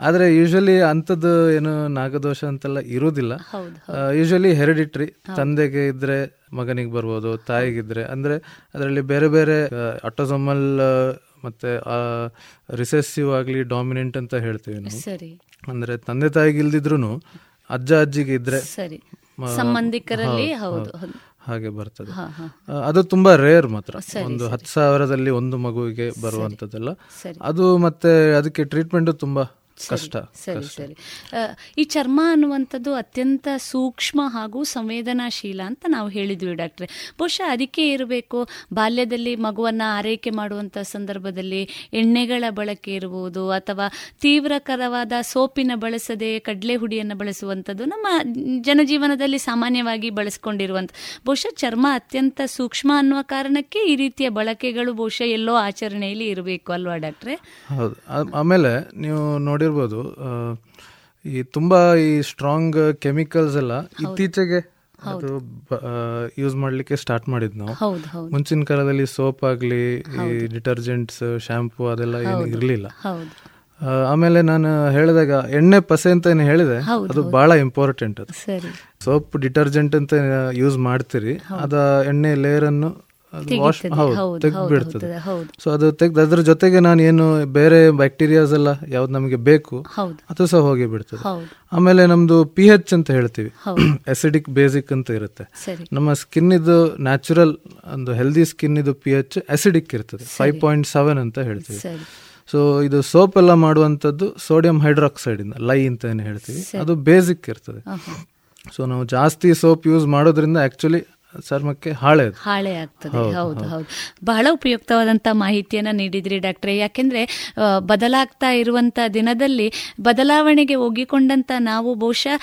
ಆದ್ರೆ ಯೂಶಲಿ ಅಂತದ್ದು ಏನು ನಾಗದೋಷ ಅಂತೆಲ್ಲ ಇರುವುದಿಲ್ಲ. ಹೌದು ಯೂಶಲಿ ಹೆರಿಡಿಟ್ರಿ ತಂದೆಗೆ ಇದ್ರೆ ಮಗನಿಗೆ ಬರ್ಬೋದು ತಾಯಿಗಿದ್ರೆ ಅಂದ್ರೆ ಅದರಲ್ಲಿ ಬೇರೆ ಬೇರೆ ಅಟೋಸಮಲ್ ಮತ್ತೆ ರಿಸೆಸಿವ್ ಆಗಲಿ ಡಾಮಿನೆಂಟ್ ಅಂತ ಹೇಳ್ತೀವಿ ನಾವು. ಅಂದ್ರೆ ತಂದೆ ತಾಯಿಗೆ ಇಲ್ದಿದ್ರು ಅಜ್ಜ ಅಜ್ಜಿಗೆ ಇದ್ರೆ ಸಂಬಂಧಿಕರಲ್ಲಿ ಹೌದು. ಹಾಗೆ ಬರ್ತದೆ. ಅದು ತುಂಬಾ ರೇರ್ ಮಾತ್ರ. ಒಂದು ಹತ್ತು ಸಾವಿರದಲ್ಲಿ ಒಂದು ಮಗುವಿಗೆ ಬರುವಂತದ್ದಲ್ಲ ಅದು ಮತ್ತೆ ಅದಕ್ಕೆ ಟ್ರೀಟ್ಮೆಂಟ್ ತುಂಬಾ ಕಷ್ಟ ಸರಿ ಸರಿ. ಈ ಚರ್ಮ ಅನ್ನುವಂಥದ್ದು ಅತ್ಯಂತ ಸೂಕ್ಷ್ಮ ಹಾಗೂ ಸಂವೇದನಾಶೀಲ ಅಂತ ನಾವು ಹೇಳಿದ್ವಿ ಡಾಕ್ಟ್ರೆ. ಬಹುಶಃ ಅದಕ್ಕೆ ಇರಬೇಕು. ಬಾಲ್ಯದಲ್ಲಿ ಮಗುವನ್ನ ಆರೈಕೆ ಮಾಡುವಂಥ ಸಂದರ್ಭದಲ್ಲಿ ಎಣ್ಣೆಗಳ ಬಳಕೆ ಇರಬಹುದು ಅಥವಾ ತೀವ್ರಕರವಾದ ಸೋಪಿನ ಬಳಸದೆ ಕಡಲೆ ಹುಡಿಯನ್ನು ಬಳಸುವಂಥದ್ದು ನಮ್ಮ ಜನಜೀವನದಲ್ಲಿ ಸಾಮಾನ್ಯವಾಗಿ ಬಳಸ್ಕೊಂಡಿರುವಂಥ. ಬಹುಶಃ ಚರ್ಮ ಅತ್ಯಂತ ಸೂಕ್ಷ್ಮ ಅನ್ನುವ ಕಾರಣಕ್ಕೆ ಈ ರೀತಿಯ ಬಳಕೆಗಳು ಬಹುಶಃ ಎಲ್ಲೋ ಆಚರಣೆಯಲ್ಲಿ ಇರಬೇಕು ಅಲ್ವಾ ಡಾಕ್ಟ್ರೆ? ಹೌದು. ಆಮೇಲೆ ನೀವು ನೋಡಿರ್ಬೋದು ಆ, ಈ ತುಂಬಾ ಈ ಸ್ಟ್ರಾಂಗ್ ಕೆಮಿಕಲ್ಸ್ ಎಲ್ಲ ಇತ್ತೀಚೆಗೆ ಅದು ಯೂಸ್ ಮಾಡ್ಲಿಕ್ಕೆ ಸ್ಟಾರ್ಟ್ ಮಾಡಿದ್ ನಾವು. ಮುಂಚಿನ ಕಾಲದಲ್ಲಿ ಸೋಪ್ ಆಗ್ಲಿ ಈ ಡಿಟರ್ಜೆಂಟ್ಸ್ ಶ್ಯಾಂಪು ಅದೆಲ್ಲ ಏನು ಇರಲಿಲ್ಲ. ಆಮೇಲೆ ನಾನು ಹೇಳಿದಾಗ ಎಣ್ಣೆ ಪಸೆ ಅಂತ ಏನು ಹೇಳಿದೆ ಅದು ಬಹಳ ಇಂಪಾರ್ಟೆಂಟ್ ಅದು. ಸೋಪ್ ಡಿಟರ್ಜೆಂಟ್ ಅಂತ ಯೂಸ್ ಮಾಡ್ತೀರಿ ಅದ ಎಣ್ಣೆ ಲೇಯರ್ ಹೌದು. ಸೊ ಅದು ತೆಗ್ದು ಅದ್ರ ಜೊತೆಗೆ ನಾನು ಏನು ಬೇರೆ ಬ್ಯಾಕ್ಟೀರಿಯಾಸ್ ಎಲ್ಲ ಯಾವ್ದು ನಮಗೆ ಬೇಕು. ಅದು ಸಹ ಹೋಗಿ ಬಿಡ್ತದೆ. ಆಮೇಲೆ ನಮ್ದು ಪಿ ಹೆಚ್ ಅಂತ ಹೇಳ್ತೀವಿ ಹೌದು. ಅಸಿಡಿಕ್ ಬೇಸಿಕ್ ಅಂತ ಇರುತ್ತೆ. ನಮ್ಮ ಸ್ಕಿನ್ ಇದು ನ್ಯಾಚುರಲ್ ಒಂದು ಹೆಲ್ದಿ ಸ್ಕಿನ್ ಇದು ಪಿ ಎಚ್ ಎಸಿಡಿಕ್ ಇರ್ತದೆ ಫೈವ್ ಪಾಯಿಂಟ್ ಸೆವೆನ್ ಅಂತ ಹೇಳ್ತೀವಿ ಸೊ ಇದು ಸೋಪ್ ಎಲ್ಲ ಮಾಡುವಂಥದ್ದು ಸೋಡಿಯಂ ಹೈಡ್ರಾಕ್ಸೈಡ್ ಇಂದ ಲೈ ಅಂತ ಏನು ಹೇಳ್ತೀವಿ ಅದು ಬೇಸಿಕ್ ಇರ್ತದೆ. ಸೊ ನಾವು ಜಾಸ್ತಿ ಸೋಪ್ ಯೂಸ್ ಮಾಡೋದ್ರಿಂದ ಆಕ್ಚುಲಿ ಚರ್ಮಕ್ಕೆ ಹಾಳೆ ಹಾಳೆ ಆಗ್ತದೆ. ಹೌದು, ಹೌದು ಬಹಳ ಉಪಯುಕ್ತವಾದಂತ ಮಾಹಿತಿಯನ್ನ ನೀಡಿದ್ರಿ ಡಾಕ್ಟ್ರೆ. ಯಾಕೆಂದ್ರೆ ಬದಲಾಗ್ತಾ ಇರುವಂತ ದಿನದಲ್ಲಿ ಬದಲಾವಣೆಗೆ ಒಗ್ಗಿಕೊಂಡಂತ ನಾವು ಬಹುಶಃ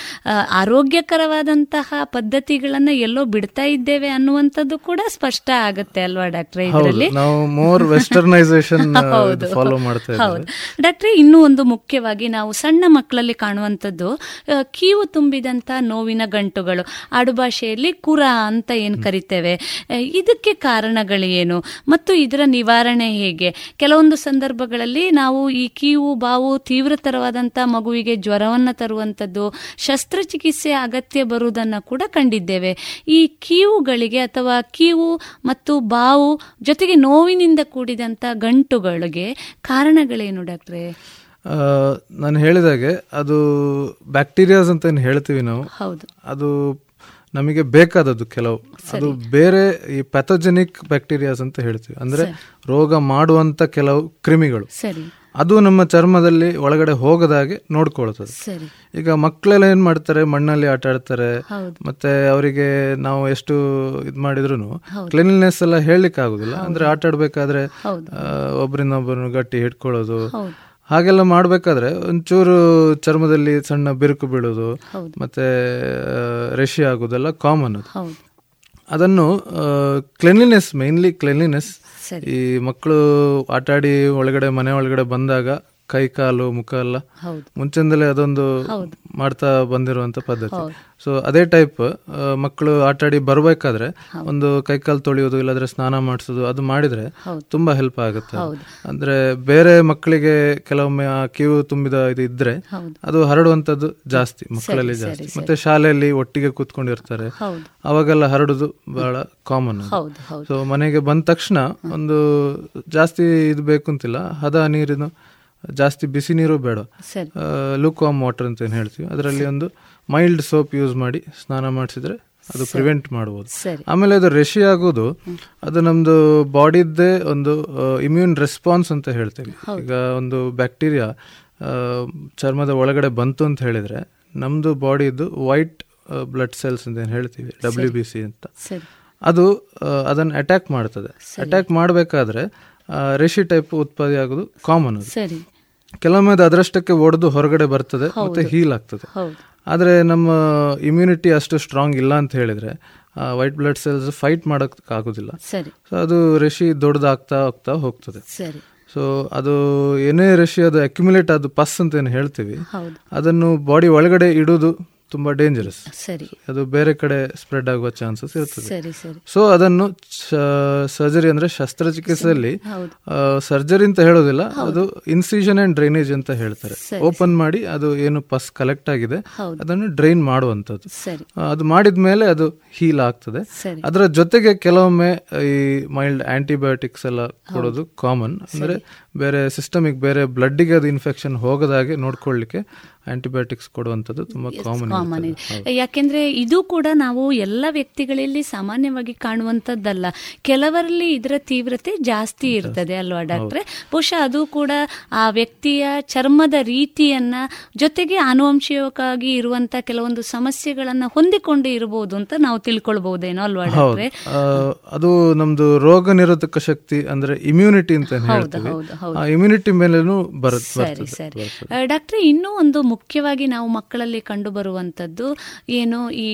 ಆರೋಗ್ಯಕರವಾದಂತಹ ಪದ್ಧತಿಗಳನ್ನ ಎಲ್ಲೋ ಬಿಡ್ತಾ ಇದ್ದೇವೆ ಅನ್ನುವಂಥದ್ದು ಕೂಡ ಸ್ಪಷ್ಟ ಆಗುತ್ತೆ ಅಲ್ವಾ ಡಾಕ್ಟ್ರೆ ಇದರಲ್ಲಿ? ನಾವು ಮೋರ್ ವೆಸ್ಟರ್ನೈಸೇಷನ್ (laughs) ಹೌದು. ಫಾಲೋ ಮಾಡ್ತಾ ಹೌದು. ಇದ್ದೇವೆ ಡಾಕ್ಟ್ರೆ ಇನ್ನೂ ಒಂದು ಮುಖ್ಯವಾಗಿ ನಾವು ಸಣ್ಣ ಮಕ್ಕಳಲ್ಲಿ ಕಾಣುವಂಥದ್ದು ಕೀವು ತುಂಬಿದಂತ ನೋವಿನ ಗಂಟುಗಳು. ಆಡುಭಾಷೆಯಲ್ಲಿ ಕುರ ಅಂತ ಏನ್ ಕರಿತೇವೆ? ಇದಕ್ಕೆ ಕಾರಣಗಳೇನು? ಏನು ಮತ್ತು ಇದರ ನಿವಾರಣೆ ಹೇಗೆ? ಕೆಲವೊಂದು ಸಂದರ್ಭಗಳಲ್ಲಿ ನಾವು ಈ ಕೀವು ಬಾವು ತೀವ್ರತರವಾದಂತ ಮಗುವಿಗೆ ಜ್ವರವನ್ನು ತರುವಂತದ್ದು ಶಸ್ತ್ರಚಿಕಿತ್ಸೆ ಅಗತ್ಯ ಬರುವುದನ್ನು ಕೂಡ ಕಂಡಿದ್ದೇವೆ. ಈ ಕೀವುಗಳಿಗೆ ಅಥವಾ ಕೀವು ಮತ್ತು ಬಾವು ಜೊತೆಗೆ ನೋವಿನಿಂದ ಕೂಡಿದಂತ ಗಂಟುಗಳಿಗೆ ಕಾರಣಗಳೇನು ಡಾಕ್ಟ್ರೆ? ನಾನು ಹೇಳಿದಾಗೆ ಅದು ಬ್ಯಾಕ್ಟೀರಿಯಾಸ್ ಅಂತ ಏನು ಹೇಳ್ತೀವಿ ನಾವು. ಹೌದು. ಅದು ನಮಗೆ ಬೇಕಾದದ್ದು ಕೆಲವು. ಅದು ಬೇರೆ ಈ ಪ್ಯಾಥೋಜೆನಿಕ್ ಬ್ಯಾಕ್ಟೀರಿಯಾಸ್ ಅಂತ ಹೇಳ್ತೀವಿ. ಅಂದ್ರೆ ರೋಗ ಮಾಡುವಂತ ಕೆಲವು ಕ್ರಿಮಿಗಳು. ಅದು ನಮ್ಮ ಚರ್ಮದಲ್ಲಿ ಒಳಗಡೆ ಹೋಗದಾಗೆ ನೋಡ್ಕೊಳ್ತದೆ. ಈಗ ಮಕ್ಕಳೆಲ್ಲ ಏನ್ ಮಾಡ್ತಾರೆ? ಮಣ್ಣಲ್ಲಿ ಆಟ ಆಡ್ತಾರೆ. ಮತ್ತೆ ಅವರಿಗೆ ನಾವು ಎಷ್ಟು ಇದು ಮಾಡಿದ್ರು ಕ್ಲೀನ್ಲಿನೆಸ್ ಎಲ್ಲ ಹೇಳಲಿಕ್ಕೆ ಆಗುದಿಲ್ಲ ಅಂದ್ರೆ ಆಟ ಆಡ್ಬೇಕಾದ್ರೆ ಒಬ್ಬರನ್ನು ಗಟ್ಟಿ ಹಿಡ್ಕೊಳ್ಳೋದು. ಹಾಗೆಲ್ಲ ಮಾಡಬೇಕಾದ್ರೆ ಒಂಚೂರು ಚರ್ಮದಲ್ಲಿ ಸಣ್ಣ ಬಿರುಕು ಬೀಳೋದು. ಮತ್ತೆ ರೆಶಿ ಆಗೋದೆಲ್ಲ ಕಾಮನ್ ಅದು ಅದನ್ನು ಕ್ಲೆನ್ಲಿನೆಸ್ ಮೇನ್ಲಿ ಕ್ಲೆನ್ಲಿನೆಸ್. ಈ ಮಕ್ಕಳು ಆಟಾಡಿ ಒಳಗಡೆ ಮನೆ ಒಳಗಡೆ ಬಂದಾಗ ಕೈ ಕಾಲು ಮುಖ ಎಲ್ಲ. ಮುಂಚಿಂದಲೇ ಅದೊಂದು. ಮಾಡ್ತಾ ಬಂದಿರುವಂತ ಪದ್ಧತಿ. ಸೊ ಅದೇ ಟೈಪ್ ಮಕ್ಕಳು ಆಟಾಡಿ ಬರ್ಬೇಕಾದ್ರೆ ಒಂದು ಕೈ ಕಾಲು ತೊಳೆಯೋದು ಇಲ್ಲಾದ್ರೆ ಸ್ನಾನ ಮಾಡಿಸೋದು ಅದು ಮಾಡಿದ್ರೆ ತುಂಬಾ ಹೆಲ್ಪ್ ಆಗುತ್ತೆ. ಅಂದ್ರೆ ಬೇರೆ ಮಕ್ಕಳಿಗೆ ಕೆಲವೊಮ್ಮೆ ಆ ಕಿವು ತುಂಬಿದ ಇದು ಇದ್ರೆ. ಅದು ಹರಡುವಂತದ್ದು ಜಾಸ್ತಿ ಮಕ್ಕಳಲ್ಲಿ ಜಾಸ್ತಿ. ಮತ್ತೆ ಶಾಲೆಯಲ್ಲಿ ಒಟ್ಟಿಗೆ ಕೂತ್ಕೊಂಡಿರ್ತಾರೆ. ಅವಾಗೆಲ್ಲ ಹರಡುದು ಬಹಳ ಕಾಮನ್ ಸೊ ಮನೆಗೆ ಬಂದ ತಕ್ಷಣ ಒಂದು ಜಾಸ್ತಿ ಇದು ಬೇಕು ಅಂತಿಲ್ಲ ಹದ ನೀರಿನ ಜಾಸ್ತಿ ಬಿಸಿ ನೀರು ಬೇಡ. ಲುಕ್ ಲೂಕ್ವಾಮ್ ವಾಟರ್ ಅಂತ ಏನು ಹೇಳ್ತೀವಿ. ಅದರಲ್ಲಿ ಒಂದು ಮೈಲ್ಡ್ ಸೋಪ್ ಯೂಸ್ ಮಾಡಿ ಸ್ನಾನ ಮಾಡಿಸಿದ್ರೆ ಅದು ಪ್ರಿವೆಂಟ್ ಮಾಡಬಹುದು ಆಮೇಲೆ ಅದು ರೆಶಿ ಆಗೋದು ಅದು ನಮ್ದು ಬಾಡಿದ್ದೇ ಒಂದು ಇಮ್ಯೂನ್ ರೆಸ್ಪಾನ್ಸ್ ಅಂತ ಹೇಳ್ತೀವಿ ಈಗ ಒಂದು ಬ್ಯಾಕ್ಟೀರಿಯಾ ಚರ್ಮದ ಒಳಗಡೆ ಬಂತು ಅಂತ ಹೇಳಿದ್ರೆ ನಮ್ದು ಬಾಡಿದ್ದು ವೈಟ್ ಬ್ಲಡ್ ಸೆಲ್ಸ್ ಅಂತ ಏನು ಹೇಳ್ತೀವಿ ಡಬ್ಲ್ಯೂ ಬಿ ಸಿ ಅಂತ. ಅದು ಅದನ್ನು ಅಟ್ಯಾಕ್ ಮಾಡ್ತದೆ. ಅಟ್ಯಾಕ್ ಮಾಡಬೇಕಾದ್ರೆ ರೆಶಿ ಟೈಪ್ ಉತ್ಪತ್ತಿ ಆಗೋದು ಕಾಮನ್ ಕೆಲವೊಮ್ಮೆ ಅದು ಅದರಷ್ಟಕ್ಕೆ ಒಡೆದು ಹೊರಗಡೆ ಬರ್ತದೆ ಮತ್ತೆ ಹೀಲ್ ಆಗ್ತದೆ. ಆದರೆ ನಮ್ಮ ಇಮ್ಯುನಿಟಿ ಅಷ್ಟು ಸ್ಟ್ರಾಂಗ್ ಇಲ್ಲ ಅಂತ ಹೇಳಿದ್ರೆ ವೈಟ್ ಬ್ಲಡ್ ಸೆಲ್ಸ್ ಫೈಟ್ ಮಾಡೋಕ್ಕಾಗೋದಿಲ್ಲ. ಸೊ ಅದು ರಶಿ ದೊಡ್ಡದಾಗ್ತಾ ಹೋಗ್ತಾ ಹೋಗ್ತದೆ. ಸೊ ಅದು ಏನೇ ರಶಿ ಅದು ಅಕ್ಯುಮುಲೇಟ್ ಅದು ಪಸ್ ಅಂತ ಏನು ಹೇಳ್ತೀವಿ ಅದನ್ನು ಬಾಡಿ ಒಳಗಡೆ ಇಡೋದು ತುಂಬಾ ಡೇಂಜರಸ್ ಸರಿ. ಅದು ಬೇರೆ ಕಡೆ ಸ್ಪ್ರೆಡ್ ಆಗುವ ಚಾನ್ಸಸ್ ಇರ್ತದೆ. ಸೊ ಅದನ್ನು ಸರ್ಜರಿ ಅಂದ್ರೆ ಶಸ್ತ್ರಚಿಕಿತ್ಸೆಯಲ್ಲಿ ಸರ್ಜರಿ ಅಂತ ಹೇಳೋದಿಲ್ಲ ಅದು ಇನ್ಸಿಷನ್ ಅಂಡ್ ಡ್ರೈನೇಜ್ ಅಂತ ಹೇಳ್ತಾರೆ. ಓಪನ್ ಮಾಡಿ ಅದು ಏನು ಪಸ್ ಕಲೆಕ್ಟ್ ಆಗಿದೆ. ಅದನ್ನು ಡ್ರೈನ್ ಮಾಡುವಂತದ್ದು ಅದು ಮಾಡಿದ ಮೇಲೆ ಅದು ಹೀಲ್ ಆಗ್ತದೆ. ಅದರ ಜೊತೆಗೆ ಕೆಲವೊಮ್ಮೆ ಈ ಮೈಲ್ಡ್ ಆಂಟಿಬಯೋಟಿಕ್ಸ್ ಎಲ್ಲ ಕೊಡೋದು ಕಾಮನ್ ಅಂದ್ರೆ ಬೇರೆ ಸಿಸ್ಟಮಿಗೆ ಬೇರೆ ಬ್ಲಡ್ಗೆ ಅದು ಇನ್ಫೆಕ್ಷನ್ ಹೋಗದಾಗೆ ನೋಡ್ಕೊಳ್ಳಿಕ್ಕೆ ಆಂಟಿಬಯೋಟಿಕ್ಸ್ ಕೊಡುವಂಥದ್ದು ತುಂಬಾ ಕಾಮನ್ ಕಾಮನ್ ಇದೆ. ಯಾಕೆಂದ್ರೆ ಇದು ಕೂಡ ನಾವು ಎಲ್ಲ ವ್ಯಕ್ತಿಗಳಲ್ಲಿ ಸಾಮಾನ್ಯವಾಗಿ ಕಾಣುವಂತದ್ದಲ್ಲ ಕೆಲವರಲ್ಲಿ ಇದರ ತೀವ್ರತೆ ಜಾಸ್ತಿ ಇರ್ತದೆ ಅಲ್ವಾ ಡಾಕ್ಟ್ರೆ? ಬಹುಶಃ ಅದು ಕೂಡ ಆ ವ್ಯಕ್ತಿಯ ಚರ್ಮದ ರೀತಿಯನ್ನ ಜೊತೆಗೆ ಆನುವಂಶಿಕವಾಗಿ ಇರುವಂತ ಕೆಲವೊಂದು ಸಮಸ್ಯೆಗಳನ್ನ ಹೊಂದಿಕೊಂಡು ಇರಬಹುದು ಅಂತ ನಾವು ತಿಳ್ಕೊಳ್ಬಹುದೇನೋ ಅಲ್ವಾ ಡಾಕ್ಟ್ರೆ? ಅದು ನಮ್ದು ರೋಗ ನಿರೋಧಕ ಶಕ್ತಿ ಅಂದ್ರೆ ಇಮ್ಯುನಿಟಿ ಅಂತ ಹೇಳ್ತೀವಿ. ಇಮ್ಯುನಿಟಿ ಮೇಲೇನು ಬರುತ್ತೆ ಸರಿ ಸರಿ. ಡಾಕ್ಟ್ರೆ ಇನ್ನೂ ಒಂದು ಮುಖ್ಯವಾಗಿ ನಾವು ಮಕ್ಕಳಲ್ಲಿ ಕಂಡುಬರುವಂಥದ್ದು ಏನು ಈ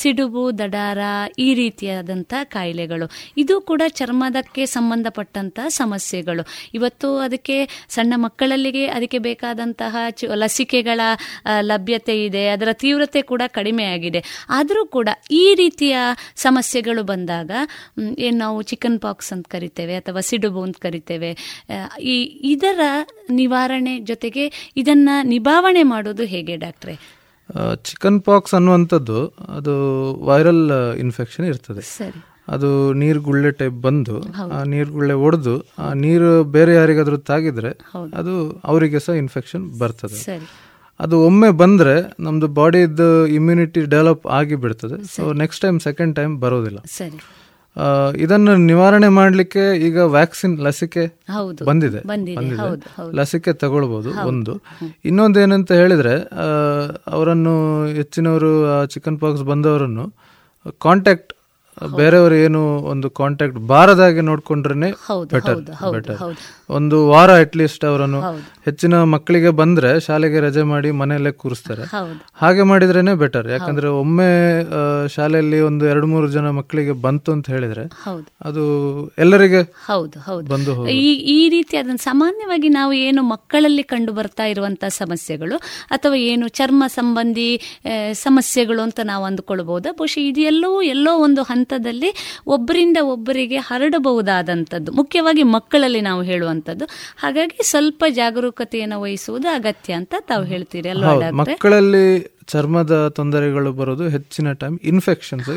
ಸಿಡುಬು, ದಡಾರ, ಈ ರೀತಿಯಾದಂಥ ಕಾಯಿಲೆಗಳು. ಇದು ಕೂಡ ಚರ್ಮದಕ್ಕೆ ಸಂಬಂಧಪಟ್ಟಂಥ ಸಮಸ್ಯೆಗಳು. ಇವತ್ತು ಅದಕ್ಕೆ ಸಣ್ಣ ಮಕ್ಕಳಲ್ಲಿಗೆ ಅದಕ್ಕೆ ಬೇಕಾದಂತಹ ಲಸಿಕೆಗಳ ಲಭ್ಯತೆ ಇದೆ, ಅದರ ತೀವ್ರತೆ ಕೂಡ ಕಡಿಮೆ ಆಗಿದೆ. ಆದರೂ ಕೂಡ ಈ ರೀತಿಯ ಸಮಸ್ಯೆಗಳು ಬಂದಾಗ ಏನು ನಾವು ಚಿಕನ್ ಪಾಕ್ಸ್ ಅಂತ ಕರಿತೇವೆ ಅಥವಾ ಸಿಡುಬು ಅಂತ ಕರಿತೇವೆ ಈ ಇದರ ನಿವಾರಣೆ ಜೊತೆಗೆ ಇದನ್ನು ನಿಭಾವಣೆ ಮಾಡೋದು ಹೇಗೆ ಡಾಕ್ಟ್ರೆ? ಚಿಕನ್ ಪಾಕ್ಸ್ ಅನ್ನುವಂಥದ್ದು ಅದು ವೈರಲ್ ಇನ್ಫೆಕ್ಷನ್ ಇರ್ತದೆ. ಸರಿ. ಅದು ನೀರ್ಗುಳ್ಳೆ ಟೈಪ್ ಬಂದು ಆ ನೀರು ಗುಳ್ಳೆ ಒಡೆದು ಆ ನೀರು ಬೇರೆ ಯಾರಿಗಾದ್ರೂ ತಾಗಿದ್ರೆ ಅದು ಅವರಿಗೆ ಸಹ ಇನ್ಫೆಕ್ಷನ್ ಬರ್ತದೆ. ಅದು ಒಮ್ಮೆ ಬಂದ್ರೆ ನಮ್ದು ಬಾಡಿದು ಇಮ್ಯುನಿಟಿ ಡೆವಲಪ್ ಆಗಿ ಬಿಡ್ತದೆ so next time second time ಬರೋದಿಲ್ಲ. ಇದನ್ನು ನಿವಾರಣೆ ಮಾಡಲಿಕ್ಕೆ ಈಗ ವ್ಯಾಕ್ಸಿನ್ ಲಸಿಕೆ. ಬಂದಿದೆ. ಲಸಿಕೆ ತಗೊಳ್ಬಹುದು ಒಂದು. ಒಂದು ಇನ್ನೊಂದೇನಂತ ಹೇಳಿದ್ರೆ ಅವರನ್ನು ಹೆಚ್ಚಿನವರು ಚಿಕನ್ ಪಾಕ್ಸ್ ಬಂದವರನ್ನು ಕಾಂಟ್ಯಾಕ್ಟ್ ಬೇರೆಯವರು ಏನು ಒಂದು ಕಾಂಟ್ಯಾಕ್ಟ್ ಬಾರದಾಗೆ ನೋಡ್ಕೊಂಡ್ರೆ ಹೌದು, ಬೆಟರ್ ಬೆಟರ್. ಒಂದು ವಾರ ಅಟ್ ಲೀಸ್ಟ್ ಅವರನ್ನು ಹೆಚ್ಚಿನ ಮಕ್ಕಳಿಗೆ ಬಂದ್ರೆ ಶಾಲೆಗೆ ರಜೆ ಮಾಡಿ ಮನೆಯಲ್ಲೇ ಕೂರಿಸ್ತಾರೆ. ಹಾಗೆ ಮಾಡಿದ್ರೇನೆ ಬೆಟರ್ ಯಾಕಂದ್ರೆ ಒಮ್ಮೆ ಶಾಲೆಯಲ್ಲಿ ಒಂದು ಎರಡು ಮೂರು ಜನ ಮಕ್ಕಳಿಗೆ ಬಂತು ಅಂತ ಹೇಳಿದ್ರೆ ಅದು ಎಲ್ಲರಿಗೆ ಹೌದು ಹೌದು. ಬಂದು ಈ ರೀತಿ ಅದನ್ನು ಸಾಮಾನ್ಯವಾಗಿ ನಾವು ಏನು ಮಕ್ಕಳಲ್ಲಿ ಕಂಡು ಬರ್ತಾ ಇರುವಂತಹ ಸಮಸ್ಯೆಗಳು ಅಥವಾ ಏನು ಚರ್ಮ ಸಂಬಂಧಿ ಸಮಸ್ಯೆಗಳು ಅಂತ ನಾವು ಅಂದ್ಕೊಳ್ಬಹುದು ಬಹುಶಃ ಇದೆಲ್ಲವೂ ಎಲ್ಲೋ ಒಂದು ಹಂತದಲ್ಲಿ ಒಬ್ಬರಿಂದ ಒಬ್ಬರಿಗೆ ಹರಡಬಹುದಾದಂಥದ್ದು. ಮುಖ್ಯವಾಗಿ ಮಕ್ಕಳಲ್ಲಿ ನಾವು ಹೇಳುವಂಥದ್ದು. ಹಾಗಾಗಿ ಸ್ವಲ್ಪ ಜಾಗರೂಕತೆಯನ್ನು ವಹಿಸುವುದು ಅಗತ್ಯ ಅಂತ ತಾವು ಹೇಳ್ತೀರಿ ಅಲ್ವಾ ಮಕ್ಕಳಲ್ಲಿ ಚರ್ಮದ ತೊಂದರೆಗಳು ಬರೋದು ಹೆಚ್ಚಿನ ಟೈಮ್ ಇನ್ಫೆಕ್ಷನ್ಸ್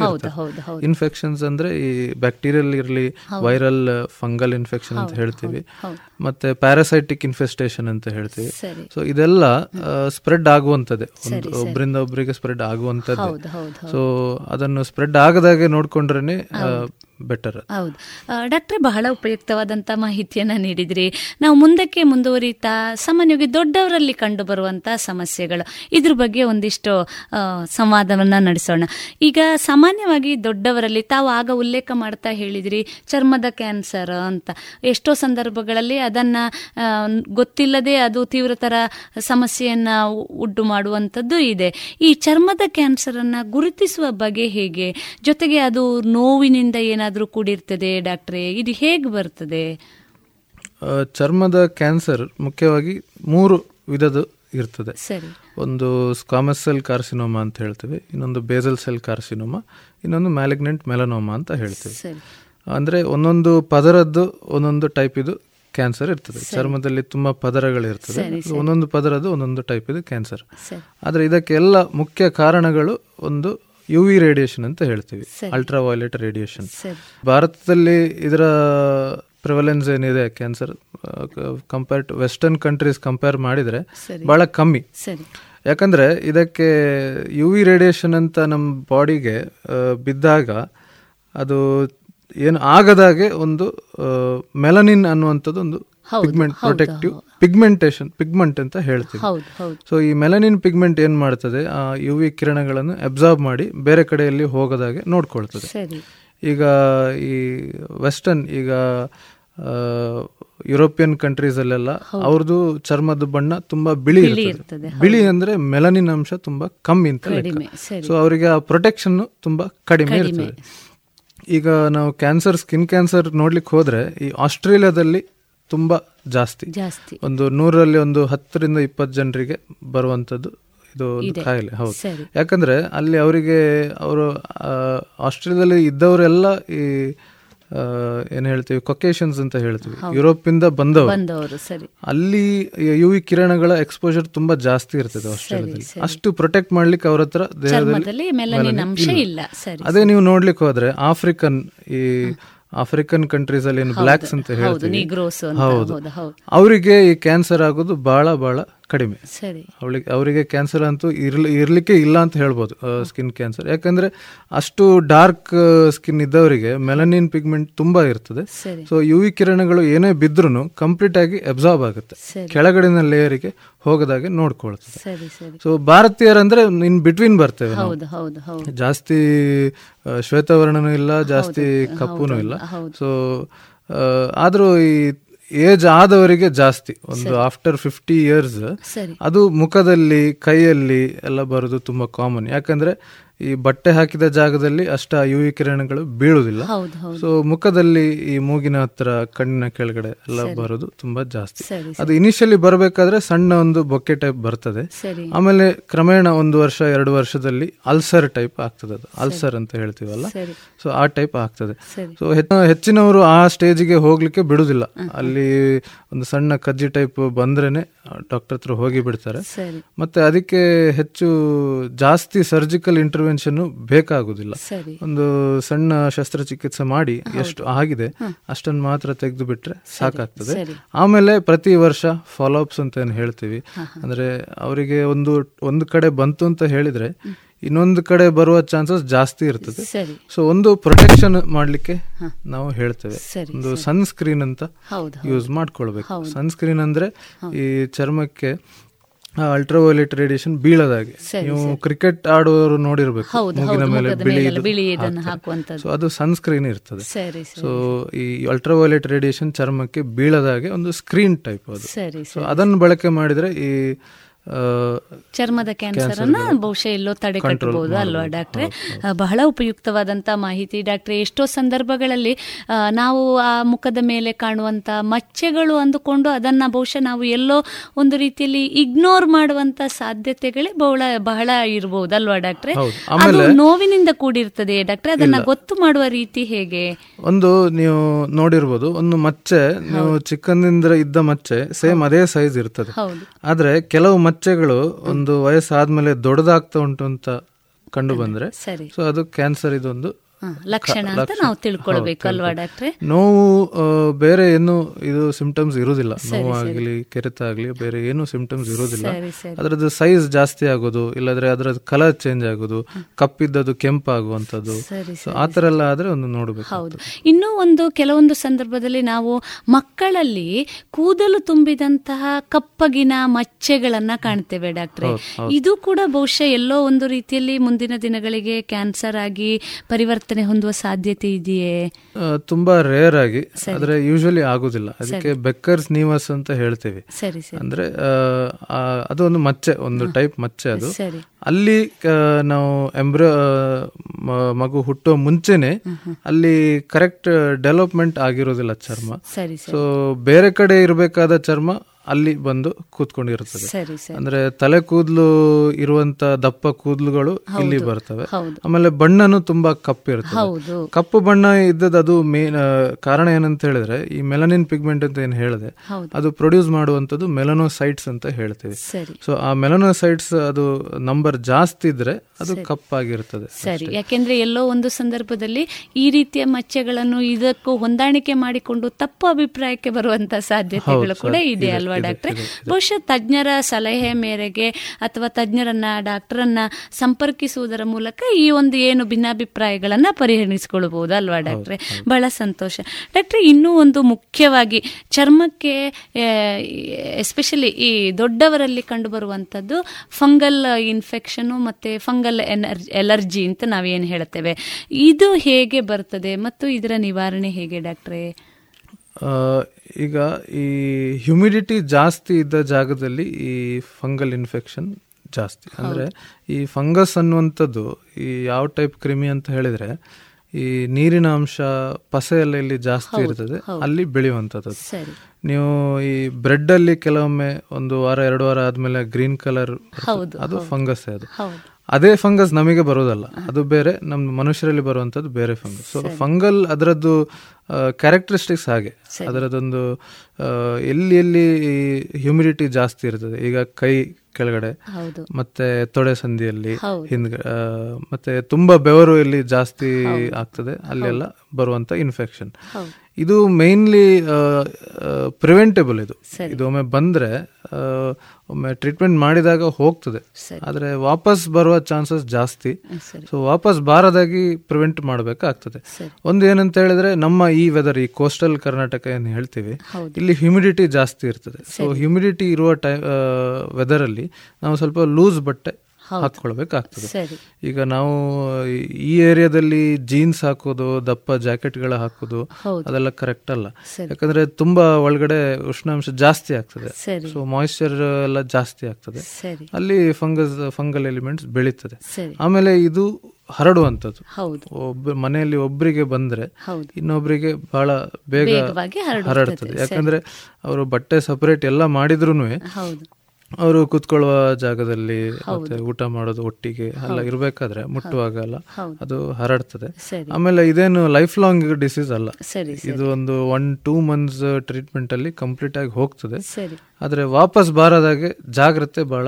ಇನ್ಫೆಕ್ಷನ್ಸ್ ಅಂದ್ರೆ ಈ ಬ್ಯಾಕ್ಟೀರಿಯಲ್ ಇರಲಿ ವೈರಲ್ ಫಂಗಲ್ ಇನ್ಫೆಕ್ಷನ್ ಅಂತ ಹೇಳ್ತೀವಿ. ಮತ್ತೆ ಪ್ಯಾರಾಸೈಟಿಕ್ ಇನ್ಫೆಸ್ಟೇಷನ್ ಅಂತ ಹೇಳ್ತೀವಿ. ಸೊ ಇದೆಲ್ಲ ಸ್ಪ್ರೆಡ್ ಆಗುವಂತದ್ದೇ. ಒಂದು. ಒಬ್ಬರಿಂದ ಒಬ್ಬರಿಗೆ ಸ್ಪ್ರೆಡ್ ಆಗುವಂತದ್ದು. ಸೊ ಅದನ್ನು ಸ್ಪ್ರೆಡ್ ಆಗದಾಗೆ ನೋಡ್ಕೊಂಡ್ರೇನೆ ಬೆಟರ್ ಹೌದು. ಡಾಕ್ಟ್ರೆ, ಬಹಳ ಉಪಯುಕ್ತವಾದಂಥ ಮಾಹಿತಿಯನ್ನು ನೀಡಿದ್ರಿ. ನಾವು ಮುಂದಕ್ಕೆ ಮುಂದುವರಿತಾ, ಸಾಮಾನ್ಯವಾಗಿ ದೊಡ್ಡವರಲ್ಲಿ ಕಂಡು ಬರುವಂಥ ಸಮಸ್ಯೆಗಳು. ಇದ್ರ ಬಗ್ಗೆ ಒಂದಿಷ್ಟು ಸಂವಾದವನ್ನ ನಡೆಸೋಣ. ಈಗ ಸಾಮಾನ್ಯವಾಗಿ ದೊಡ್ಡವರಲ್ಲಿ ತಾವು ಆಗ ಉಲ್ಲೇಖ ಮಾಡ್ತಾ ಹೇಳಿದ್ರಿ, ಚರ್ಮದ ಕ್ಯಾನ್ಸರ್ ಅಂತ. ಎಷ್ಟೋ ಸಂದರ್ಭಗಳಲ್ಲಿ ಅದನ್ನ ಗೊತ್ತಿಲ್ಲದೆ ಅದು ತೀವ್ರತರ ಸಮಸ್ಯೆಯನ್ನ ಉಡ್ಡು ಮಾಡುವಂಥದ್ದು ಇದೆ. ಈ ಚರ್ಮದ ಕ್ಯಾನ್ಸರ್ ಅನ್ನ ಗುರುತಿಸುವ ಬಗೆ ಹೇಗೆ? ಜೊತೆಗೆ ಅದು ನೋವಿನಿಂದ ಕೂಡಿರ್ತದೆ ಡಾಕ್ಟ್ರೆ? ಇದು ಹೇಗೆ ಬರ್ತದೆ? ಚರ್ಮದ ಕ್ಯಾನ್ಸರ್ ಮುಖ್ಯವಾಗಿ ಮೂರು ವಿಧದ ಇರ್ತದೆ. ಸರಿ. ಒಂದು ಸ್ಕಾಮಸ್ ಸೆಲ್ ಕಾರ್ಸಿನೋಮಾ ಅಂತ ಹೇಳ್ತೇವೆ ಇನ್ನೊಂದು ಬೇಸಲ್ ಸೆಲ್ ಕಾರ್ಸಿನೋಮಾ ಇನ್ನೊಂದು ಮ್ಯಾಲಿಗ್ನೆಂಟ್ ಮೆಲನೋಮಾ ಅಂತ ಹೇಳ್ತೇವೆ. ಅಂದರೆ ಒಂದೊಂದು ಪದರದ್ದು ಒಂದೊಂದು ಟೈಪ್ ಇದು ಕ್ಯಾನ್ಸರ್ ಇರ್ತದೆ. ಚರ್ಮದಲ್ಲಿ ತುಂಬಾ ಪದರಗಳು ಇರ್ತದೆ. ಸರಿ, ಅದು ಒಂದೊಂದು ಪದರದ್ದು ಒಂದೊಂದು ಟೈಪ್ ಇದು ಕ್ಯಾನ್ಸರ್. ಆದ್ರೆ ಇದಕ್ಕೆಲ್ಲ ಮುಖ್ಯ ಕಾರಣಗಳು ಒಂದು ಯು ವಿ ರೇಡಿಯೇಷನ್ ಅಂತ ಹೇಳ್ತೀವಿ. ಅಲ್ಟ್ರಾ ವೈಲೆಟ್ ರೇಡಿಯೇಷನ್ ಭಾರತದಲ್ಲಿ ಇದರ ಪ್ರಿವಲೆನ್ಸ್ ಏನಿದೆ cancer compare to western countries compare ಮಾಡಿದರೆ ಭಾಳ ಬಹಳ ಕಮ್ಮಿ. ಯಾಕಂದರೆ ಇದಕ್ಕೆ ಯು ವಿ ರೇಡಿಯೇಷನ್ ಅಂತ ನಮ್ಮ ಬಾಡಿಗೆ ಬಿದ್ದಾಗ ಅದು ಏನು ಆಗದಾಗೆ ಒಂದು ಮೆಲನಿನ್ ಅನ್ನುವಂಥದ್ದು ಒಂದು ಪಿಗ್ಮೆಂಟ್ ಪ್ರೊಟೆಕ್ಟಿವ್ ಪಿಗ್ಮೆಂಟೇಷನ್ ಪಿಗ್ಮೆಂಟ್ ಅಂತ ಹೇಳ್ತೀವಿ. ಸೊ ಈ ಮೆಲನಿನ್ ಪಿಗ್ಮೆಂಟ್ ಏನ್ ಮಾಡ್ತದೆ ಆ ಯು ವಿ ಕಿರಣಗಳನ್ನು ಅಬ್ಸಾರ್ಬ್ ಮಾಡಿ ಬೇರೆ ಕಡೆಯಲ್ಲಿ ಹೋಗದಾಗೆ ನೋಡ್ಕೊಳ್ತದೆ. ಈಗ ಈ ವೆಸ್ಟರ್ನ್ ಈಗ ಯುರೋಪಿಯನ್ ಕಂಟ್ರೀಸ್ ಅಲ್ಲೆಲ್ಲ ಅವ್ರದ್ದು ಚರ್ಮದ ಬಣ್ಣ ತುಂಬಾ ಬಿಳಿ ಇರ್ತದೆ. ಬಿಳಿ ಅಂದ್ರೆ ಮೆಲನಿನ್ ಅಂಶ ತುಂಬಾ ಕಮ್ಮಿ ಅಂತ ಸೊ ಅವರಿಗೆ ಆ ಪ್ರೊಟೆಕ್ಷನ್ ತುಂಬಾ ಕಡಿಮೆ ಕಡಿಮೆ. ಇರ್ತದೆ. ಈಗ ನಾವು ಕ್ಯಾನ್ಸರ್ ಸ್ಕಿನ್ ಕ್ಯಾನ್ಸರ್ ನೋಡ್ಲಿಕ್ಕೆ ಹೋದ್ರೆ ಈ ಆಸ್ಟ್ರೇಲಿಯಾದಲ್ಲಿ ತುಂಬಾ ಜಾಸ್ತಿ. ಜಾಸ್ತಿ. ಒಂದು ನೂರಲ್ಲಿ ಒಂದು ಹತ್ತರಿಂದ ಇಪ್ಪತ್ತು ಜನರಿಗೆ ಬರುವಂತದ್ದು ಇದು ಕಾಯಿಲೆ ಹೌದು. ಯಾಕಂದ್ರೆ ಅಲ್ಲಿ ಅವರಿಗೆ ಅವರು ಆಸ್ಟ್ರೇಲಿಯಾದಲ್ಲಿ ಇದ್ದವರೆಲ್ಲ ಈ ಏನ್ ಹೇಳ್ತೀವಿ ಕೊಕೇಶನ್ಸ್ ಅಂತ ಹೇಳ್ತೀವಿ. ಯುರೋಪಿಂದ ಯುರೋಪ್ ಇಂದ ಬಂದವರು ಅಲ್ಲಿ ಯು ವಿ ಕಿರಣಗಳ ಎಕ್ಸ್ಪೋಜರ್ ತುಂಬಾ ಜಾಸ್ತಿ ಇರ್ತದೆ ಆಸ್ಟ್ರೇಲಿಯಾದಲ್ಲಿ. ಅಷ್ಟು ಪ್ರೊಟೆಕ್ಟ್ ಮಾಡ್ಲಿಕ್ಕೆ ಅವ್ರ ಹತ್ರ ದೇಹದಲ್ಲಿ ಅದೇ ನೀವು ನೋಡ್ಲಿಕ್ಕೆ ಹೋದ್ರೆ ಆಫ್ರಿಕನ್ ಈ ಆಫ್ರಿಕನ್ ಕಂಟ್ರೀಸ್ ಅಲ್ಲಿ ಬ್ಲಾಕ್ಸ್ ಅಂತ ಹೇಳ್ತೀವಿ. ಅವರಿಗೆ ಈ ಕ್ಯಾನ್ಸರ್ ಆಗೋದು ಬಹಳ ಬಹಳ ಕಡಿಮೆ. ಸರಿ. ಅವಳಿಗೆ ಅವರಿಗೆ ಕ್ಯಾನ್ಸರ್ ಅಂತೂ ಇರ್ಲಿ ಇರಲಿಕ್ಕೆ ಇಲ್ಲ ಅಂತ ಹೇಳ್ಬೋದು ಸ್ಕಿನ್ ಕ್ಯಾನ್ಸರ್ ಯಾಕಂದ್ರೆ ಅಷ್ಟು ಡಾರ್ಕ್ ಸ್ಕಿನ್ ಇದ್ದವರಿಗೆ ಮೆಲನಿನ್ ಪಿಗ್ಮೆಂಟ್ ತುಂಬಾ ಇರ್ತದೆ. ಸೊ ಯು ವಿ ಕಿರಣಗಳು ಏನೇ ಬಿದ್ರೂ ಕಂಪ್ಲೀಟ್ ಆಗಿ ಅಬ್ಸಾರ್ಬ್ ಆಗುತ್ತೆ. ಕೆಳಗಡೆನ ಲೇಯರಿಗೆ ಹೋಗದಾಗೆ ನೋಡ್ಕೊಳ್ತದೆ. ಸೊ ಭಾರತೀಯರಂದ್ರೆ ಇನ್ ಬಿಟ್ವೀನ್ ಬರ್ತೇವೆ ಜಾಸ್ತಿ ಶ್ವೇತವರ್ಣನೂ ಇಲ್ಲ ಜಾಸ್ತಿ ಕಪ್ಪುನೂ ಇಲ್ಲ. ಸೊ ಆದರೂ ಈ ಏಜ್ ಆದವರಿಗೆ ಜಾಸ್ತಿ. ಒಂದು ಆಫ್ಟರ್ ಫಿಫ್ಟಿ ಇಯರ್ಸ್ ಅದು ಮುಖದಲ್ಲಿ ಕೈಯಲ್ಲಿ ಎಲ್ಲ ಬರೋದು ತುಂಬಾ ಕಾಮನ್ ಯಾಕಂದ್ರೆ ಈ ಬಟ್ಟೆ ಹಾಕಿದ ಜಾಗದಲ್ಲಿ ಅಷ್ಟ ಯು ವಿ ಕಿರಣಗಳು ಬೀಳುವುದಿಲ್ಲ. ಸೊ ಮುಖದಲ್ಲಿ ಈ ಮೂಗಿನ ಹತ್ರ ಕಣ್ಣಿನ ಕೆಳಗಡೆ ಎಲ್ಲ ಬರೋದು ತುಂಬಾ ಜಾಸ್ತಿ. ಅದು ಇನಿಷಿಯಲಿ ಬರಬೇಕಾದ್ರೆ ಸಣ್ಣ ಒಂದು ಬೊಕ್ಕೆ ಟೈಪ್ ಬರ್ತದೆ. ಆಮೇಲೆ ಕ್ರಮೇಣ ಒಂದು ವರ್ಷ ಎರಡು ವರ್ಷದಲ್ಲಿ ಅಲ್ಸರ್ ಟೈಪ್ ಆಗ್ತದೆ ಅದು. ಅಲ್ಸರ್ ಅಂತ ಹೇಳ್ತೀವಲ್ಲ? ಸೊ ಆ ಟೈಪ್ ಆಗ್ತದೆ. ಸೊ ಹೆಚ್ಚಿನವರು ಆ ಸ್ಟೇಜಿಗೆ ಹೋಗ್ಲಿಕ್ಕೆ ಬಿಡುದಿಲ್ಲ ಅಲ್ಲಿ ಒಂದು ಸಣ್ಣ ಕಜ್ಜಿ ಟೈಪ್ ಬಂದ್ರೇನೆ ಡಾಕ್ಟರ್ ಹತ್ರ ಹೋಗಿ ಬಿಡ್ತಾರೆ. ಮತ್ತೆ ಅದಕ್ಕೆ ಹೆಚ್ಚು ಜಾಸ್ತಿ ಸರ್ಜಿಕಲ್ ಇಂಟರ್ವೆನ್ಷನ್ ಬೇಕಾಗುದಿಲ್ಲ. ಒಂದು ಸಣ್ಣ ಶಸ್ತ್ರಚಿಕಿತ್ಸೆ ಮಾಡಿ ಎಷ್ಟು ಆಗಿದೆ ಅಷ್ಟನ್ನು ಮಾತ್ರ ತೆಗೆದು ಬಿಟ್ರೆ ಸಾಕಾಗ್ತದೆ. ಆಮೇಲೆ ಪ್ರತಿ ವರ್ಷ ಫಾಲೋ ಅಪ್ಸ್ ಅಂತ ಏನು ಹೇಳ್ತೀವಿ ಅಂದ್ರೆ ಅವರಿಗೆ ಒಂದು ಒಂದು ಕಡೆ ಬಂತು ಅಂತ ಹೇಳಿದ್ರೆ ಇನ್ನೊಂದು ಕಡೆ ಬರುವ ಚಾನ್ಸಸ್ ಜಾಸ್ತಿ ಇರ್ತದೆ. ಸೊ ಒಂದು ಪ್ರೊಟೆಕ್ಷನ್ ಮಾಡ್ಲಿಕ್ಕೆ ನಾವು ಹೇಳ್ತೇವೆ. ಒಂದು ಸನ್ಸ್ಕ್ರೀನ್ ಅಂತ ಯೂಸ್ ಮಾಡ್ಕೊಳ್ಬೇಕು. ಸನ್ಸ್ಕ್ರೀನ್ ಅಂದ್ರೆ ಈ ಚರ್ಮಕ್ಕೆ ಅಲ್ಟ್ರಾವೈಲೆಟ್ ರೇಡಿಯೇಷನ್ ಬೀಳದಾಗೆ. ನೀವು ಕ್ರಿಕೆಟ್ ಆಡುವವರು ನೋಡಿರ್ಬೇಕು. ಮೂಗಿನ ಮೇಲೆ ಬಿಳಿ ಸೊ ಅದು ಸನ್ಸ್ಕ್ರೀನ್ ಇರ್ತದೆ. ಸರಿ ಸೊ ಈ ಅಲ್ಟ್ರಾವೈಲೆಟ್ ರೇಡಿಯೇಷನ್ ಚರ್ಮಕ್ಕೆ ಬೀಳದಾಗೆ ಒಂದು ಸ್ಕ್ರೀನ್ ಟೈಪ್ ಅದು. ಸರಿ ಸೊ ಅದನ್ನು ಬಳಕೆ ಮಾಡಿದ್ರೆ ಈ ಚರ್ಮದ ಕ್ಯಾನ್ಸರ್ ಅನ್ನ ಬಹುಶಃ ಎಲ್ಲೋ ತಡೆ ಕಟ್ಟಬಹುದು ಅಲ್ವಾ ಡಾಕ್ಟ್ರೆ? ಬಹಳ ಉಪಯುಕ್ತವಾದಂತ ಮಾಹಿತಿ. ಡಾಕ್ಟ್ರೆ ಎಷ್ಟೋ ಸಂದರ್ಭಗಳಲ್ಲಿ ನಾವು ಆ ಮುಖದ ಮೇಲೆ ಕಾಣುವಂತ ಮಚ್ಚೆಗಳು ಅಂದುಕೊಂಡು ಅದನ್ನ ಬಹುಶಃ ನಾವು ಎಲ್ಲೋ ಒಂದು ರೀತಿಯಲ್ಲಿ ಇಗ್ನೋರ್ ಮಾಡುವಂತ ಸಾಧ್ಯತೆಗಳೇ ಬಹಳ ಬಹಳ ಇರಬಹುದು ಅಲ್ವಾ ಡಾಕ್ಟ್ರೆ. ಅದು ನೋವಿನಿಂದ ಕೂಡಿರ್ತದೆ ಡಾಕ್ಟ್ರೆ? ಅದನ್ನ ಗೊತ್ತು ಮಾಡುವ ರೀತಿ ಹೇಗೆ? ಒಂದು ನೀವು ನೋಡಿರ್ಬೋದು ಒಂದು ಮಚ್ಚೆ ನೀವು ಚಿಕ್ಕಂದಿಂದ ಇದ್ದ ಮಚ್ಚೆ ಸೇಮ್ ಅದೇ ಸೈಜ್ ಇರ್ತದೆ. ಹೌದು. ಆದ್ರೆ ಕೆಲವು ಮಚ್ಚೆಗಳು ಒಂದು ವಯಸ್ಸಾದ್ಮೇಲೆ ದೊಡ್ಡದಾಗ್ತಾ ಉಂಟು ಅಂತ ಕಂಡು ಬಂದ್ರೆ ಸರಿ. ಸೊ ಅದು ಕ್ಯಾನ್ಸರ್ ಇದೊಂದು ಲಕ್ಷಣ ಅಂತ ನಾವು ತಿಳ್ಕೊಳ್ಬೇಕು ಅಲ್ವಾ ಡಾಕ್ಟ್ರೆ? ನೋವು ಬೇರೆ ಏನು ಇದು ಸಿಂಪ್ಟಮ್ಸ್ ಇರುವುದಿಲ್ಲ. ನೋವಾಗ್ಲಿ ಕೆರೆತ ಆಗಲಿ ಬೇರೆ ಏನು ಸಿಂಪ್ಟಮ್ಸ್ ಇರೋದಿಲ್ಲ ಅದ್ರದ್ದು ಸೈಜ್ ಜಾಸ್ತಿ ಆಗೋದು ಇಲ್ಲದ್ರೆ ಅದ್ರದ್ದು ಕಲರ್ ಚೇಂಜ್ ಆಗೋದು ಕಪ್ಪಿದ್ದದು ಕೆಂಪಾಗುವಂಥದ್ದು. ಆ ತರ ಎಲ್ಲ ಆದ್ರೆ ಒಂದು ನೋಡಬೇಕು. ಹೌದು. ಇನ್ನೂ ಒಂದು ಕೆಲವೊಂದು ಸಂದರ್ಭದಲ್ಲಿ ನಾವು ಮಕ್ಕಳಲ್ಲಿ ಕೂದಲು ತುಂಬಿದಂತಹ ಕಪ್ಪಗಿನ ಮಚ್ಚೆಗಳನ್ನ ಕಾಣ್ತೇವೆ ಡಾಕ್ಟ್ರೆ. ಇದು ಕೂಡ ಬಹುಶಃ ಎಲ್ಲೋ ಒಂದು ರೀತಿಯಲ್ಲಿ ಮುಂದಿನ ದಿನಗಳಿಗೆ ಕ್ಯಾನ್ಸರ್ ಆಗಿ ಪರಿವರ್ತನೆ ಹೊಂದುವ ಸಾಧ್ಯತೆ ಇದೆಯೇ? ತುಂಬಾ ರೇರ್ ಆಗಿ ಆದ್ರೆ ಯೂಶಲಿ ಆಗುದಿಲ್ಲ. ಅದಕ್ಕೆ ಬೆಕ್ಕರ್ಸ್ ನೀವಸ್ ಅಂತ ಹೇಳ್ತೇವೆ. ಅಂದ್ರೆ ಆ, ಆ, ಅದು ಒಂದು ಮಚ್ಚೆ ಒಂದು ಟೈಪ್ ಮಚ್ಚೆ ಅದು. ಅಲ್ಲಿ ನಾವು ಎಂಬ್ರೋ ಮಗು ಹುಟ್ಟೋ ಮುಂಚೆನೆ ಅಲ್ಲಿ ಕರೆಕ್ಟ್ ಡೆವಲಪ್ಮೆಂಟ್ ಆಗಿರೋದಿಲ್ಲ ಚರ್ಮ. ಸೊ ಬೇರೆ ಕಡೆ ಇರಬೇಕಾದ ಚರ್ಮ ಅಲ್ಲಿ ಬಂದು ಕೂತ್ಕೊಂಡಿರುತ್ತದೆ. ಅಂದ್ರೆ ತಲೆ ಕೂದಲು ಇರುವಂತ ದಪ್ಪ ಕೂದಲುಗಳು ಇಲ್ಲಿ ಬರ್ತವೆ. ಆಮೇಲೆ ಬಣ್ಣನು ತುಂಬಾ ಕಪ್ಪಿರ್ತದೆ ಹೌದು. ಕಪ್ಪು ಬಣ್ಣ ಇದ್ದದ್ದು ಅದು ಮೇನ್ ಕಾರಣ ಏನಂತ ಹೇಳಿದ್ರೆ ಈ ಮೆಲನಿನ್ ಪಿಗ್ಮೆಂಟ್ ಅಂತ ಏನು ಹೇಳಿದೆ ಅದು ಪ್ರೊಡ್ಯೂಸ್ ಮಾಡುವಂತದ್ದು ಮೆಲನೋಸೈಟ್ಸ್ ಅಂತ ಹೇಳ್ತೇವೆ. ಸೊ ಆ ಮೆಲನೋಸೈಟ್ಸ್ ಅದು ನಂಬರ್ ಜಾಸ್ತಿ ಇದ್ರೆ ಅದು ಕಪ್ಪಾಗಿರ್ತದೆ ಸರಿ. ಯಾಕೆಂದ್ರೆ ಎಲ್ಲೋ ಒಂದು ಸಂದರ್ಭದಲ್ಲಿ ಈ ರೀತಿಯ ಮಚ್ಚೆಗಳನ್ನು ಇದಕ್ಕೂ ಹೊಂದಾಣಿಕೆ ಮಾಡಿಕೊಂಡು ತಪ್ಪು ಅಭಿಪ್ರಾಯಕ್ಕೆ ಬರುವಂತ ಸಾಧ್ಯತೆಗಳು ಕೂಡ ಇದೆ. ಅಲ್ವಾ? ಡಾಕ್ಟ್ರೆ. ಬಹುಶಃ ತಜ್ಞರ ಸಲಹೆ ಮೇರೆಗೆ ಅಥವಾ ತಜ್ಞರನ್ನ ಡಾಕ್ಟರನ್ನ ಸಂಪರ್ಕಿಸುವುದರ ಮೂಲಕ ಈ ಒಂದು ಏನು ಭಿನ್ನಾಭಿಪ್ರಾಯಗಳನ್ನ ಪರಿಹರಿಸಿಕೊಳ್ಳಬಹುದು ಅಲ್ವಾ ಡಾಕ್ಟ್ರೆ? ಬಹಳ ಸಂತೋಷ. ಡಾಕ್ಟ್ರೆ ಇನ್ನೂ ಒಂದು ಮುಖ್ಯವಾಗಿ ಚರ್ಮಕ್ಕೆ ಎಸ್ಪೆಷಲಿ ಈ ದೊಡ್ಡವರಲ್ಲಿ ಕಂಡುಬರುವಂಥದ್ದು ಫಂಗಲ್ ಇನ್ಫೆಕ್ಷನ್ ಮತ್ತೆ ಫಂಗಲ್ ಎಲರ್ಜಿ ಅಂತ ನಾವೇನು ಹೇಳ್ತೇವೆ. ಇದು ಹೇಗೆ ಬರ್ತದೆ ಮತ್ತು ಇದರ ನಿವಾರಣೆ ಹೇಗೆ ಡಾಕ್ಟ್ರೆ? ಈಗ ಈ ಹ್ಯುಮಿಡಿಟಿ ಜಾಸ್ತಿ ಇದ್ದ ಜಾಗದಲ್ಲಿ ಈ ಫಂಗಲ್ ಇನ್ಫೆಕ್ಷನ್ ಜಾಸ್ತಿ. ಅಂದರೆ ಈ ಫಂಗಸ್ ಅನ್ನುವಂಥದ್ದು ಈ ಯಾವ ಟೈಪ್ ಕ್ರಿಮಿ ಅಂತ ಹೇಳಿದರೆ ಈ ನೀರಿನ ಅಂಶ ಪಸೆ ಎಲ್ಲ ಇಲ್ಲಿ ಜಾಸ್ತಿ ಇರ್ತದೆ ಅಲ್ಲಿ ಬೆಳೆಯುವಂಥದ್ದು. ನೀವು ಈ ಬ್ರೆಡ್ ಅಲ್ಲಿ ಕೆಲವೊಮ್ಮೆ ಒಂದು ವಾರ ಎರಡು ವಾರ ಆದ್ಮೇಲೆ ಗ್ರೀನ್ ಕಲರ್ ಅದು ಫಂಗಸ್ ಅದು. ಅದೇ ಫಂಗಸ್ ನಮಗೆ ಬರೋದಲ್ಲ. ಅದು ಬೇರೆ ನಮ್ಮ ಮನುಷ್ಯರಲ್ಲಿ ಬರುವಂಥದ್ದು ಬೇರೆ ಫಂಗಸ್. ಸೊ ಫಂಗಲ್ ಅದರದ್ದು ಕ್ಯಾರೆಕ್ಟರಿಸ್ಟಿಕ್ಸ್ ಹಾಗೆ. ಅದರದೊಂದು ಎಲ್ಲಿ ಎಲ್ಲಿ ಹ್ಯೂಮಿಡಿಟಿ ಜಾಸ್ತಿ ಇರ್ತದೆ. ಈಗ ಕೈ ಕೆಳಗಡೆ ಮತ್ತೆ ತೊಡೆ ಸಂದಿಯಲ್ಲಿ ಹೌದು. ಹಿಂದ್ಗಡೆ ಆ, ಮತ್ತೆ ತುಂಬಾ ಬೆವರು ಇಲ್ಲಿ ಜಾಸ್ತಿ ಆಗ್ತದೆ. ಅಲ್ಲೆಲ್ಲ ಬರುವಂತ ಇನ್ಫೆಕ್ಷನ್. ಇದು ಮೇನ್ಲಿ ಪ್ರಿವೆಂಟೇಬಲ್ ಇದು. ಇದು ಒಮ್ಮೆ ಬಂದ್ರೆ ಒಮ್ಮೆ ಟ್ರೀಟ್ಮೆಂಟ್ ಮಾಡಿದಾಗ ಹೋಗ್ತದೆ. ಆದ್ರೆ ವಾಪಸ್ ಬರುವ ಚಾನ್ಸಸ್ ಜಾಸ್ತಿ. ಸೊ ವಾಪಸ್ ಬಾರದಾಗಿ ಪ್ರಿವೆಂಟ್ ಮಾಡಬೇಕಾಗ್ತದೆ. ಒಂದು ಏನಂತ ಹೇಳಿದ್ರೆ ನಮ್ಮ ಈ ವೆದರ್ ಈ ಕೋಸ್ಟಲ್ ಕರ್ನಾಟಕ ಏನು ಹೇಳ್ತೀವಿ ಇಲ್ಲಿ ಹ್ಯುಮಿಡಿಟಿ ಜಾಸ್ತಿ ಇರ್ತದೆ. ಸೊ ಹ್ಯುಮಿಡಿಟಿ ಇರುವ ಟೈಮ್ ವೆದರ್ ಅಲ್ಲಿ ನಾವು ಸ್ವಲ್ಪ ಲೂಸ್ ಬಟ್ಟೆ ಹಾಕೊಳ್ಬೇಕಾಗ್ತದೆ ಈಗ ನಾವು ಈ- ಏರಿಯಾದಲ್ಲಿ ಜೀನ್ಸ್ ಹಾಕೋದು ದಪ್ಪ ಜಾಕೆಟ್ಗಳ ಹಾಕೋದು. ಅದೆಲ್ಲ ಕರೆಕ್ಟ್ ಅಲ್ಲ. ಯಾಕಂದ್ರೆ ತುಂಬಾ ಒಳಗಡೆ ಉಷ್ಣಾಂಶ ಜಾಸ್ತಿ ಆಗ್ತದೆ. ಸೊ ಮಾಯಿಶ್ಚರ್ ಎಲ್ಲ ಜಾಸ್ತಿ ಆಗ್ತದೆ. ಅಲ್ಲಿ ಫಂಗಸ್ ಫಂಗಲ್ ಎಲಿಮೆಂಟ್ಸ್ ಬೆಳೀತದೆ. ಆಮೇಲೆ ಇದು ಹರಡುವಂಥದ್ದು. ಒಬ್ಬ ಮನೆಯಲ್ಲಿ ಒಬ್ಬರಿಗೆ ಬಂದ್ರೆ. ಇನ್ನೊಬ್ಬರಿಗೆ ಬಹಳ ಬೇಗ. ಹರಡ್ತದೆ. ಯಾಕಂದ್ರೆ ಅವರು ಬಟ್ಟೆ ಸಪರೇಟ್ ಎಲ್ಲ ಮಾಡಿದ್ರು ಅವರು ಕುತ್ಕೊಳ್ಳುವ ಜಾಗದಲ್ಲಿ ಮತ್ತೆ ಊಟ ಮಾಡೋದು ಒಟ್ಟಿಗೆ ಅಲ್ಲ ಇರ್ಬೇಕಾದ್ರೆ ಮುಟ್ಟುವಾಗ ಅಲ್ಲ ಹೌದು. ಅದು ಹರಡ್ತದೆ. ಆಮೇಲೆ ಇದೇನು ಲೈಫ್ ಲಾಂಗ್ ಡಿಸೀಸ್ ಅಲ್ಲ. ಇದು ಒಂದು ಒನ್ ಟೂ ಮಂತ್ಸ್ ಟ್ರೀಟ್ಮೆಂಟ್ ಅಲ್ಲಿ ಕಂಪ್ಲೀಟ್ ಆಗಿ ಹೋಗ್ತದೆ. ಆದ್ರೆ ವಾಪಸ್ ಬಾರದಾಗೆ ಜಾಗ್ರತೆ ಬಹಳ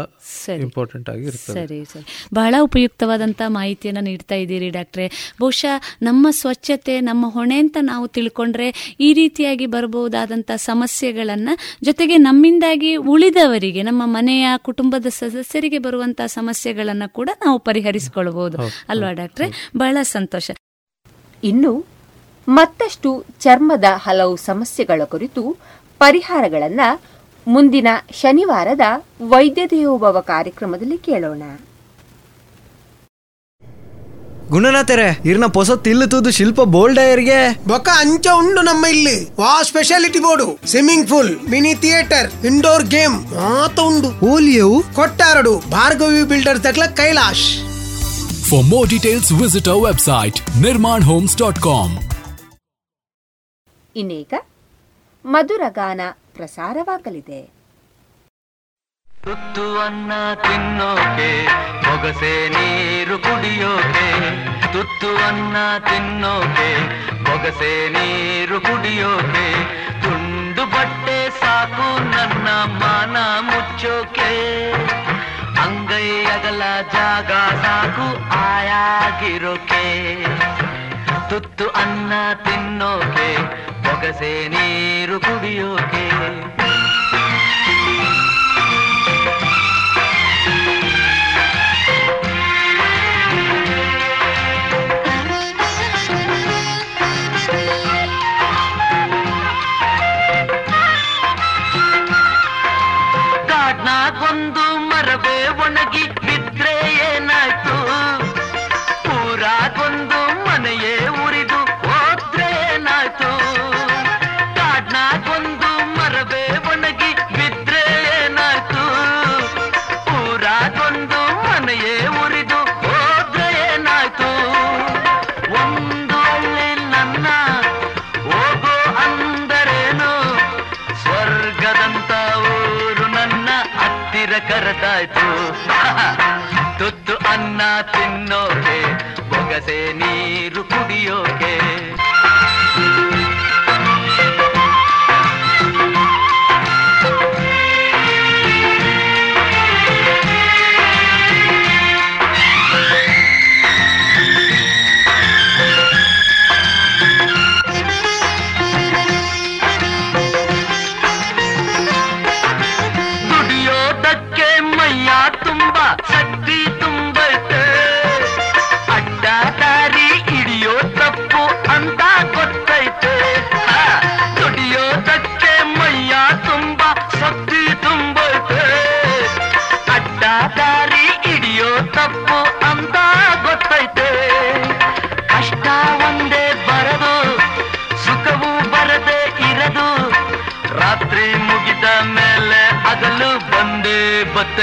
ಇಂಪಾರ್ಟೆಂಟ್ ಆಗಿ ಸರಿ ಸರಿ. ಬಹಳ ಉಪಯುಕ್ತವಾದಂತಹ ಮಾಹಿತಿಯನ್ನು ನೀಡ್ತಾ ಇದ್ದೀರಿ ಡಾಕ್ಟ್ರೆ. ಬಹುಶಃ ನಮ್ಮ ಸ್ವಚ್ಛತೆ ನಮ್ಮ ಹೊಣೆ ಅಂತ ನಾವು ತಿಳ್ಕೊಂಡ್ರೆ ಈ ರೀತಿಯಾಗಿ ಬರಬಹುದಾದಂಥ ಸಮಸ್ಯೆಗಳನ್ನು ಜೊತೆಗೆ ನಮ್ಮಿಂದಾಗಿ ಉಳಿದವರಿಗೆ ನಮ್ಮ ಮನೆಯ ಕುಟುಂಬದ ಸದಸ್ಯರಿಗೆ ಬರುವಂತಹ ಸಮಸ್ಯೆಗಳನ್ನು ಕೂಡ ನಾವು ಪರಿಹರಿಸಿಕೊಳ್ಳಬಹುದು ಅಲ್ವಾ ಡಾಕ್ಟ್ರೆ? ಬಹಳ ಸಂತೋಷ. ಇನ್ನು ಮತ್ತಷ್ಟು ಚರ್ಮದ ಹಲವು ಸಮಸ್ಯೆಗಳ ಕುರಿತು ಪರಿಹಾರಗಳನ್ನ ಮುಂದಿನ ಶನಿವಾರದ ವೈದ್ಯ ದೇವೋಭವ ಕಾರ್ಯಕ್ರಮದಲ್ಲಿ ಕೇಳೋಣ. ಗುಣನಾಥರೆ ಇರ್ನ ಪೊಸ ತಿಲ್ಲು ತೂದು ಶಿಲ್ಪ ಬೋಲ್ಡಯರ್ಗೆ ಬೊಕ್ಕ ಅಂಚ ಉಂಡು ನಮ್ಮ ಇಲ್ಲಿ. ವಾ speciality board. Swimming pool mini theatre indoor game ಮಾತ ಉಂಡು. ಓಲಿಯವು? ಕೊಟ್ಟಾರಡು Bhargavi builder ತಕ್ಲ Kailash. For more details visit our website visit homes dot com ಇನ್ನೀಗ ಮಧುರಗಾನ ಪ್ರಸಾರವಾಗಲಿದೆ. ತುತ್ತು ಅನ್ನ ತಿನ್ನೋಕೆ ಬೊಗಸೆ ನೀರು ಕುಡಿಯೋಕೆ, ತುತ್ತು ಅನ್ನ ತಿನ್ನೋಕೆ ಬೊಗಸೆ ನೀರು ಕುಡಿಯೋಕೆ, ತುಂಡು ಬಟ್ಟೆ ಸಾಕು ನನ್ನ ಮಾನ ಮುಚ್ಚೋಕೆ. ಅಂಗೈ ಅಗಲ ಜಾಗ ಸಾಕು ಆಯಾಗಿರೋಕೆ. ತುತ್ತು ಅನ್ನ ತಿನ್ನೋಕೆ ಬೊಗಸೆ ನೀರು ಕುಡಿಯೋಕೆ. ಕರೆದಾಯ್ತು. ತುತ್ತು ಅನ್ನ ತಿನ್ನೋಕೆ ಬೊಗಸೆ ನೀರು ಕುಡಿಯೋಕೆ.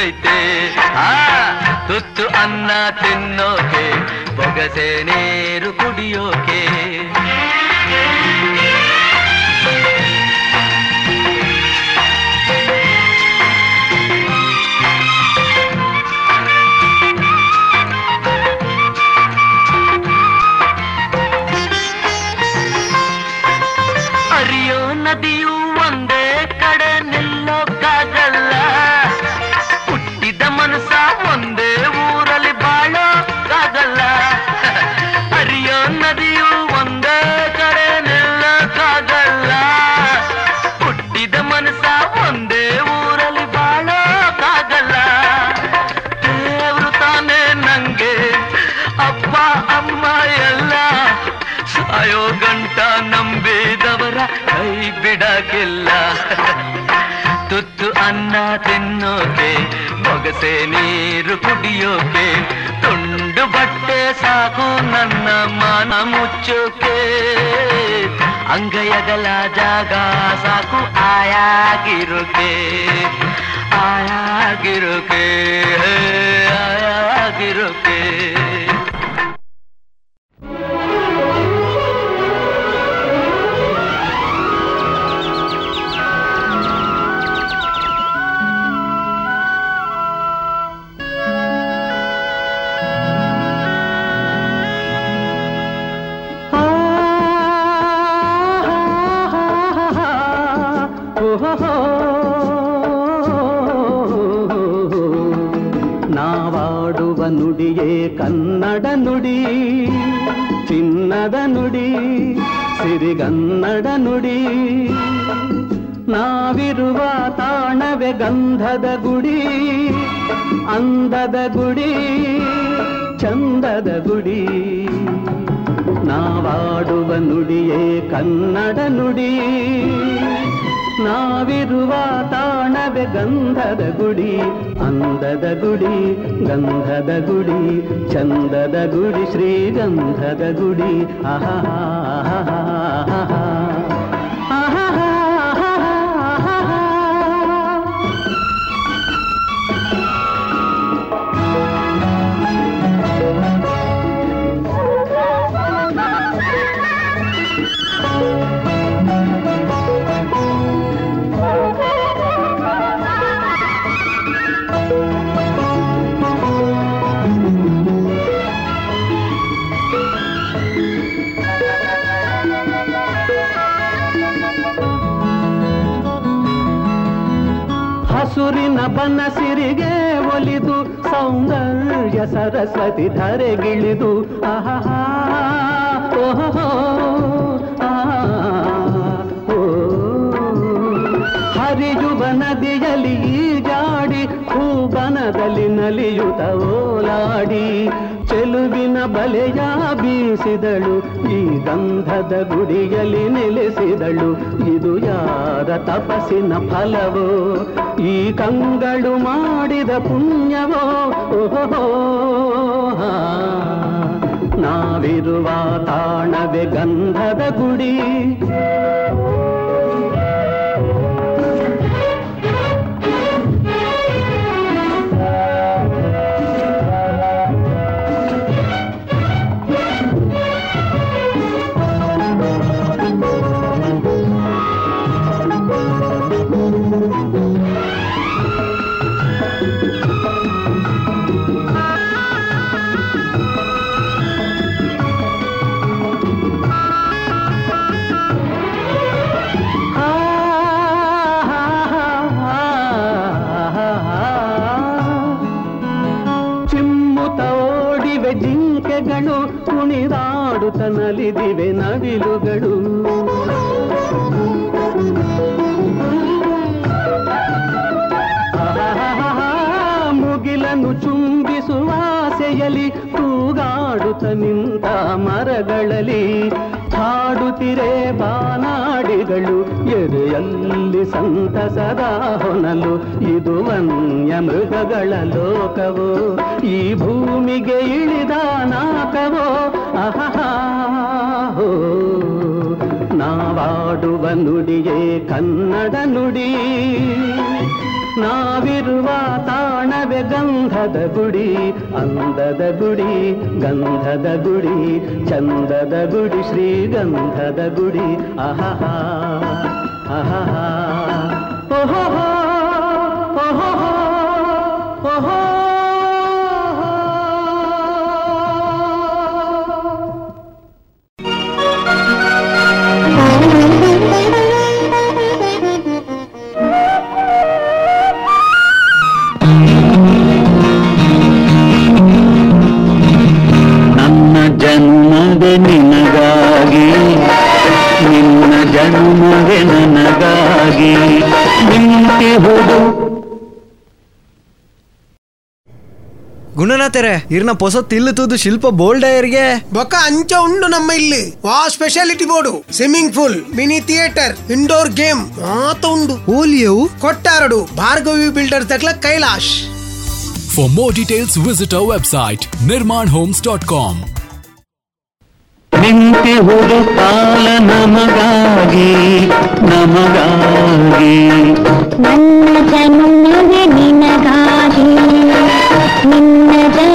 ಆ ತುತ್ತು ಅನ್ನ ತಿನ್ನೋಕೆ ಬೊಗಸೆ ನೀರು ಕುಡಿಯೋಕೆ. ಬೊಗಸೆ ನೀರು ಕುಡಿಯೋಕೆ ತುಂಡು ಬಟ್ಟೆ ಸಾಕು ನನ್ನ ಮಾನ ಮುಚ್ಚೋಕೆ ಅಂಗೈಯಗಲ ಜಾಗ ಸಾಕು ಆಯಾಗಿರೋಕೆ ಆಯಾಗಿರೋಕೆ ಆಯಾಗಿರೋಕೆ ಗಂಧದ ಗುಡಿ, ಅಂದದ ಗುಡಿ, ಚಂದದ ಗುಡಿ. ನಾವಾಡುವ ನುಡಿಯೇ ಕನ್ನಡ ನುಡಿ, ನಾವಿರುವ ತಾಣವೆ ಗಂಧದ ಗುಡಿ, ಅಂದದ ಗುಡಿ, ಗಂಧದ ಗುಡಿ, ಚಂದದ ಗುಡಿ, ಶ್ರೀಗಂಧದ ಗುಡಿ. ಆಹಾ ಹಸುರಿನ ಬನಸಿರಿಗೆ ಒಲಿದು ಸೌಂದರ್ಯ ಸರಸ್ವತಿ ಧರೆಗಿಳಿದು. ಆಹಾ ಓಹೋ. ಹರಿಯುವ ನದಿಯಲ್ಲಿ ಜಾಡಿ ಹೂಬನದಲ್ಲಿ ನಲಿಯುತ ಓಲಾಡಿ. ಚೆಲುವಿನ ಬಲೆಯ ಬೀಸಿದಳು, ಈ ಗಂಧದ ಗುಡಿಯಲ್ಲಿ ನೆಲೆಸಿದಳು. ಇದು ಯಾರ ತಪಸ್ಸಿನ ಫಲವೋ? ಈ ಕಂಗಳು ಮಾಡಿದ ಪುಣ್ಯವೋ? ಓಹೋ ನಾವಿರುವ ತಾಣವೇ ಗಂಧದ ಗುಡಿ. ಗುಡಿ ಆಹಾ ಇರ್ನ ಪೊಸ ತಿಲ್ಲು ತೂದು ಶಿಲ್ಪ ಬೋಲ್ಡಯರ್ಗೆ ಬೊಕ್ಕ ಅಂಚ ಉಂಡು ನಮ್ಮ ಇಲ್ಲಿ. ವಾ speciality board. Swimming pool mini theatre indoor game ಮಾತ ಉಂಡು. ಓಲಿಯವು? ಕೊಟ್ಟಾರಡು Bhargavi builder ದಕ್ಲ Kailash. For more details, visit homes dot com ನಿಂತಿ ಹುಡುಕಾಲ ನಮಗಾಗಿ ನಮಗಾಗಿ. ನನ್ನ ಜನ್ಮವೇ ನಿನಗಾಗಿ ನಿನ್ನ ಜನ್ಮವೇ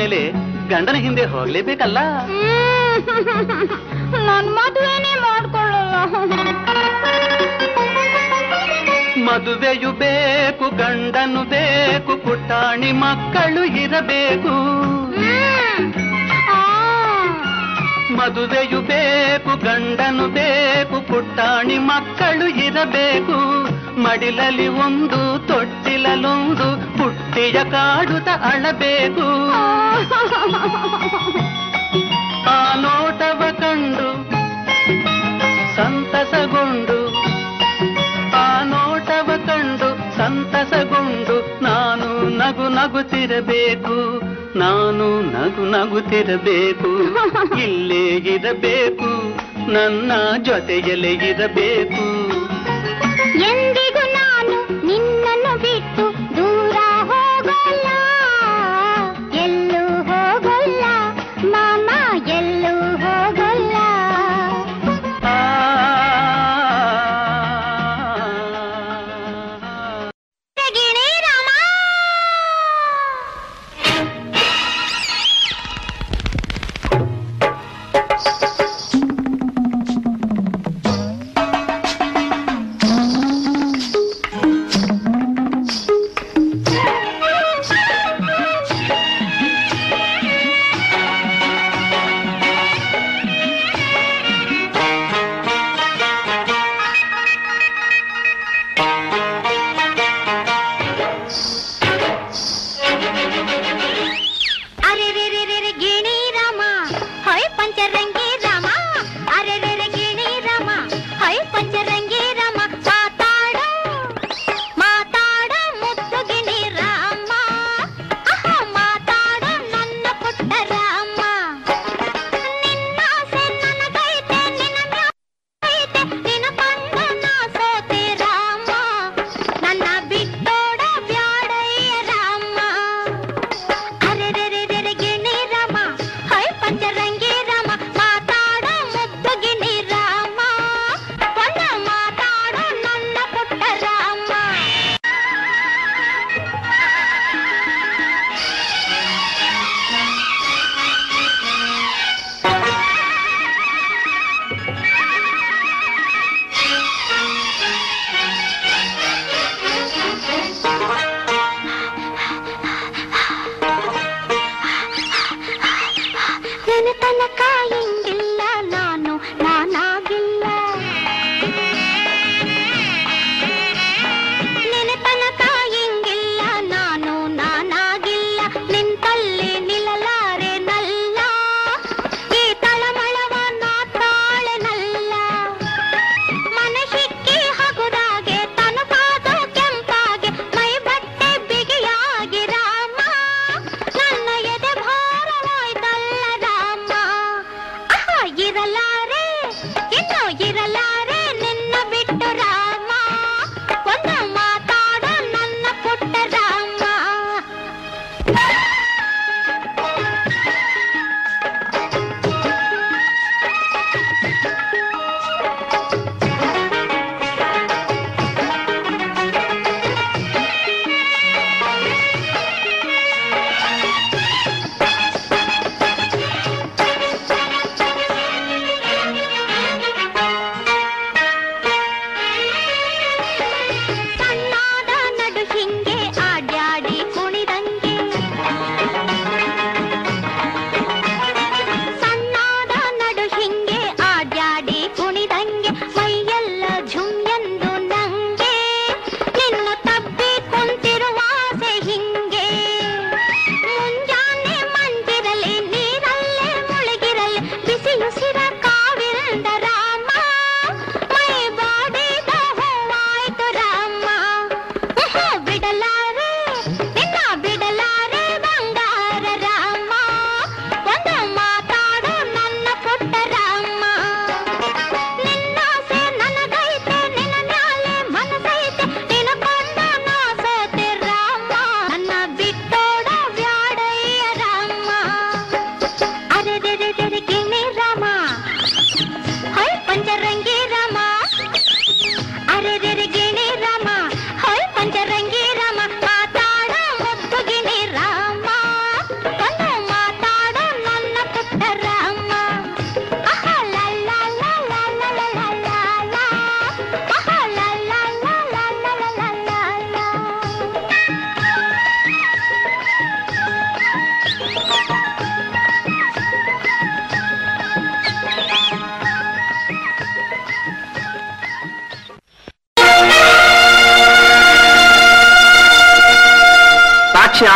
ಮೇಲೆ ಗಂಡನ ಹಿಂದೆ ಹೋಗ್ಲೇಬೇಕಲ್ಲ? ನನ್ ಮದುವೆನೇ ಮಾಡ್ಕೊಳ್ಳಲ್ಲ. ಮದುವೆಯು ಬೇಕು ಗಂಡನು ಬೇಕು ಪುಟಾಣಿ ಮಕ್ಕಳು ಇರಬೇಕು. ಮದುವೆಯು ಬೇಕು ಗಂಡನು ಬೇಕು ಪುಟ್ಟಾಣಿ ಮಕ್ಕಳು ಇರಬೇಕು. ಮಡಿಲಲ್ಲಿ ಒಂದು ತೊಟ್ಟಿಲಲ್ಲೊಂದು ಪುಟ್ಟಿಯ ಕಾಡುತ್ತ ಅಳಬೇಕು. ಆ ನೋಟವ ಕಂಡು, ಸಂತಸಗೊಂಡು, ಆ ನೋಟವ ಕಂಡು, ಸಂತಸಗೊಂಡು, ನಾನು ನಗು ನಗುತ್ತಿರಬೇಕು, ನಾನು ನಗು ನಗುತ್ತಿರಬೇಕು ಇಲ್ಲೇ ಇರಬೇಕು ನನ್ನ ಜೊತೆಯಲ್ಲೇ ಇರಬೇಕು.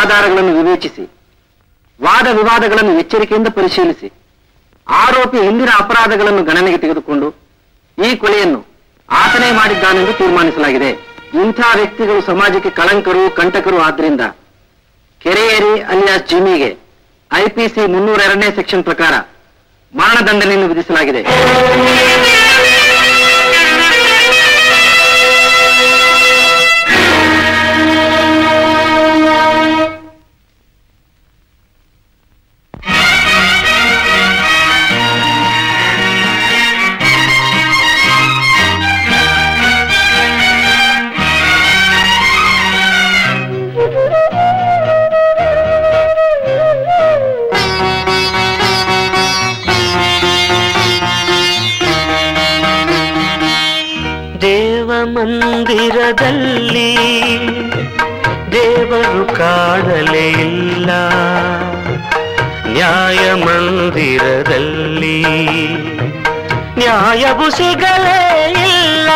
ಆಧಾರಗಳನ್ನು ವಿವೇಚಿಸಿ, ವಾದ ವಿವಾದಗಳನ್ನು ಎಚ್ಚರಿಕೆಯಿಂದ ಪರಿಶೀಲಿಸಿ, ಆರೋಪಿ ಹಿಂದಿನ ಅಪರಾಧಗಳನ್ನು ಗಣನೆಗೆ ತೆಗೆದುಕೊಂಡು ಈ ಕೊಲೆಯನ್ನು ಆತನೇ ಮಾಡಿದ್ದಾನೆಂದು ತೀರ್ಮಾನಿಸಲಾಗಿದೆ. ಇಂಥ ವ್ಯಕ್ತಿಗಳು ಸಮಾಜಕ್ಕೆ ಕಳಂಕರು, ಕಂಟಕರು ಆದ್ದರಿಂದ ಕೆರೆಯೇರಿ ಅಲಿಯಾಸ್ ಜಿಮಿಗೆ ಐಪಿಸಿ ಮುನ್ನೂರ ಎರಡನೇ ಸೆಕ್ಷನ್ ಪ್ರಕಾರ ಮರಣದಂಡನೆಯನ್ನು ವಿಧಿಸಲಾಗಿದೆ. ಮಂದಿರದಲ್ಲಿ ದೇವರು ಕಾಣಲೇ ಇಲ್ಲ. ನ್ಯಾಯ ಮಂದಿರದಲ್ಲಿ ನ್ಯಾಯವು ಸಿಗಲೇ ಇಲ್ಲ.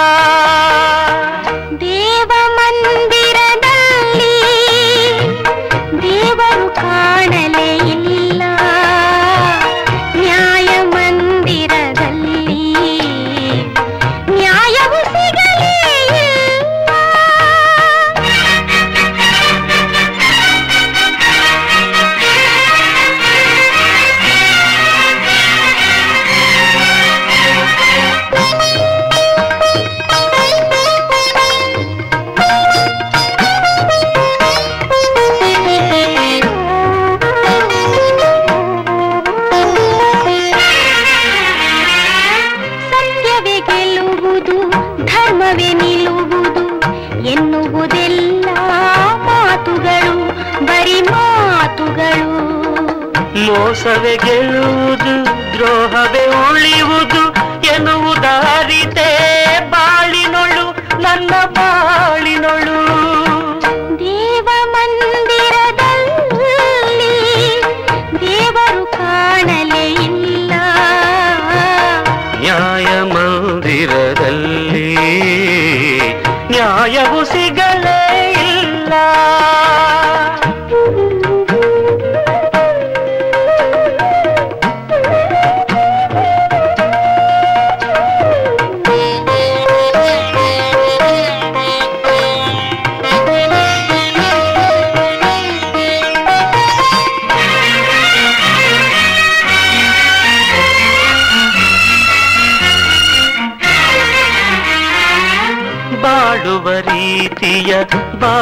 பேசவே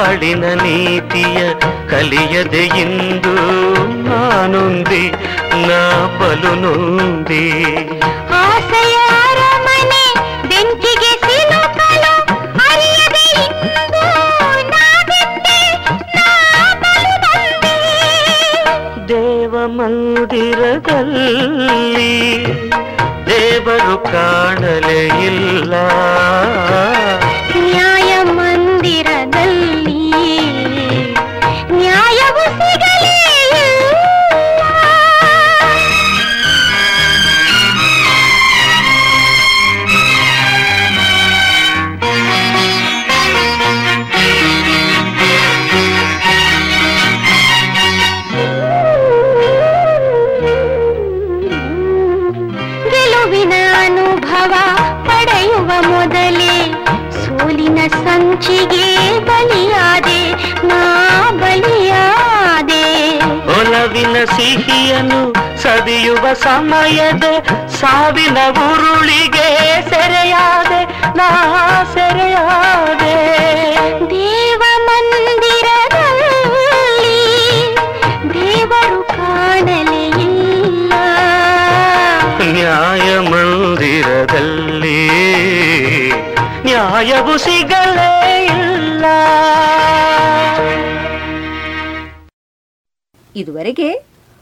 ಬಾಳಿನ ನೀತಿಯ ಕಲಿಯದೆ ಇಂದು ನಾನೊಂದಿ ನಾ ಬಲು ನೊಂದಿ ಆಸೆಯ ಅರಮನೆ ಬೆಂಕಿಗೆ ಸಿಲುಕಲು ಅರಿಯದೆ ಇಂದು ನಾ ಬಿಟ್ಟೆ, ನಾ ಬಲು ಬಂದೆ. ದೇವ ಮಂದಿರದಲ್ಲಿ ದೇವರು ಕಾಣಲೇ ಇಲ್ಲ ನ್ಯಾಯ ಒಲವಿನ ಸಿಹಿಯನ್ನು ಸವಿಯುವ ಸಮಯದ ಸಾವಿನ ಉರುಳಿಗೆ ಸೆರೆಯಾದೆ ನಾ ಸೆರೆಯಾದೆ ದೇವ ಮಂದಿರದಲ್ಲಿ ದೇವರು ಕಾಣಲೇ ಇಲ್ಲ ನ್ಯಾಯ ಮಂದಿರದಲ್ಲಿ ನ್ಯಾಯವು ಸಿಗಲೇ ಇಲ್ಲ ಇದುವರೆಗೆ